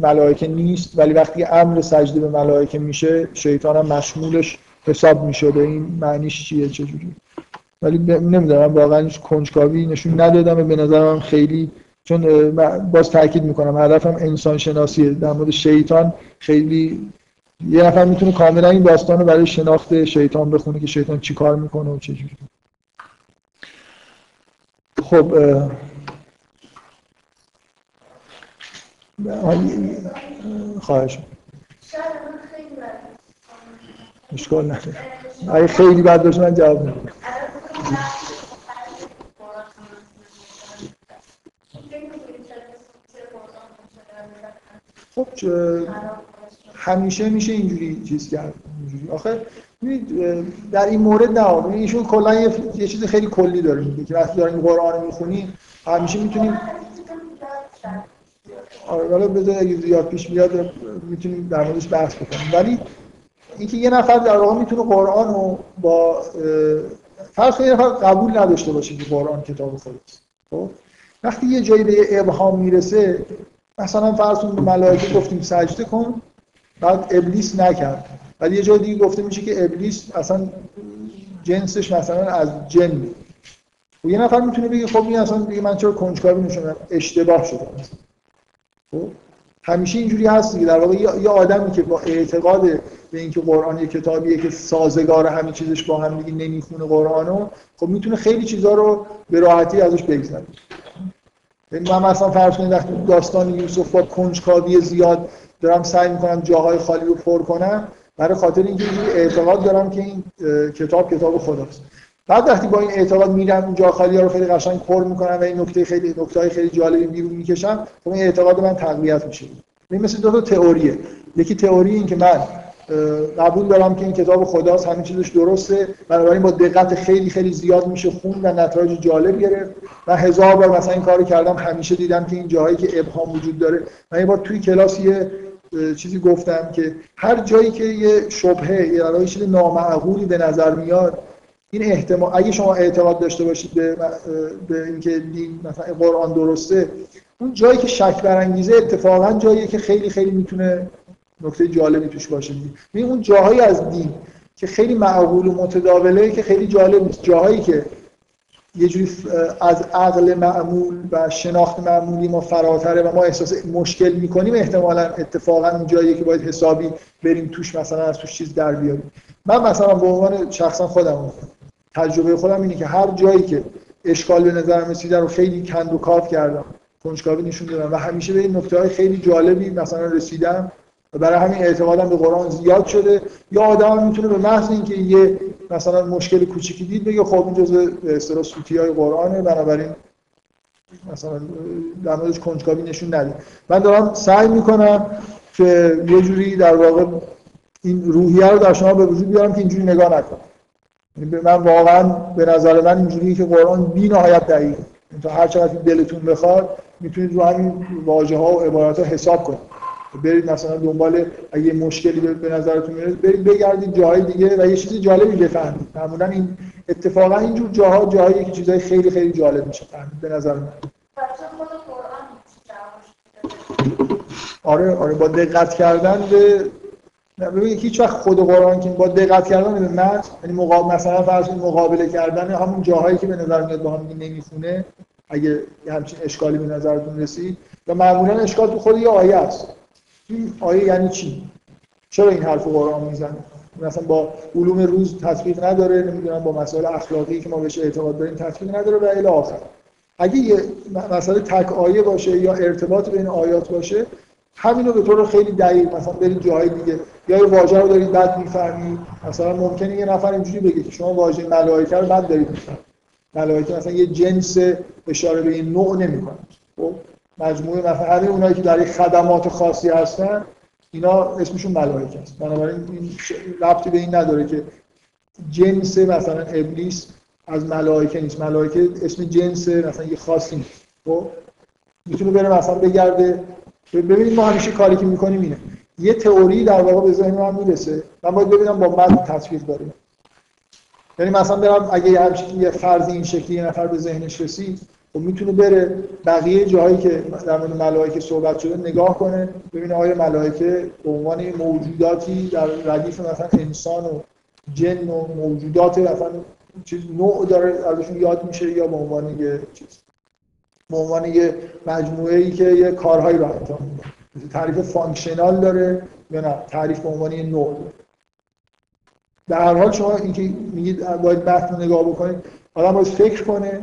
ملائکه نیست ولی وقتی امر سجده به ملائکه میشه شیطان هم مشمولش حساب میشه به این معنیش چیه چجوری ولی نمی‌دونم واقعا کنجکاوی نشون ندادم و به نظرم خیلی چون باز تاکید می‌کنم هدفم انسان شناسیه در مورد شیطان خیلی یه نفر می‌تونه کاملا این داستان رو برای شناخت شیطان بخونه که شیطان چی کار می‌کنه و چجوری خب خواهش اشکال نداره. اگه خیلی بد باشه من جواب میدم. خب همیشه میشه اینجوری چیز کرد اینجوری. آخه در این مورد نه ایشون کلا یه, چیز خیلی کلی داره میگه که وقتی داریم قرآن می‌خونیم همیشه می‌تونیم حالا بذار اگه زیاد پیش بیاد می‌تونیم در موردش بحث بکنیم. ولی اینکه یه نفر در واقع می‌تونه قرآن رو با فرض یه نفر قبول نداشته باشه که قرآن کتاب خودش. خب؟ وقتی یه جایی به ابهام می‌رسه مثلا فرض به ملائکه گفتیم سجده کن بعد ابلیس نکرد. ولی یه جای دیگه گفته میشه که ابلیس اصلا جنسش مثلا از جن و یه نفر می‌تونه بگه خب این اصلا دیگه من چرا کنجکاوی نشونم؟ اشتباه شده. همیشه اینجوری هست دیگه. در واقع یه آدمی که با اعتقاد به اینکه قرآن یه کتابیه که سازگار همه چیزش با هم دیگه نمی‌خونه قرآنو خب می‌تونه خیلی چیزا رو به راحتی ازش بگذره. یعنی من مثلا فرض کنید وقتی داستان یوسف با کنجکاوی زیاد دارم سعی می‌کنم جاهای خالی رو پر کنم برای خاطر اینکه اعتقاد دارم که این کتاب کتاب خداست. بعد وقتی با این اعتقاد میرم اون جا خالی ها رو خیلی قشنگ پر می‌کنم و این نکته خیلی نکته خیلی جالبی بیرون می‌کشم خب این اعتقاد من تقویت میشه این مثل دو تا تئوریه. یکی تئوری این که من قبول دارم که این کتاب خداست همین چیزش درسته بنابراین با دقت خیلی خیلی زیاد میشه خون و نتایج جالب گرفت. من هزار بار مثلا این کارو کردم همیشه دیدم که این جاهایی که ابهام وجود داره. من یه بار توی کلاس یه چیزی گفتم که هر جایی که یه شبهه یا چیز نامعقولی به نظر میاد این احتمال اگه شما اعتقاد داشته باشید به, به اینکه دین مثلا قرآن درسته اون جایی که شک برانگیزه اتفاقا جاییه که خیلی خیلی می‌تونه نکته جالبی توش باشه. می اون جاهایی از دین که خیلی معقول و متداوله که خیلی جالب نیست. جاهایی که یه جوری از عقل معمول و شناخت معمولی ما فراتره و ما احساس مشکل می‌کنیم احتمالا اتفاقا اون جاییه که باید حسابی بریم توش مثلا از توش چیز در بیاریم. من مثلا به عنوان شخصا خودم تجربه خودم اینه که هر جایی که اشکال به نظرم رسیده رو خیلی کند و کاف کردم. کنجکاوی نشون دادم و همیشه به این نکته های خیلی جالبی مثلا رسیدم و برای همین اعتمادم به قرآن زیاد شده. یا آدم می‌تونه به محض اینکه یه مثلا مشکل کوچیکی دید بگه خب این جزء اصطلاح سوتی های قرآنه بنابراین مثلا در موردش کنجکاوی نشون نده. من دارم سعی می‌کنم که یه جوری در واقع این روحیه رو در شما به وجود بیارم که اینجوری نگاه نکنم. من واقعا به نظر من اینجوریه که قرآن بی نهایت دقیق. تا هر چقدر دلتون بخواد می‌تونید رو همین واژه ها و عبارات ها حساب کنید. برید مثلا دنبال اگه مشکلی به نظرتون میاد برید بگردید جاهای دیگه و یه چیز جالبی بفهمید. معمولا این اتفاقا اینجور جاها جاهایی که چیزای خیلی خیلی جالب میشه. فهمید؟ به نظر من. آره آره. با دقت کردن به ببینید هیچ وقت خود قرآن که با دقت کردن به متن یعنی مقابل مثلا فرض مقابله کردن همون جاهایی که به نظر میاد با هم نمی‌خونه اگه همچین اشکالی به نظرتون رسید. و معمولا اشکال تو خود یه آیه است. این آیه یعنی چی؟ چرا این حرف قرآن می‌زنه؟ مثلا با علوم روز تطبیق نداره نمی‌دونم با مسائل اخلاقی که ما بهش اعتقاد داریم تطبیق نداره و الی آخر. اگه یه مسئله تک آیه باشه یا ارتباط بین آیات باشه همینو به طور خیلی دقیق مثلا برید جاهای دیگه. یا یه واژه رو دارید بعد می‌فهمید. مثلا ممکنه یه نفر اینجوری بگه که شما واژه ملائکه رو بعد دارید ملائکه مثلا یه جنس اشاره به این نوع نمی‌کنه. خب مجموعه مثلا اونایی که در خدمات خاصی هستن اینا اسمشون ملائکه است بنابراین این ربطی به این نداره که جنس مثلا ابلیس از ملائکه نیست. ملائکه اسم جنس مثلا یه خاصی نیست. خب می‌تونه بره مثلا بگرده ببینید ما همیشه کاری که می‌کنیم اینه. یه تئوری در واقع به ذهن من می‌رسه. من باید ببینم با متن تطبیق داره. یعنی مثلا برم اگه یه یه فرض این شکلی یه نفر به ذهنش رسید خب می‌تونه بره بقیه جاهایی که در مورد ملائکه صحبت شده نگاه کنه ببینه آیا ملائکه به عنوان موجوداتی در ردیف مثلا انسان و جن و موجودات مثلا چیز نوع داره ازشون یاد میشه یا به عنوان یه چیز. به عنوان یه مجموعه ای که یه کارهایی رو انجام میده. تعریف functional داره یا نه؟ تعریف به عنوان یه نوع در هر حال شما اینکه میگید باید متن نگاه بکنید آدم باید فکر کنه.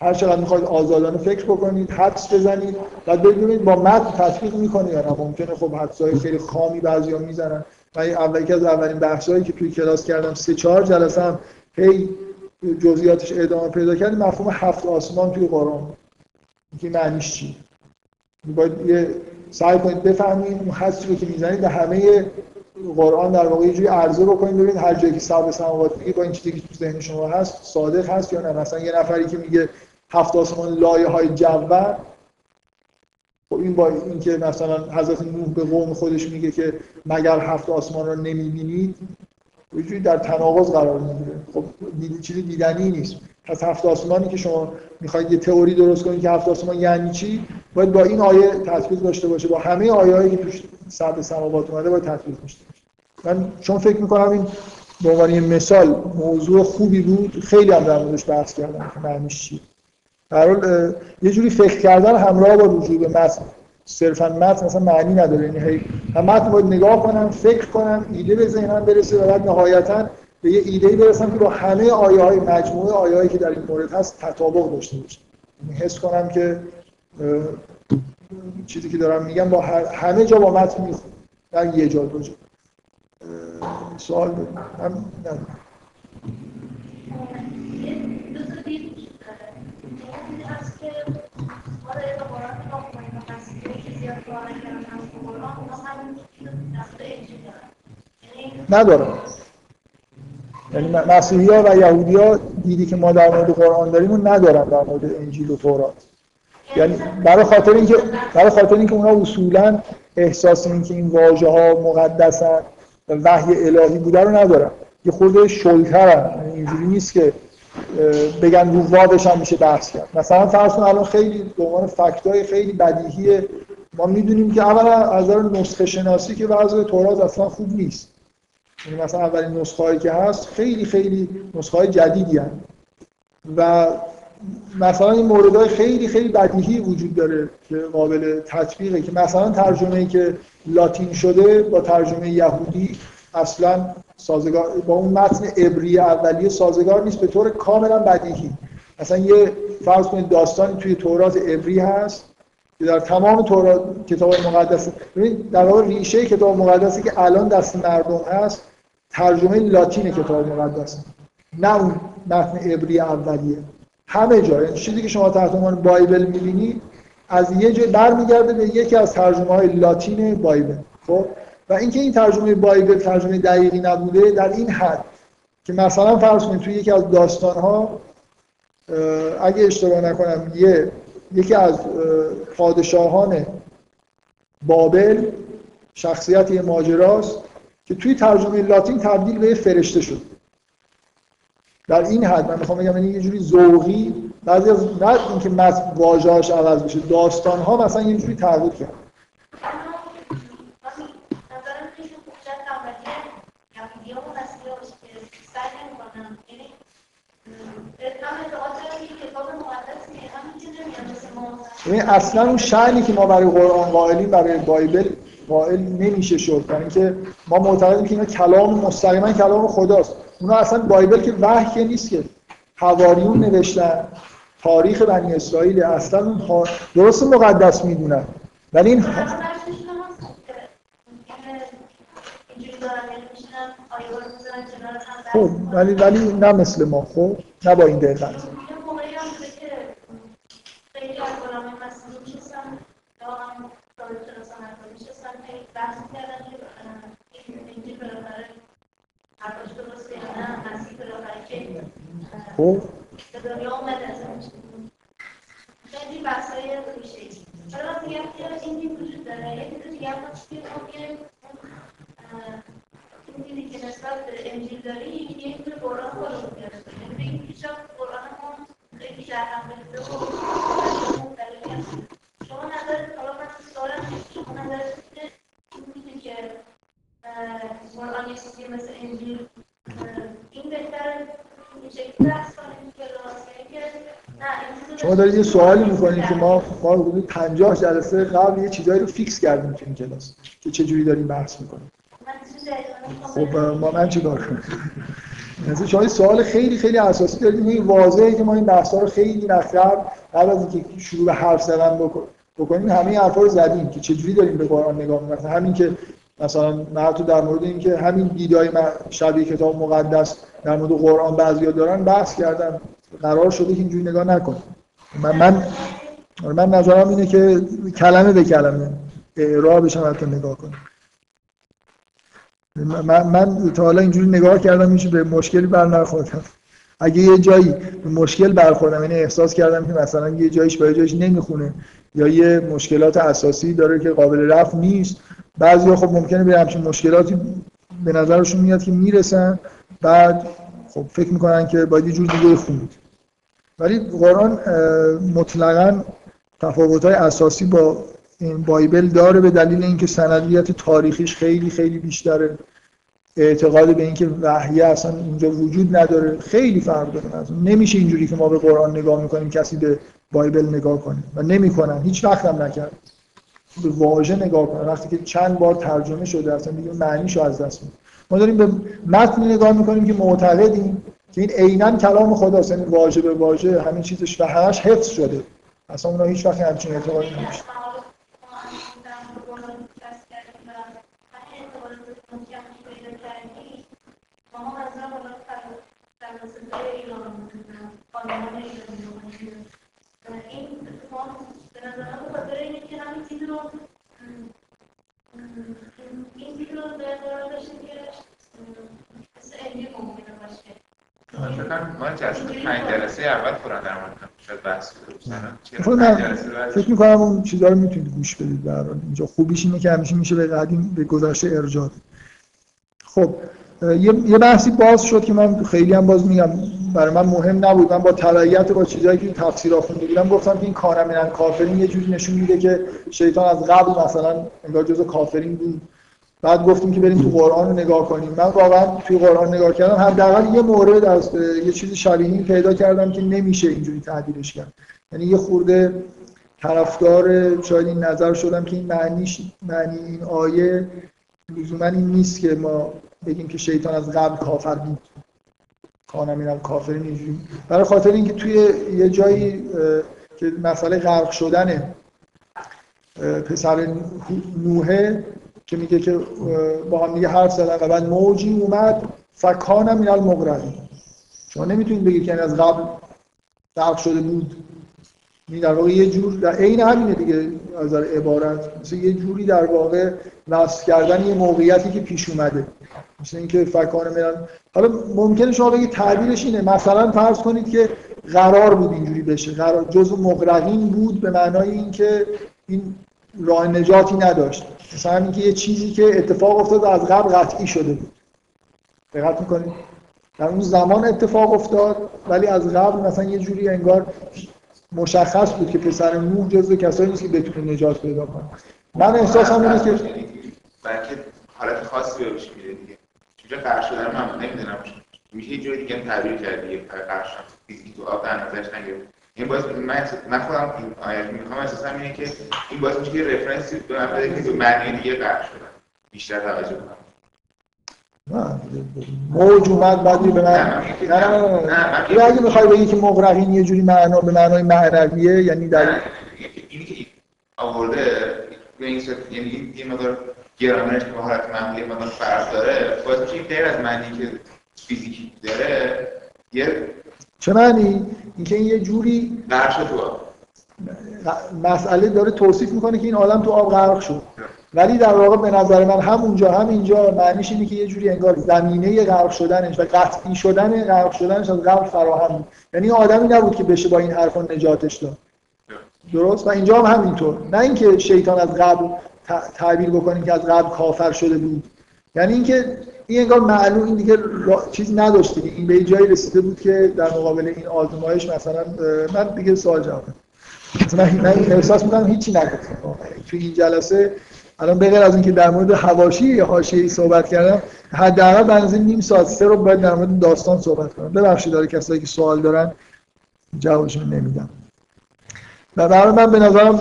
هر چقدر می‌خواید آزادانه فکر بکنید حدس بزنید بعد ببینید با متن تطبیق می‌کنه یا نه. ممکنه خب حدسای خیلی خامی بعضیا می‌زنن. من اولی که از اولین بحثایی که توی کلاس کردم سه چهار جلسه هم هی جزئیاتش ادامه پیدا کرد مفهوم هفت آسمان توی قرآن که معنیش چی؟ باید یه سعی کنید بفهمید اون حسی رو که می‌زنید به همه قرآن در واقع یه جوری عرضه بکنید ببینید هر جایی که سبع سماوات میگه با این چیزی که تو ذهن شما هست صادق هست یا نه؟ مثلا یه نفری که میگه هفت آسمان لایه های جوور خب این با اینکه مثلا حضرت نوح به قوم خودش میگه که مگر هفت آسمان رو نمی‌بینید؟ یه در تناقض قرار می‌گیره. خب. چیزی دیدنی نیست. پس هفت آسمانی که شما می‌خواید یه تئوری درست کنید که هفت آسمان یعنی چی باید با این آیه تطبیق داشته باشه. با همه آیه‌هایی که توش سبع سماوات اومده باید تطبیق داشته باشه. من چون فکر می‌کنم این به عنوان مثال موضوع خوبی بود خیلی هم در موردش بحث کردم که معنیش چی در یه جوری فکر کردن همراه با رجوع به متن. صرفا متن مثلا معنی نداره. یعنی هی متن باید نگاه کنم فکر کنم ایده به ذهنم برسه و بعد نهایتا به یه ایده برسم که با همه آیه های مجموعه آیه هایی که در این مورد هست تطابق داشته باشه یعنی حس کنم که چیزی که دارم میگم با همه جا با متن می‌خونم در یه جا دو جا. سوال هم ندارم. یعنی مسیحی ها و یهودی ها دیدی که ما در مورد قرآن داریم اون ندارن در مورد انجیل و تورات. یعنی برای خاطر اینکه برای خاطر اینکه اونا اصولا احساس این که این واژه ها مقدسن و وحی الهی بوده رو ندارن. یه خورده شلترن. یعنی اینجوری نیست که بگن رو وادش هم میشه بحث کرد. مثلا فرض الان خیلی به عنوان فکتای خیلی بدیهی ما می‌دونیم که اولا از نظر نسخه شناسی که وضع تورات اصلا خوب نیست. یعنی مثلا اولین نسخه هایی که هست خیلی خیلی نسخه های جدیدی هست و مثلا این موردهای خیلی خیلی بدیهی وجود داره که قابل تطبیقه که مثلا ترجمه ای که لاتین شده با ترجمه یهودی اصلا سازگار با اون متن عبری اولیه سازگار نیست به طور کاملا بدیهی. مثلا یه فرض کنید داستانی توی تورات عبری هست که در تمام تورات کتاب مقدس در واقع ریشه کتاب مقدسی که الان دست مردم هست ترجمه لاتین کتاب مقدس نه اون متن عبری اولیه. همه جا. چیزی که شما تحت عنوان بایبل می‌بینید از یه جای برمیگرده به یکی از ترجمه های لاتین بایبل. خب؟ و اینکه این ترجمه بایبل ترجمه دقیقی نبوده در این حد که مثلا فرض کنید توی یکی از داستان ها اگه اشتباه نکنم یه یکی از پادشاهان بابل شخصیت یه ماجراست. که توی ترجمه لاتین تبدیل به فرشته شد. در این حد من می‌خوام بگم یعنی یه جوری ذوقی بعضی از نه اینکه متن واژه‌اش عوض بشه داستان ها مثلا یه جوری تغییر کرد. یعنی اصلا اون شعنی که ما برای قرآن قائلیم برای بایبل قائل نمیشه شد. برای اینکه ما معتقدیم که اینا کلام مستقیما کلام خداست. اونا اصلا بایبل که وحی نیست که. حواریون نوشتن. تاریخ بنی اسرائیل اصلا اون درست مقدس می‌دونن. ولی این خب ولی ولی نه مثل ما خب؟ نه با این دقت. خب. به دنیا اومد از خیلی بحثای ریشه ای حالا میگم که این دین وجود داره چیز دیگه هم هست که این دیدی که نسبت به انجیل داریم یه جور قرآن خودمون گرفته یعنی بگیم پیش قرآن ما خیلی شهرم بریده و مختلفی هست شما نظرت حالا من سوالم شما نظرت اینه که قرآن یه چیزی مثل انجیل این بهتره این شکلی بحث کنیم که راست که شما دارید یه سوالی می‌کنید که ما ما حدود 50 جلسه قبل یه چیزایی رو فیکس کردیم تو این کلاس که چه جوری داریم بحث می‌کنیم. خب ما من چیکار کنم؟ مثلا شما سوال خیلی خیلی اساسی دارید. این واضحه که ما این بحثا رو خیلی وقت قبل از اینکه شروع به حرف زدن بکنیم همه این حرفا رو زدیم که چه جوری داریم به قرآن نگاه می‌کنیم. مثلا همین که مثلا تو در مورد اینکه همین دیدای شبیه کتاب مقدس در مورد قرآن بعضیا دارن بحث کردم قرار شده که اینجوری نگاه نکنیم من من من نظرم اینه که کلمه به کلمه اعرابش هم حتی نگاه کنیم من, من تا حالا اینجوری نگاه کردم میشه به مشکلی بر نخوردم اگه یه جایی به مشکل برخوردم یعنی احساس کردم که مثلا یه جایش با یه جایش نمی‌خونه یا یه مشکلات اساسی داره که قابل رفع نیست بعضیا خب ممکنه به همچین مشکلاتی به نظرشون میاد که می‌رسن بعد خب فکر می‌کنن که باید یه جور دیگه خوند ولی قرآن مطلقا تفاوت های اساسی با این بایبل داره به دلیل اینکه سندیت تاریخیش خیلی خیلی بیشتره. اعتقاد به اینکه وحیه اصلا اینجا وجود نداره خیلی فرق داره نمیشه اینجوری که ما به قرآن نگاه می‌کنیم کسی به بایبل نگاه کنه. و نمی‌کنن. هیچ وقت هم نکرد. به واژه نگاه کنه. وقتی که چند بار ترجمه شده اصلا دیگه معنیشو از دست میده. ما داریم به متن نگاه می‌کنیم که معتقدیم که این عینا کلام خداست یعنی واژه به واژه همین چیزش و همش حفظ شده. اصلا اونا هیچ وقت همچین اعتقادی نمیشه این به اینه که رو این چیز رو داشته که مثل علمی ممکنه باشه ما جلسه پنج جلسه اول قرآن در مورد شاید بحث فکر می‌کنم اون چیزا رو می‌تونید گوش بدید در اینجا خوبیش اینه که همیشه میشه به قدیم به گذشته ارجاع خب یه بحثی باز شد که من خیلی هم باز میگم. برای من مهم نبود. من با تبعیت با چیزایی که تفسیر آخونده بودم گفتم که این کارمینن کافرین یه جوری نشون میده که شیطان از قبل مثلا انگار جزء کافرین بود. بعد گفتیم که بریم تو قرآن رو نگاه کنیم. من واقعا توی قرآن نگاه کردم. حداقل یه مورد از یه چیزی شبیه پیدا کردم که نمیشه اینجوری تعبیرش کرد. یعنی یه خورده طرفدار شاید این نظر شدم که این معنیش معنی این آیه لزوما این نیست که ما بگیم که شیطان از قبل کافر بود. کانم میرم کافر اینجوری برای خاطر اینکه توی یه جایی که مسئله غرق شدن پسر نوحه که میگه که با هم دیگه حرف زدن و بعد موجی اومد فکانم من المغرقین. شما نمی‌تونید بگید که از قبل غرق شده بود. در واقع یه جور در عین همینه دیگه از عبارت. مثل یه جوری در واقع نصب کردن یه موقعیتی که پیش اومده. مثل اینکه فکان میرن حالا ممکنه شما بگید تعبیرش اینه. مثلا فرض کنید که قرار بود اینجوری بشه. قرار جزء مغرقین بود به معنای اینکه این راه نجاتی نداشت. مثلا اینکه یه چیزی که اتفاق افتاد از قبل قطعی شده بود. دقت می‌کنید؟ در اون زمان اتفاق افتاد ولی از قبل مثلا یه جوری انگار مشخص بود که پسر نوح جزو کسایی نیست که بتونه نجات پیدا کنه. من احساسم اینه که بلکه حالت خاصی بهش میده دیگه. چون قرار شدن من نمی‌دونم. میشه یه جوری دیگه تعبیر کردی یه قرار فیزیکی تو آب در نظرش نگرفت. این باعث من من خودم این آیت می‌خوام احساسم اینه که این باعث میشه که رفرنسی به من بده که معنی دیگه قرار شدن. بیشتر توجه کنم. موج اومد بعد به من نه اگه می‌خوای بگی که مغرقین یه جوری معنا به معنای معنویه یعنی در اینی که آورده به این صورت یعنی یه مقدار گرامرش به حالت معمولی مقدار فرق داره باید میشه غیر از معنی که فیزیکی داره یه چه معنی؟ اینکه این یه جوری غرق تو. مسئله داره توصیف می‌کنه که این عالم تو آب غرق شد. ولی در واقع به نظر من همونجا همینجا معنیش اینه که یه جوری انگار زمینه غرق شدنش و قطعی شدن غرق شدنش از قبل فراهم بود. یعنی آدمی نبود که بشه با این حرفا نجاتش داد. درست؟ و اینجا هم همینطور. نه اینکه شیطان از قبل تعبیر بکنیم که از قبل کافر شده بود. یعنی اینکه این انگار معلوم این دیگه چیزی نداشت دیگه. این به جایی رسیده بود که در مقابل این آزمایش مثلا من دیگه سوال جواب مثلا من احساس می‌کنم هیچی نگفتم. تو این جلسه الان بغیر از اینکه در مورد حواشی یا حاشیه‌ای صحبت کردم حداقل بنظر نیم ساعت سه رو باید در مورد داستان صحبت کنم. ببخشید داره کسایی که سوال دارن جوابشون نمیدم. و برای من به نظرم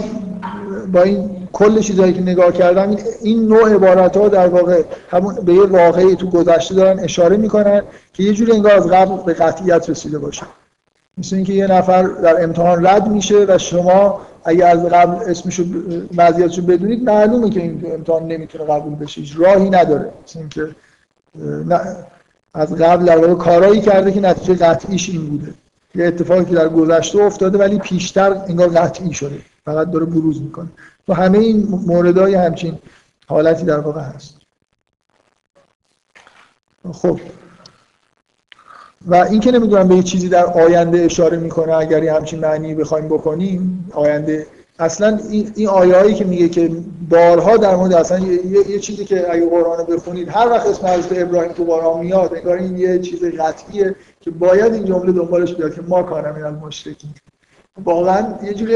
با این کل چیزایی که نگاه کردم این نوع عبارت ها در واقع همون به یه واقعی تو گذشته دارن اشاره می‌کنن که یه جوری انگار از قبل به قطعیت رسیده باشه. مثل اینکه یه نفر در امتحان رد میشه و شما اگه از قبل اسمشو مزیتشو بدونید معلومه که این امتحان نمی‌تونه قبول بشه. راهی نداره. مثل اینکه از قبل در کارایی کرده که نتیجه قطعیش این بوده. یه اتفاقی که در گذشته افتاده ولی پیشتر انگار قطعی شده. فقط داره بروز می‌کنه. تو همه این موردهای همچین حالتی در واقع هست. خب. و این که نمی‌دونم به یه چیزی در آینده اشاره می‌کنه اگر یه همچین معنی بخوایم بکنیم آینده. اصلا این, این آیه که میگه که بارها در مورد اصلا یه, یه چیزی که اگه قرآن بخونید هر وقت اسم حضرت ابراهیم تو قرآن میاد انگار این یه چیز قطعیه که باید این جمله دنبالش بیاد که ما کارم این مشرکین واقعا یه جوری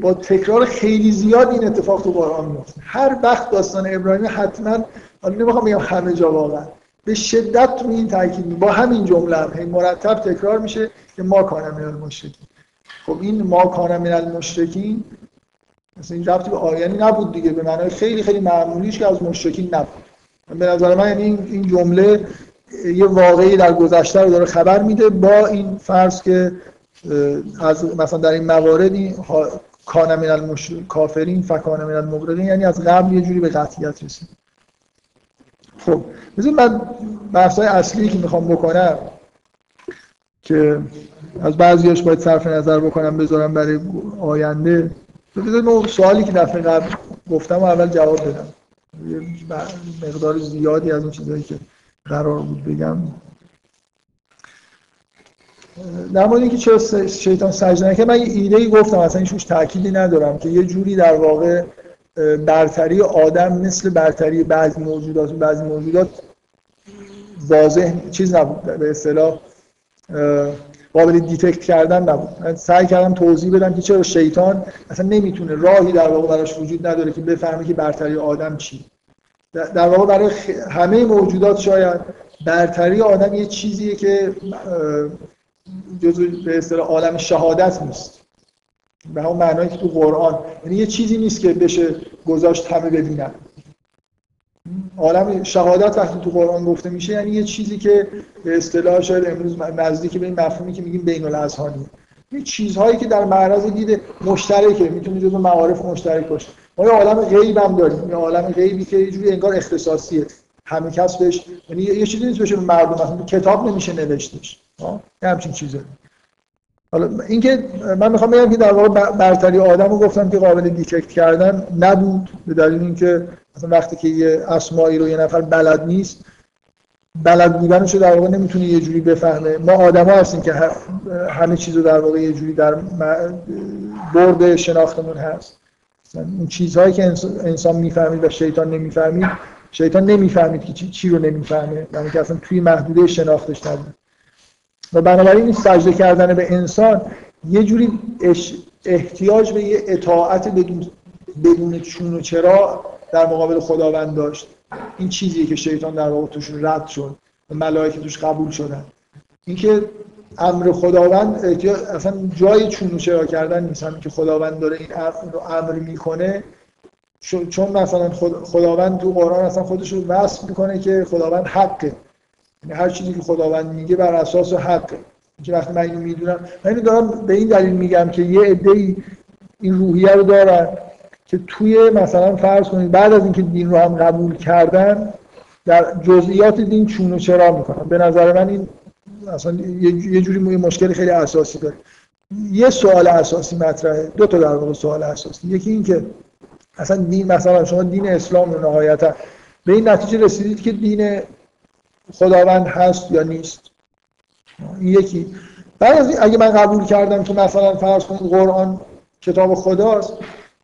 با تکرار خیلی زیاد این اتفاق تو قرآن میفته هر وقت داستان ابراهیم حتما حالا نمی‌خوام بگم همه جا واقعا به شدت تو این تاکید با همین جمله هم مرتب تکرار میشه که ما کانم من المشرکین خب این ما کانم من المشرکین مثلا این ربطی به آیانی نبود دیگه به معنای خیلی خیلی معمولیش که از مشرکین نبود. به نظر من یعنی این جمله یه واقعی در گذشته رو داره خبر میده با این فرض که از مثلا در این موارد کان من کافرین فکان من المغرقین یعنی از قبل یه جوری به قطعیت رسید. خب مثل من بحث های اصلی که می‌خوام بکنم که از بعضیاش باید صرف نظر بکنم بذارم برای آینده. بذارید سوالی که دفعه قبل گفتم و اول جواب بدم. مقدار زیادی از اون چیزهایی که قرار بود بگم. در مورد اینکه چرا شیطان سجده نکرد من یه ایده ای گفتم اصلا اینش تأکیدی ندارم که یه جوری در واقع برتری آدم مثل برتری بعضی موجودات به بعضی موجودات واضح چیز نبود به اصطلاح قابل detect کردن نبود. من سعی کردم توضیح بدم که چرا شیطان اصلا نمی‌تونه راهی در واقع براش وجود نداره که بفهمه که برتری آدم چیه. در واقع برای همه موجودات شاید برتری آدم یه چیزیه که جزو به اصطلاح عالم شهادت نیست. به همون معنایی که تو قرآن. یعنی یه چیزی نیست که بشه گذاشت همه ببینن. عالم شهادت وقتی تو قرآن گفته میشه یعنی یه چیزی که به اصطلاح شاید امروز نزدیک به این مفهومی که میگیم بین الاذهانی یه چیزهایی که در معرض دید مشترکه می‌تونه جزو معارف مشترک باشه. ما یه عالم غیب هم داریم. یه عالم غیبی که یه جوری انگار اختصاصیه. همه کس بهش یعنی یه چیزی نیست بشه مردم. مثلا کتاب نمیشه نوشتش. یه همچین چیزه. حالا اینکه من می‌خوام بگم که در واقع برتری آدم رو گفتم که قابل detect کردن نبود به دلیل اینکه مثلا وقتی که یه اسمایی رو یه نفر بلد نیست بلد بودنش در واقع نمی‌تونه یه جوری بفهمه. ما آدم ها هستیم که همه چیز رو در واقع یه جوری در بُرد شناختمون هست. اون چیزهایی که انسان می‌فهمید و شیطان نمی‌فهمید شیطان نمی‌فهمید که چی, رو نمی‌فهمه. یعنی که اصلا توی محدوده شناختش نبود. و بنابراین این سجده کردن به انسان یه جوری احتیاج به یه اطاعت بدون بدون چون و چرا در مقابل خداوند داشت. این چیزیه که شیطان در واقع توش رد شد و ملائکه توش قبول شدن. اینکه امر خداوند اصلا جای چون و چرا کردن نیست. که خداوند داره این رو امر می‌کنه. چون مثلا خداوند تو قرآن اصلا خودش رو وصف می‌کنه که خداوند حقه. هر چیزی که خداوند میگه بر اساس حقه که وقتی من اینو می‌دونم من اینو دارم به این دلیل میگم که یه عده این روحیه رو دارن که توی مثلا فرض کنید بعد از اینکه دین رو هم قبول کردن در جزئیات دین چون و چرا می‌کنن. به نظر من این اصلا یه جوری مشکل خیلی اساسی داره. یه سوال اساسی مطرحه. دو تا در واقع سوال اساسی. یکی این که اصلا دین مثلا شما دین اسلام رو نهایتا به این نتیجه رسیدید که دین خداوند هست یا نیست؟ این یکی. بعد از اگه من قبول کردم که مثلا فرض کنید قرآن کتاب خداست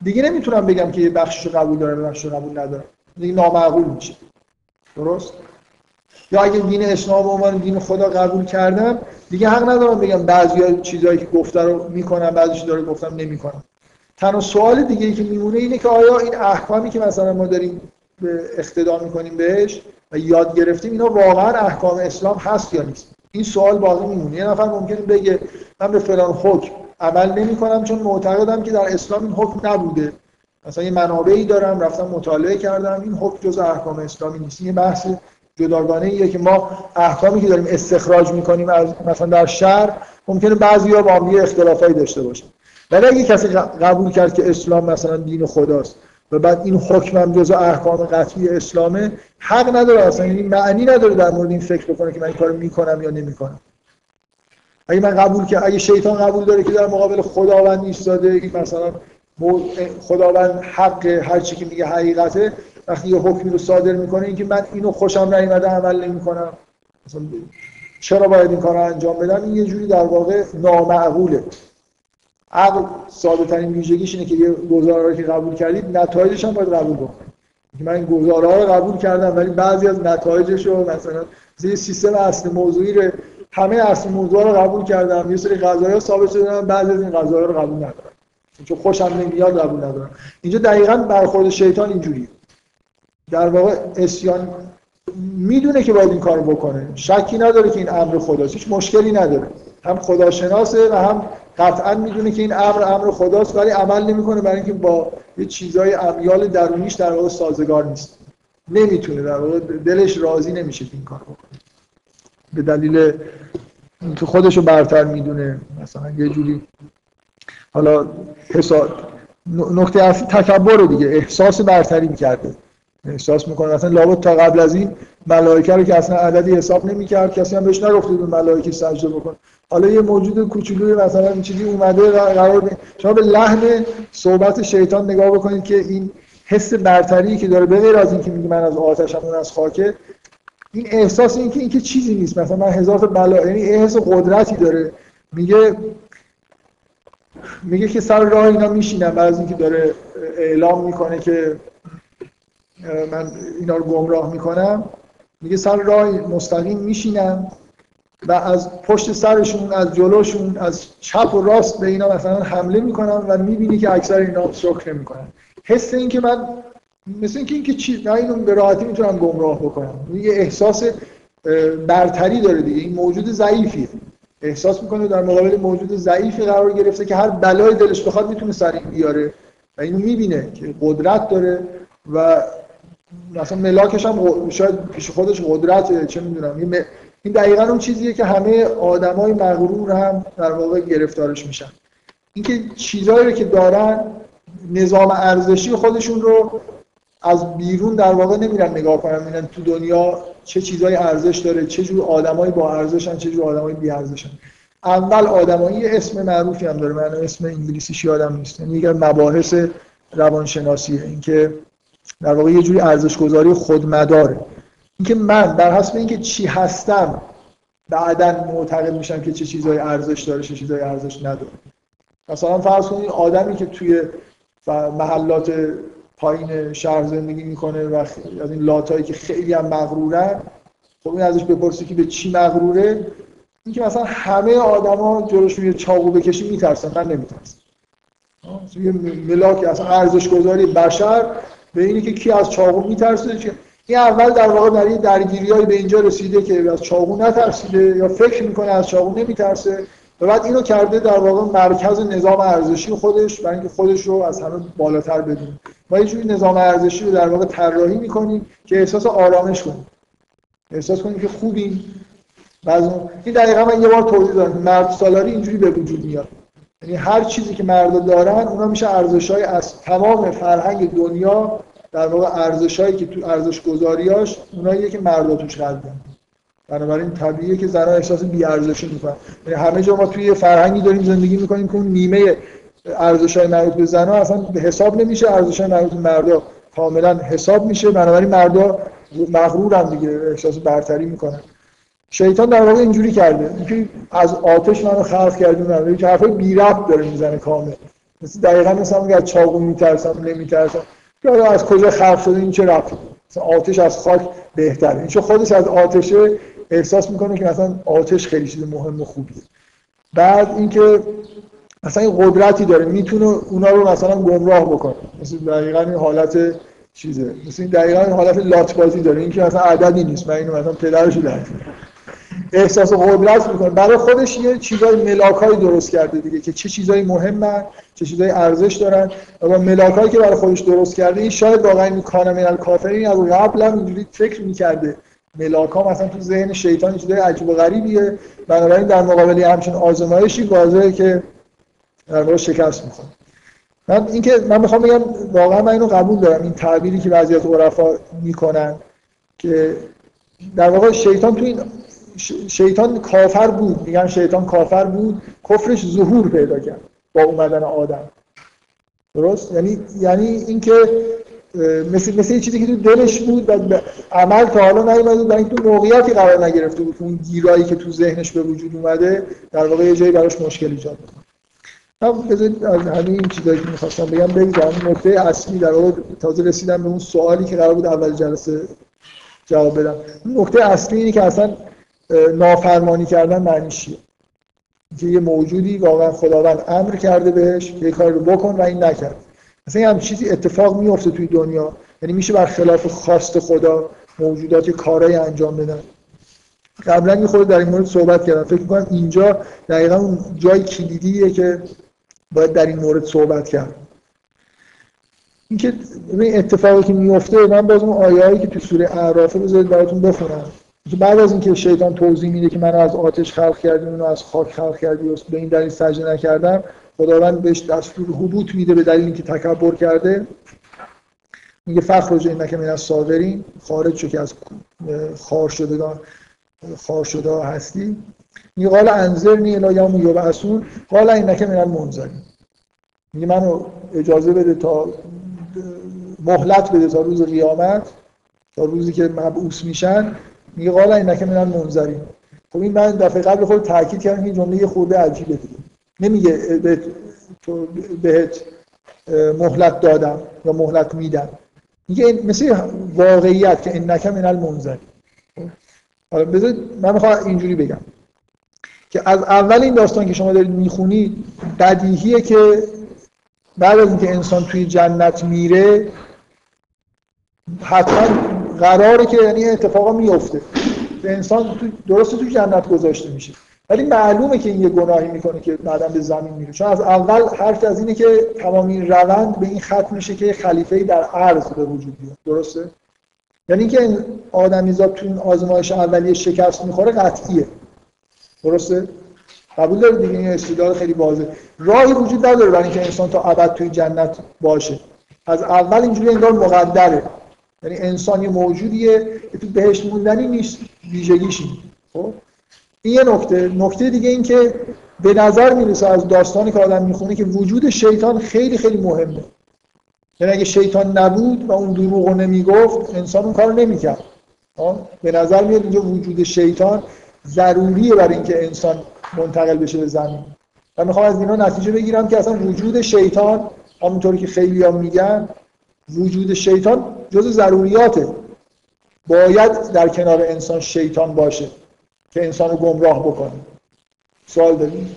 دیگه نمی‌تونم بگم که یه بخشش رو قبول دارم بخشش رو قبول ندارم دیگه نامعقول میشه. درست؟ یا اگه دین اسلام به عنوان دین خدا قبول کردم دیگه حق ندارم بگم بعضی چیزایی که گفته رو می‌کنم بعضی داره گفتم نمی‌کنم تنها سوال دیگه ای که میمونه اینه که آیا این احکامی که مثلا ما داریم به اقتدا می‌کنیم بهش و یاد گرفتیم اینا واقعا احکام اسلام هست یا نیست؟ این سوال باقی میمونه. یه نفر ممکنه بگه من به فلان حکم عمل نمی کنم چون معتقدم که در اسلام این حکم نبوده. مثلا یه منابعی دارم رفتم مطالعه کردم. این حکم جز احکام اسلامی نیست. یه بحث جداگانه ایه که ما احکامی که داریم استخراج می‌کنیم از مثلا در شهر ممکنه بعضی‌ها با هم اختلافایی داشته باشن. ولی اگه کسی قبول کرد که اسلام مثلا دین خداست و بعد این حکم هم جزء احکام قطعی اسلامه حق نداره اصلا یعنی معنی نداره در مورد این فکر بکنه که من این کارو می‌کنم یا نمی‌کنم. اگه من قبول که اگه شیطان قبول داره که در مقابل خداوند ایستاده این مثلا خداوند حق هر چی که میگه حقیقته وقتی یه حکمی رو صادر می‌کنه اینکه من اینو خوشم نیومده عمل نمی‌کنم. مثلا چرا باید این کار رو انجام بدم؟ این یه جوری در واقع نامعقوله. عقل ساده ترین ویژگیش اینه که یه گزاره رو که قبول کردید نتایجش هم باید قبول بکنید. من گزاره ها رو قبول کردم ولی بعضی از نتایجش رو مثلا یه سیستم اصل موضوعی رو همه اصل موضوع رو قبول کردم یه سری قضایا ثابت شده بعضی از این قضایا رو قبول ندارم. چون خوشم نمیاد قبول ندارم. اینجا دقیقا برخورد شیطان اینجوریه. در واقع اسیان می‌دونه که باید این کارو بکنه. شکی نداره که این امر خداست. هیچ مشکلی نداره. هم خداشناسه و هم قطعا می‌دونه که این امر امر خداست ولی عمل نمی‌کنه برای اینکه با یه چیزای امیال درونیش در واقع سازگار نیست. نمی‌تونه در واقع دلش راضی نمیشه که این کار بکنه. به دلیل اینکه خودش رو برتر می‌دونه مثلا یه جوری حالا حساب نقطه اصلی تکبر دیگه احساس برتری می‌کرده. احساس می‌کنه. مثلا لابد تا قبل از این ملائکه رو که اصلا عددی حساب نمی‌کرد کسی هم بهش نگفته بود ملائکه سجده بکن حالا یه موجود کوچولوی مثلا این چیزی اومده قرار بید. شما به لحن صحبت شیطان نگاه بکنید که این حس برتری که داره به غیر از اینکه میگه من از آتشم اون از خاکه این احساس این که این که چیزی نیست. مثلا من هزار تا بلا یعنی احساس قدرتی داره. میگه میگه که سر راه اینا میشینم بعد از اینکه داره اعلام می‌کنه که من اینا رو گمراه می‌کنم. میگه سر راه مستقیم میشینم و از پشت سرشون از جلوشون از چپ و راست به اینا مثلا حمله می‌کنم و می‌بینی که اکثر اینا شکر نمی‌کنن حس این که من مثل اینکه اینکه چی نه اینو به راحتی می‌تونم گمراه بکنم. یه احساس برتری داره دیگه. این موجود ضعیفیه. احساس می‌کنه در مقابل موجود ضعیفی قرار گرفته که هر بلای دلش بخواد می‌تونه سر این بیاره و اینو می‌بینه که قدرت داره و مثلا ملاکش هم شاید پیش خودش قدرت چه می‌دونم. این دقیقا اون چیزیه که همه آدمای مغرور هم در واقع گرفتارش میشن. اینکه چیزایی رو که دارن نظام ارزشی خودشون رو از بیرون در واقع نمیرن نگاه کنن میرن تو دنیا چه چیزای ارزش داره چه جور آدمایی با ارزشن چه جور آدمایی بی ارزشن. اول آدمایی اسم معروفی هم داره من اسم انگلیسیش یادم نیست. یعنی یه مباحث روانشناسیه. اینکه در واقع یه جوری ارزش گذاری خودمداره. اینکه من در حسب اینکه چی هستم بعدا معتقد میشم که چه چیزای ارزش داره چه چیزای ارزش نداره. مثلا فرض کنید آدمی که توی محلات پایین شهر زندگی می‌کنه و از این لاتایی که خیلی هم مغرورن خب این ازش بپرسی که به چی مغروره؟ اینکه مثلا همه آدما جلوش یه چاقو بکشی میترسن من نمیترسم. یه ملاک اصلا ارزش گذاری بشر به اینی که کی از چاقو میترسه که این اول در واقع در این درگیری به اینجا رسیده که از چاقو نترسیده یا فکر می‌کنه از چاقو نمیترسه. و بعد اینو کرده در واقع مرکز نظام ارزشی خودش برای اینکه خودش رو از همه بالاتر بدونه. ما یه جوری نظام ارزشی رو در واقع طراحی می‌کنیم که احساس آرامش کنیم. احساس کنیم که خوبیم. بعضی این دقیقا من یه بار توضیح دادم. مرد سالاری اینجوری به وجود میاد. یعنی هر چیزی که مردا دارن اونا میشه ارزش‌های از تمام فرهنگ دنیا در واقع ارزش‌هایی که تو ارزش گذاریاش اوناییه که مردا توش قلبن بنابراین طبیعیه که زنها احساس بی‌ارزشی می‌کنن. یعنی همه جا ما توی فرهنگی داریم زندگی می‌کنیم که اون نیمه ارزش های مربوط به زنها اصلا به حساب نمیشه ارزش های مربوط به مردا کاملا حساب میشه. بنابراین مردا مغرورن دیگه احساس برتری می‌کنن. شیطان در واقع اینجوری کرده. اینکه از آتش منو خلق کردیم من که حرفای بی ربط داره می‌زنه کامل. مثل دقیقا مثلا میگه از چاقو میترسم نمیترسم. یا از کجا خلق شده این چه رفت مثلا آتش از خاک بهتره. این چون خودش از آتشه احساس می‌کنه که مثلا آتش خیلی چیز مهم و خوبیه. بعد اینکه مثلا این قدرتی داره می‌تونه اونا رو مثلا گمراه بکنه. مثل دقیقا این حالت چیزه. مثل این دقیقا این حالت لات بازی داره. اینکه مثلا عددی نیست. من اینو مثلا پدرش رو احساس قدرت می‌کنه. برای خودش یه چیزای ملاکایی درست کرده دیگه که چه چیزایی مهمن چه چیزایی ارزش دارن و با ملاکایی که برای خودش درست کرده این شاید واقعا این کان من کافرین از قبل هم اینجوری فکر می‌کرده. ملاکا مثلا تو ذهن شیطان چیزای عجیب و غریبیه. بنابراین در مقابل همچین آزمایشی واضحه که در شکست می‌خوره. من اینکه من می‌خوام بگم واقعا من اینو قبول دارم این تعبیری که بعضی از عرفا می‌کنن که در واقع شیطان تو این شیطان کافر بود. میگن شیطان کافر بود. کفرش ظهور پیدا کرد با اومدن آدم. درست؟ یعنی یعنی اینکه مثل مثل چیزی که تو دلش بود و عمل تا حالا نیومده اینکه تو موقعیتی قرار نگرفته بود اون گیرایی که تو ذهنش به وجود اومده در واقع یه جایی براش مشکل ایجاد من بذارید از همین این چیزایی که می‌خواستم بگم بگذارم نکته اصلی در واقع تازه رسیدم به اون سوالی که قرار بود اول جلسه جواب بدم. نکته اصلی اینه که اصلا نافرمانی کردن معنیش چیه؟ که یه موجودی واقعا خداوند امر کرده بهش یه کار رو بکن و این نکرد. مثلا هم چیزی اتفاق میفته توی دنیا. یعنی میشه بر خلاف خواست خدا موجودات کارهای انجام بدن. قبلا یه خود در این مورد صحبت کردم. فکر می‌کنم اینجا دقیقا اون جای کلیدیه که باید در این مورد صحبت کرد. اینکه این اتفاقی که میفته من باز اون آیه‌ای که تو سوره اعراف بذارید براتون بخونم. بعد از اینکه شیطان توضیح میده که من از آتش خلق کردی اونو از خاک خلق کردی و به این دلیل سجده نکردم خداوند بهش دستور حبوط میده به دلیل اینکه تکبر کرده. میگه فخرج اینکه من از صادرین خارج شو که از خار شدگان خار شده هستی. میگه قال انظرنی الی یوم یبعثون قال اینکه من المنظرین میگه منو اجازه بده تا مهلت بده تا روز قیامت تا روزی که مبعوث میشن. میگه قال اینکه من منظرین خب این من دفعه قبل خود تاکید کردم این جمله یه خورده عجیبه دیگه. نمیگه به تو بهت مهلت دادم یا مهلت میدم. میگه مثل واقعیت که انک من المنظرین حالا بذارید من می‌خوام اینجوری بگم که از اول این داستان که شما دارید می‌خونید بدیهیه که بعد از اینکه انسان توی جنت میره حتما قراره که یعنی اتفاقا میفته انسان تو درست تو جنت گذاشته میشه. ولی معلومه که این یه گناهی می‌کنه که بعدا به زمین میره. چون از اول حرف از اینه که تمام این روند به این ختم میشه که خلیفه در عرض به وجود بیاد. درسته؟ یعنی که این آدمیزاد تو این آزمایش اولیه شکست می‌خوره قطعیه. درسته؟ قبول دارید دیگه؟ این استدلال خیلی واضحه. راهی وجود نداره برای اینکه انسان تا ابد توی جنت باشه. از اول اینجوری انگار مقدره. یعنی انسان یه موجودیه که تو بهشت موندنی نیست ویژگیش خب؟ این یه نکته. نکته دیگه این که به نظر می‌رسه از داستانی که آدم می‌خونه که وجود شیطان خیلی خیلی مهمه. یعنی اگه شیطان نبود و اون دروغ رو نمی‌گفت انسان اون کار نمی‌کرد. خب؟ به نظر میاد اینجا وجود شیطان ضروریه برای اینکه انسان منتقل بشه به زمین. و می‌خوام از اینا نتیجه بگیرم که اصلا وجود شیطان همونطوری که خیلی میگن وجود شیطان جز ضروریاته باید در کنار انسان شیطان باشه که انسان رو گمراه بکنه. سوال داریم؟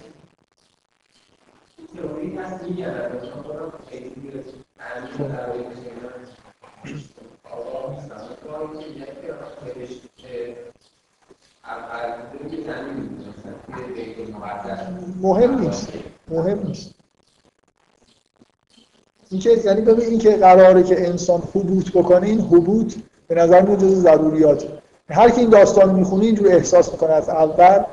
مهم نیست. مهم نیست. اینکه یعنی ببین اینکه قراره که انسان حبوط بکنه این حبوط به نظر میاد جز ضروریات. هر کی این داستان می‌خونه اینجور احساس می‌کنه از اول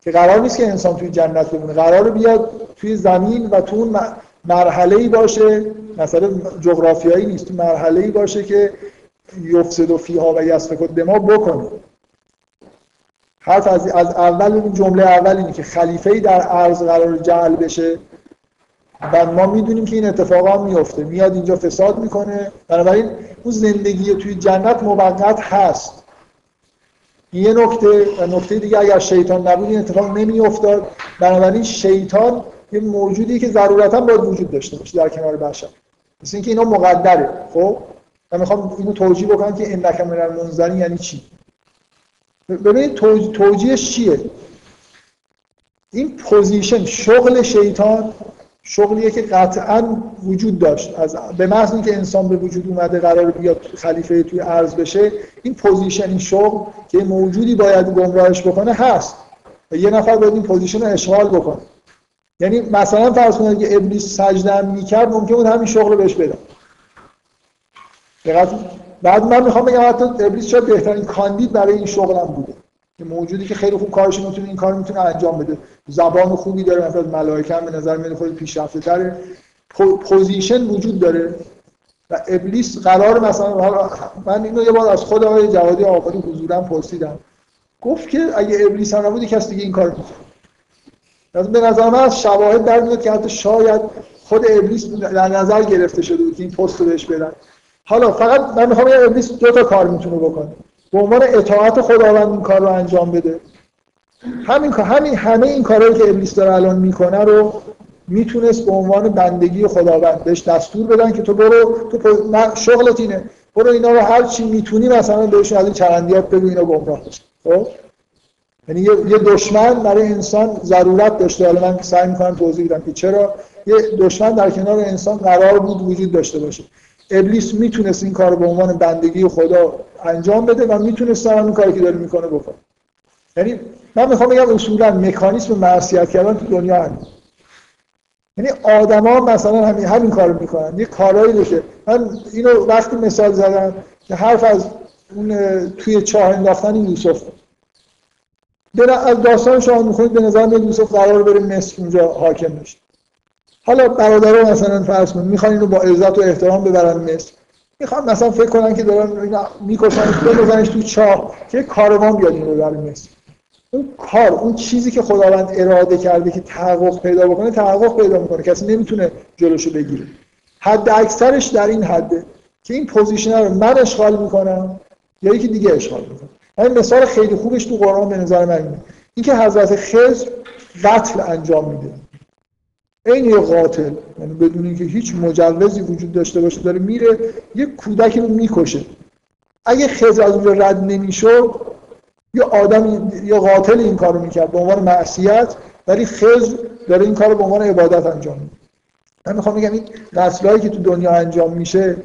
که قرار نیست که انسان توی جنت بمونه. قرار بیاد توی زمین و تو اون مرحله ای باشه. مثلا جغرافیایی نیست تو مرحله ای باشه که یفسد و فیها و یسفک ما بکنه. حرف از, از اول این جمله اول اینه که خلیفه ای در عرض قرار جعل بشه. و ما می‌دونیم که این اتفاق هم میفته میاد اینجا فساد می‌کنه. بنابراین اون زندگی توی جنت موقت هست. یه نکته و نکته دیگه اگر شیطان نبود این اتفاق نمیافتاد. بنابراین شیطان یه موجودی که ضرورتا باید وجود داشته باشه در کنار بشر. مثل اینکه اینا مقدره خب؟ من می‌خوام اینو توجیه بکنم که انک من یعنی چی؟ ببینید توجیهش چیه؟ این position شغل شیطان شغلیه که قطعا وجود داشت. از به محض اینکه انسان به وجود اومده قرار بیاد خلیفه توی ارض بشه این position این شغل که موجودی باید گمراهش بکنه هست. و یه نفر باید این position رو اشغال بکنه. یعنی مثلا فرض کنید که ابلیس سجده می‌کرد ممکن بود همین شغل رو بهش بدن بعد من می‌خوام بگم حتی ابلیس شاید بهترین کاندید برای این شغلم بوده. که موجودی که خیلی خوب کارش می‌تونه این کار می‌تونه انجام بده. زبان خوبی داره مثلا ملائکه هم به نظر میاد خیلی پیشرفته تره position وجود داره. و ابلیس قرار مثلا من اینو یه بار از خود آقای جوادی آملی حضورا پرسیدم. گفت که اگه ابلیس هم نبود کسی دیگه این کار می‌کنه به نظر من از شواهد در میاد که حتی شاید خود ابلیس در نظر گرفته شده بود که این پست رو بهش بدن. حالا فقط من می‌خوام ابلیس دو تا کار می‌تونه بکنه. به عنوان اطاعت خداوند این کار رو انجام بده. همین همین همه این کارهایی که ابلیس داره الان می‌کنه رو می‌تونست به عنوان بندگی خداوند بهش دستور بدن که تو برو تو شغلت اینه. برو اینا رو هر چی می‌تونی مثلا بهشون از این چرندیات بگو اینا گمراه خب؟ یعنی یه دشمن برای انسان ضرورت داشته. حالا من سعی می‌کنم توضیح بدم که چرا. یه دشمن در کنار انسان قرار بود وجود داشته باشه. ابلیس می‌تونست این کار به عنوان بندگی خدا انجام بده و می‌تونست هم این کاری که داره می‌کنه بکنه. یعنی من می‌خوام بگم اصولا مکانیسم معصیت کردن تو دنیا هست. یعنی آدما مثلا همین همین کارو می‌کنن. یه کارایی بشه من اینو وقتی مثال زدم که حرف از اون توی چاه انداختن یوسف. از داستان شما می‌خونید به نظر میاد یوسف قرار بره مصر اونجا حاکم بشه. حالا برادرها مثلا فرض کنید می‌خوان اینو با عزت و احترام ببرن مصر. می‌خوان مثلا فکر کنن که دارن می‌کشنش بندازنش تو چاه که کاروان بیاد اینو ببره مصر. اون کار اون چیزی که خداوند اراده کرده که تحقق پیدا بکنه تحقق پیدا می‌کنه. کسی نمی‌تونه جلوشو بگیره. حد اکثرش در این حده که این position رو من اشغال می‌کنم یا یکی دیگه اشغال می‌کنه. این مثال خیلی خوبش تو قرآن به نظر من اینه. اینکه حضرت خضر قتل انجام میده. این یه قاتل یعنی بدون اینکه هیچ مجوزی وجود داشته باشه داره میره یه کودکی رو می‌کشه. اگه خضر از اونجا رد نمی‌شد یا آدم یا قاتل این کارو می‌کرد به عنوان معصیت ولی خضر داره این کارو به عنوان عبادت انجام میده. من می‌خوام بگم این قتلایی که تو دنیا انجام میشه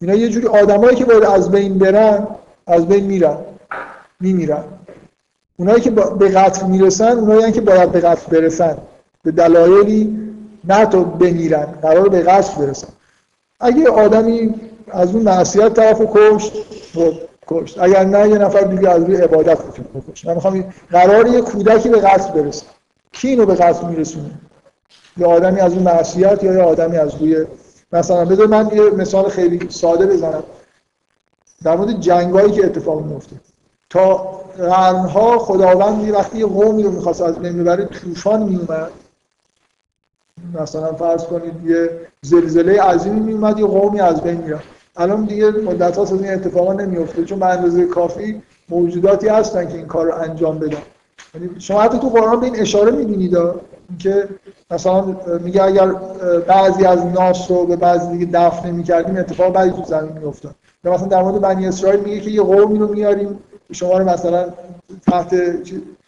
اینا یه جوری آدمایی که باید از بین برن از بین میرن میمیرن. اونایی که به قتل می‌رسن اونایی که باید به قتل برسن. به دلایلی نه تو بمیرن قرار به قصد برسن. اگه آدمی از اون معصیت طرف کشت خب کشت. اگر نه یه نفر دیگه از روی عبادت کشت من می‌خوام قرار یه کودکی به قصد برسه. کی اینو به قصد میرسونه؟ یه آدمی از اون معصیت یا یه آدمی از روی مثلا بذار من یه مثال خیلی ساده بزنم. در مورد جنگایی که اتفاق میفته تا قرنها خداوند وقتی یه قومی رو می‌خواست از بین ببره طوفان میومد مثلا فرض کنید یه زلزله عظیمی میومد یه قومی از بین می‌رفت. الان دیگه مدت از این اتفاقا نمیفته چون به اندازه کافی موجوداتی هستن که این کار رو انجام بدن. یعنی شما حتی تو قرآن به این اشاره می‌بینید که مثلا میگه اگر بعضی از ناس رو به بعضی دیگه دفن نمی‌کردیم اتفاق بعضی تو زمین میافتاد. یا مثلا در مورد بنی اسرائیل میگه که یه قومی رو میاریم شما رو مثلا تحت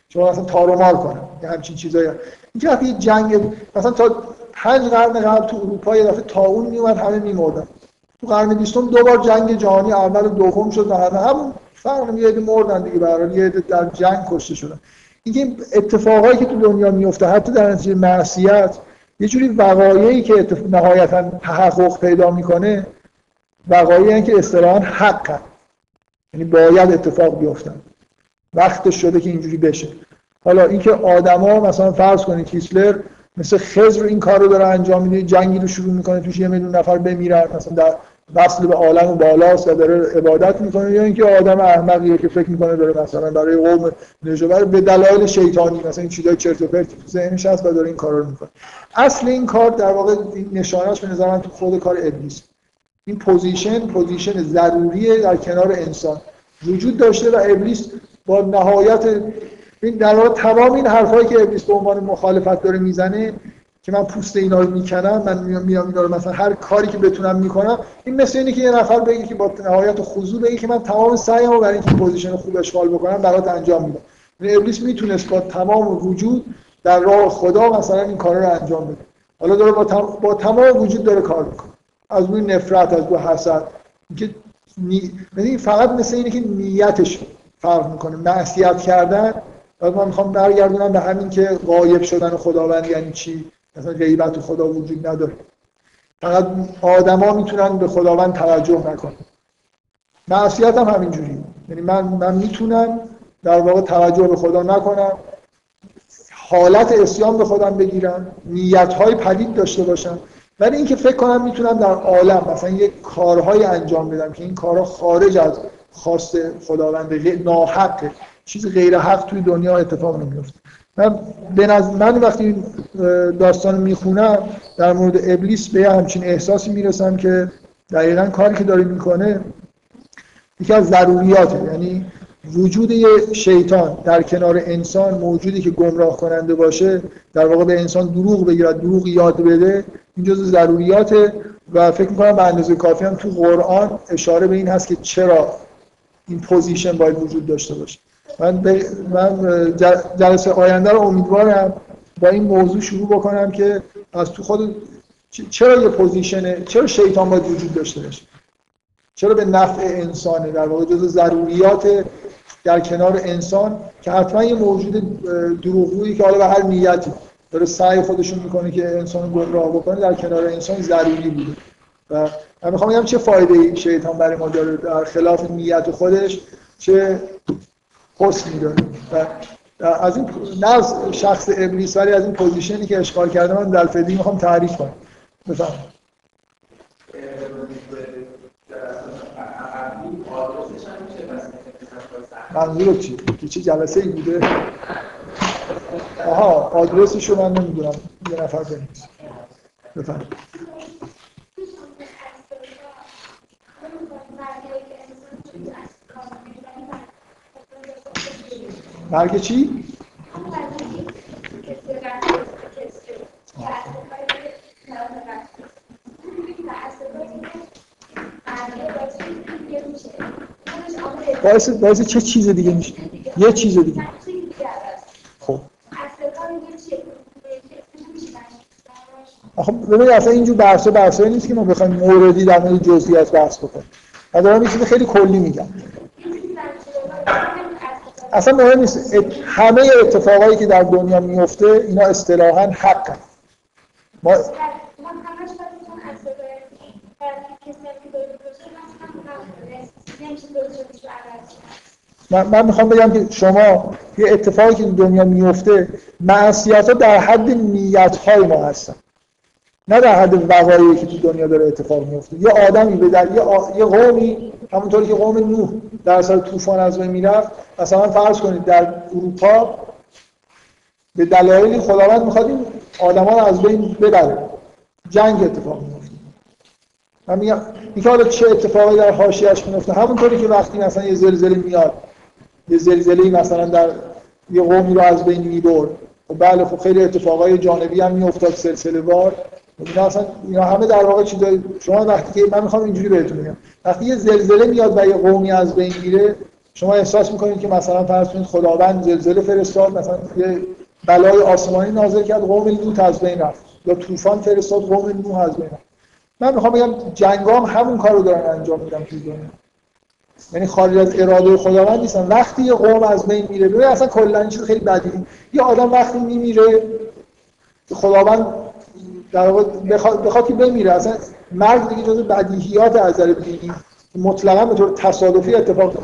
شما مثلا تارومار کنن. یه همچین چیزایی. اینکه وقتی جنگ مثلا تا پنج قرن قبل تو اروپا یه دفعه تاون میومد همه میمردن. تو قرن بیستم دو بار جنگ جهانی اول و دوم شد و همه همون فرق یه مردن دیگه برای یه در جنگ کشته شدن. اینکه اتفاقایی که تو دنیا میفته حتی در نتیجه معصیت یه جوری وقایعی که اتف... نهایتا تحقق پیدا می‌کنه وقایعی که اصطلاحا حق یعنی باید اتفاق بیفتن وقتش شده که اینجوری بشه. حالا اینکه آدما مثلا فرض کنید هیتلر مثل خزر این کار رو داره انجام میده جنگی رو شروع می‌کنه توش یه میلیون نفر بمیرن مثلا در وصل به عالم بالاست و داره عبادت می‌کنه یا اینکه آدم احمقیه که فکر می‌کنه داره مثلا برای قوم نجات به دلایل شیطانی مثلا این چیزای چرت و پرت تو ذهنش هست و داره این کارا رو می‌کنه. اصل این کار در واقع نشانش به نظر تو خود کار ابلیس. این position position ضروریه در کنار انسان. وجود داشته و ابلیس با نهایت این در واقع تمام این حرفایی که ابلیس به عنوان مخالفت داره می‌زنه که من پوست اینا رو می‌کنم من میام اینا رو مثلا هر کاری که بتونم می‌کنم این مثل اینه که یه نفر بگه که با نهایت خضوع بگه که من تمام سعیمو برای اینکه position خوب اشغال بکنم برات انجام میدم. یعنی ابلیس می‌تونست با تمام وجود در راه خدا مثلا این کارا رو انجام بده. حالا داره با, تم... با تمام وجود داره کار می‌کنه. از روی نفرت از روی حسد. که نی... یعنی فقط مثل اینه که نیتش فرق می‌کنه. معصیت کردن بعد من می‌خوام برگردونم به همین که غایب شدن خداوند یعنی چی؟ مثلا غیبت خدا وجود نداره. فقط آدما می‌تونن به خداوند توجه نکنن. معصیت هم همینجوری. یعنی من من می‌تونم در واقع توجه به خدا نکنم حالت اسیان به خودم بگیرم نیت های پدید داشته باشم. ولی اینکه فکر کنم می‌تونم در عالم مثلا یک کارهای انجام بدم که این کارها خارج از خواست خداوند ناحقه. چیز غیر حق توی دنیا اتفاق نمیفته من به من وقتی داستان می‌خونم در مورد ابلیس به همچین احساسی می‌رسم که دقیقا کاری که داره می‌کنه یکی از ضروریاته. یعنی وجود یه شیطان در کنار انسان موجودی که گمراه کننده باشه در واقع به انسان دروغ بگیرد دروغ یاد بده این جز ضروریاته و فکر می‌کنم به اندازه کافی هم تو قرآن اشاره به این هست که چرا این position باید وجود داشته باشه. من, من جلسه آینده رو امیدوارم با این موضوع شروع بکنم که از تو خود چرا یه پوزیشنه چرا شیطان باید وجود داشته باشه؟ چرا به نفع انسانه؟ در واقع جز ضروریات در کنار انسان که حتما یه موجود دروغگویی که حالا به هر نیتی داره سعی خودشون می‌کنه که انسان گمراه بکنه در کنار انسان ضروری بوده. و من می‌خوام بگم چه فایده شیطان برای ما داره در خلاف نیت خودش چه حسنی داره و از این نه شخص ابلیس ولی از این پوزیشنی که اشغال کرده من در فدی می‌خوام تعریف کنم. بفهم منظور چی؟ که چه جلسه ای بوده؟ آها آدرسش رو من نمی‌دونم. یه نفر بنویس. بفهم مرگ چی؟ باعث, باعث چه چیز دیگه میشه؟ یه چیز دیگه خب ببینید اصلا اینجور بحثا بحثایی نیست که ما بخوایم موردی در مورد جزئیات بحث بکنیم من دارم یه خیلی کلی میگم اصلا مهم نیست. همه اتفاقایی که در دنیا میفته اینا اصطلاحا حق ما من, من می‌خوام بگم که شما یه اتفاقی که دنیا میفته معصیت ها در حد نیت های ما هستن. نه در حد وقایعی که تو دنیا داره اتفاق میفته. یه آدمی به در یه, یه قومی همونطوری که قوم نوح در اثر طوفان از بین می‌رفت مثلا فرض کنید در اروپا به دلایلی خداوند می‌خواد این آدما رو از بین ببره. جنگ اتفاق میفته من میگم اینکه حالا چه اتفاقی در حاشیه‌اش میفته همونطوری که وقتی مثلا یه زلزله میاد یه زلزله مثلا در یه قومی رو از بین می‌برد و بله خب خیلی اتفاقای جانبی هم میافتاد سلسله وار. اینا اصلا اینا همه در واقع چیزای شما وقتی که من می‌خوام اینجوری بهتون بگم. وقتی یه زلزله میاد و یه قومی از بین میره شما احساس می‌کنید که مثلا فرض کنید خداوند زلزله فرستاد مثلا یه بلای آسمانی نازل کرد قوم لوط از بین رفت. یا طوفان فرستاد قوم نوح از بین رفت. من می‌خوام بگم جنگام همون کارو دارن انجام میدن تو دنیا. یعنی خارج از اراده خداوند نیستن. وقتی یه قوم از بین میره ببین اصلا کلا چیز خیلی بدی یه آدم وقتی میمیره خداوند در واقع بخواد که بمیره. اصلا مرگ دیگه جزو بدیهیات از نظر دینی مطلقا به طور تصادفی اتفاق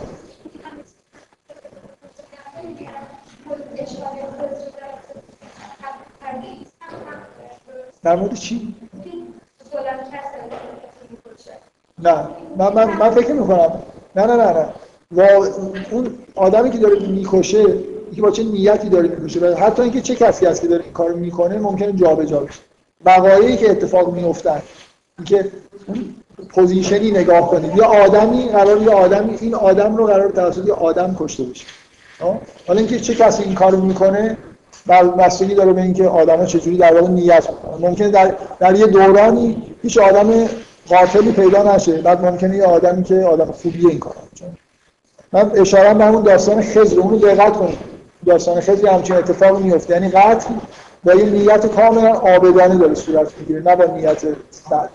در مورد چی؟ نه. من, من, من فکر می‌کنم نه نه نه نه. و اون آدمی که داره می‌کشه اینکه با چه نیتی داره می‌کشه؟ حتی اینکه چه کسی هست که داره این کارو می‌کنه ممکنه جابجا بشه. وقایعی که اتفاق میفتن اینکه اون پوزیشنی نگاه کنید یا آدمی قرار یا آدمی این آدم رو قرار توسط یه آدم کشته بشه. حالا اینکه چه کسی این کارو می‌کنه بستگی داره به اینکه آدما چجوری در واقع نیت ممکنه در, در یه دورانی هیچ آدم قاتلی پیدا نشه بعد ممکنه یه آدمی که آدم خوبیه این کار من اشاره به همون داستان خضر اون رو دقت کنید. داستان خضر همچین اتفاقی میفته یعنی قتل با یه نیت کاملا آبدانه داره صورت می‌گیره نه با نیت بد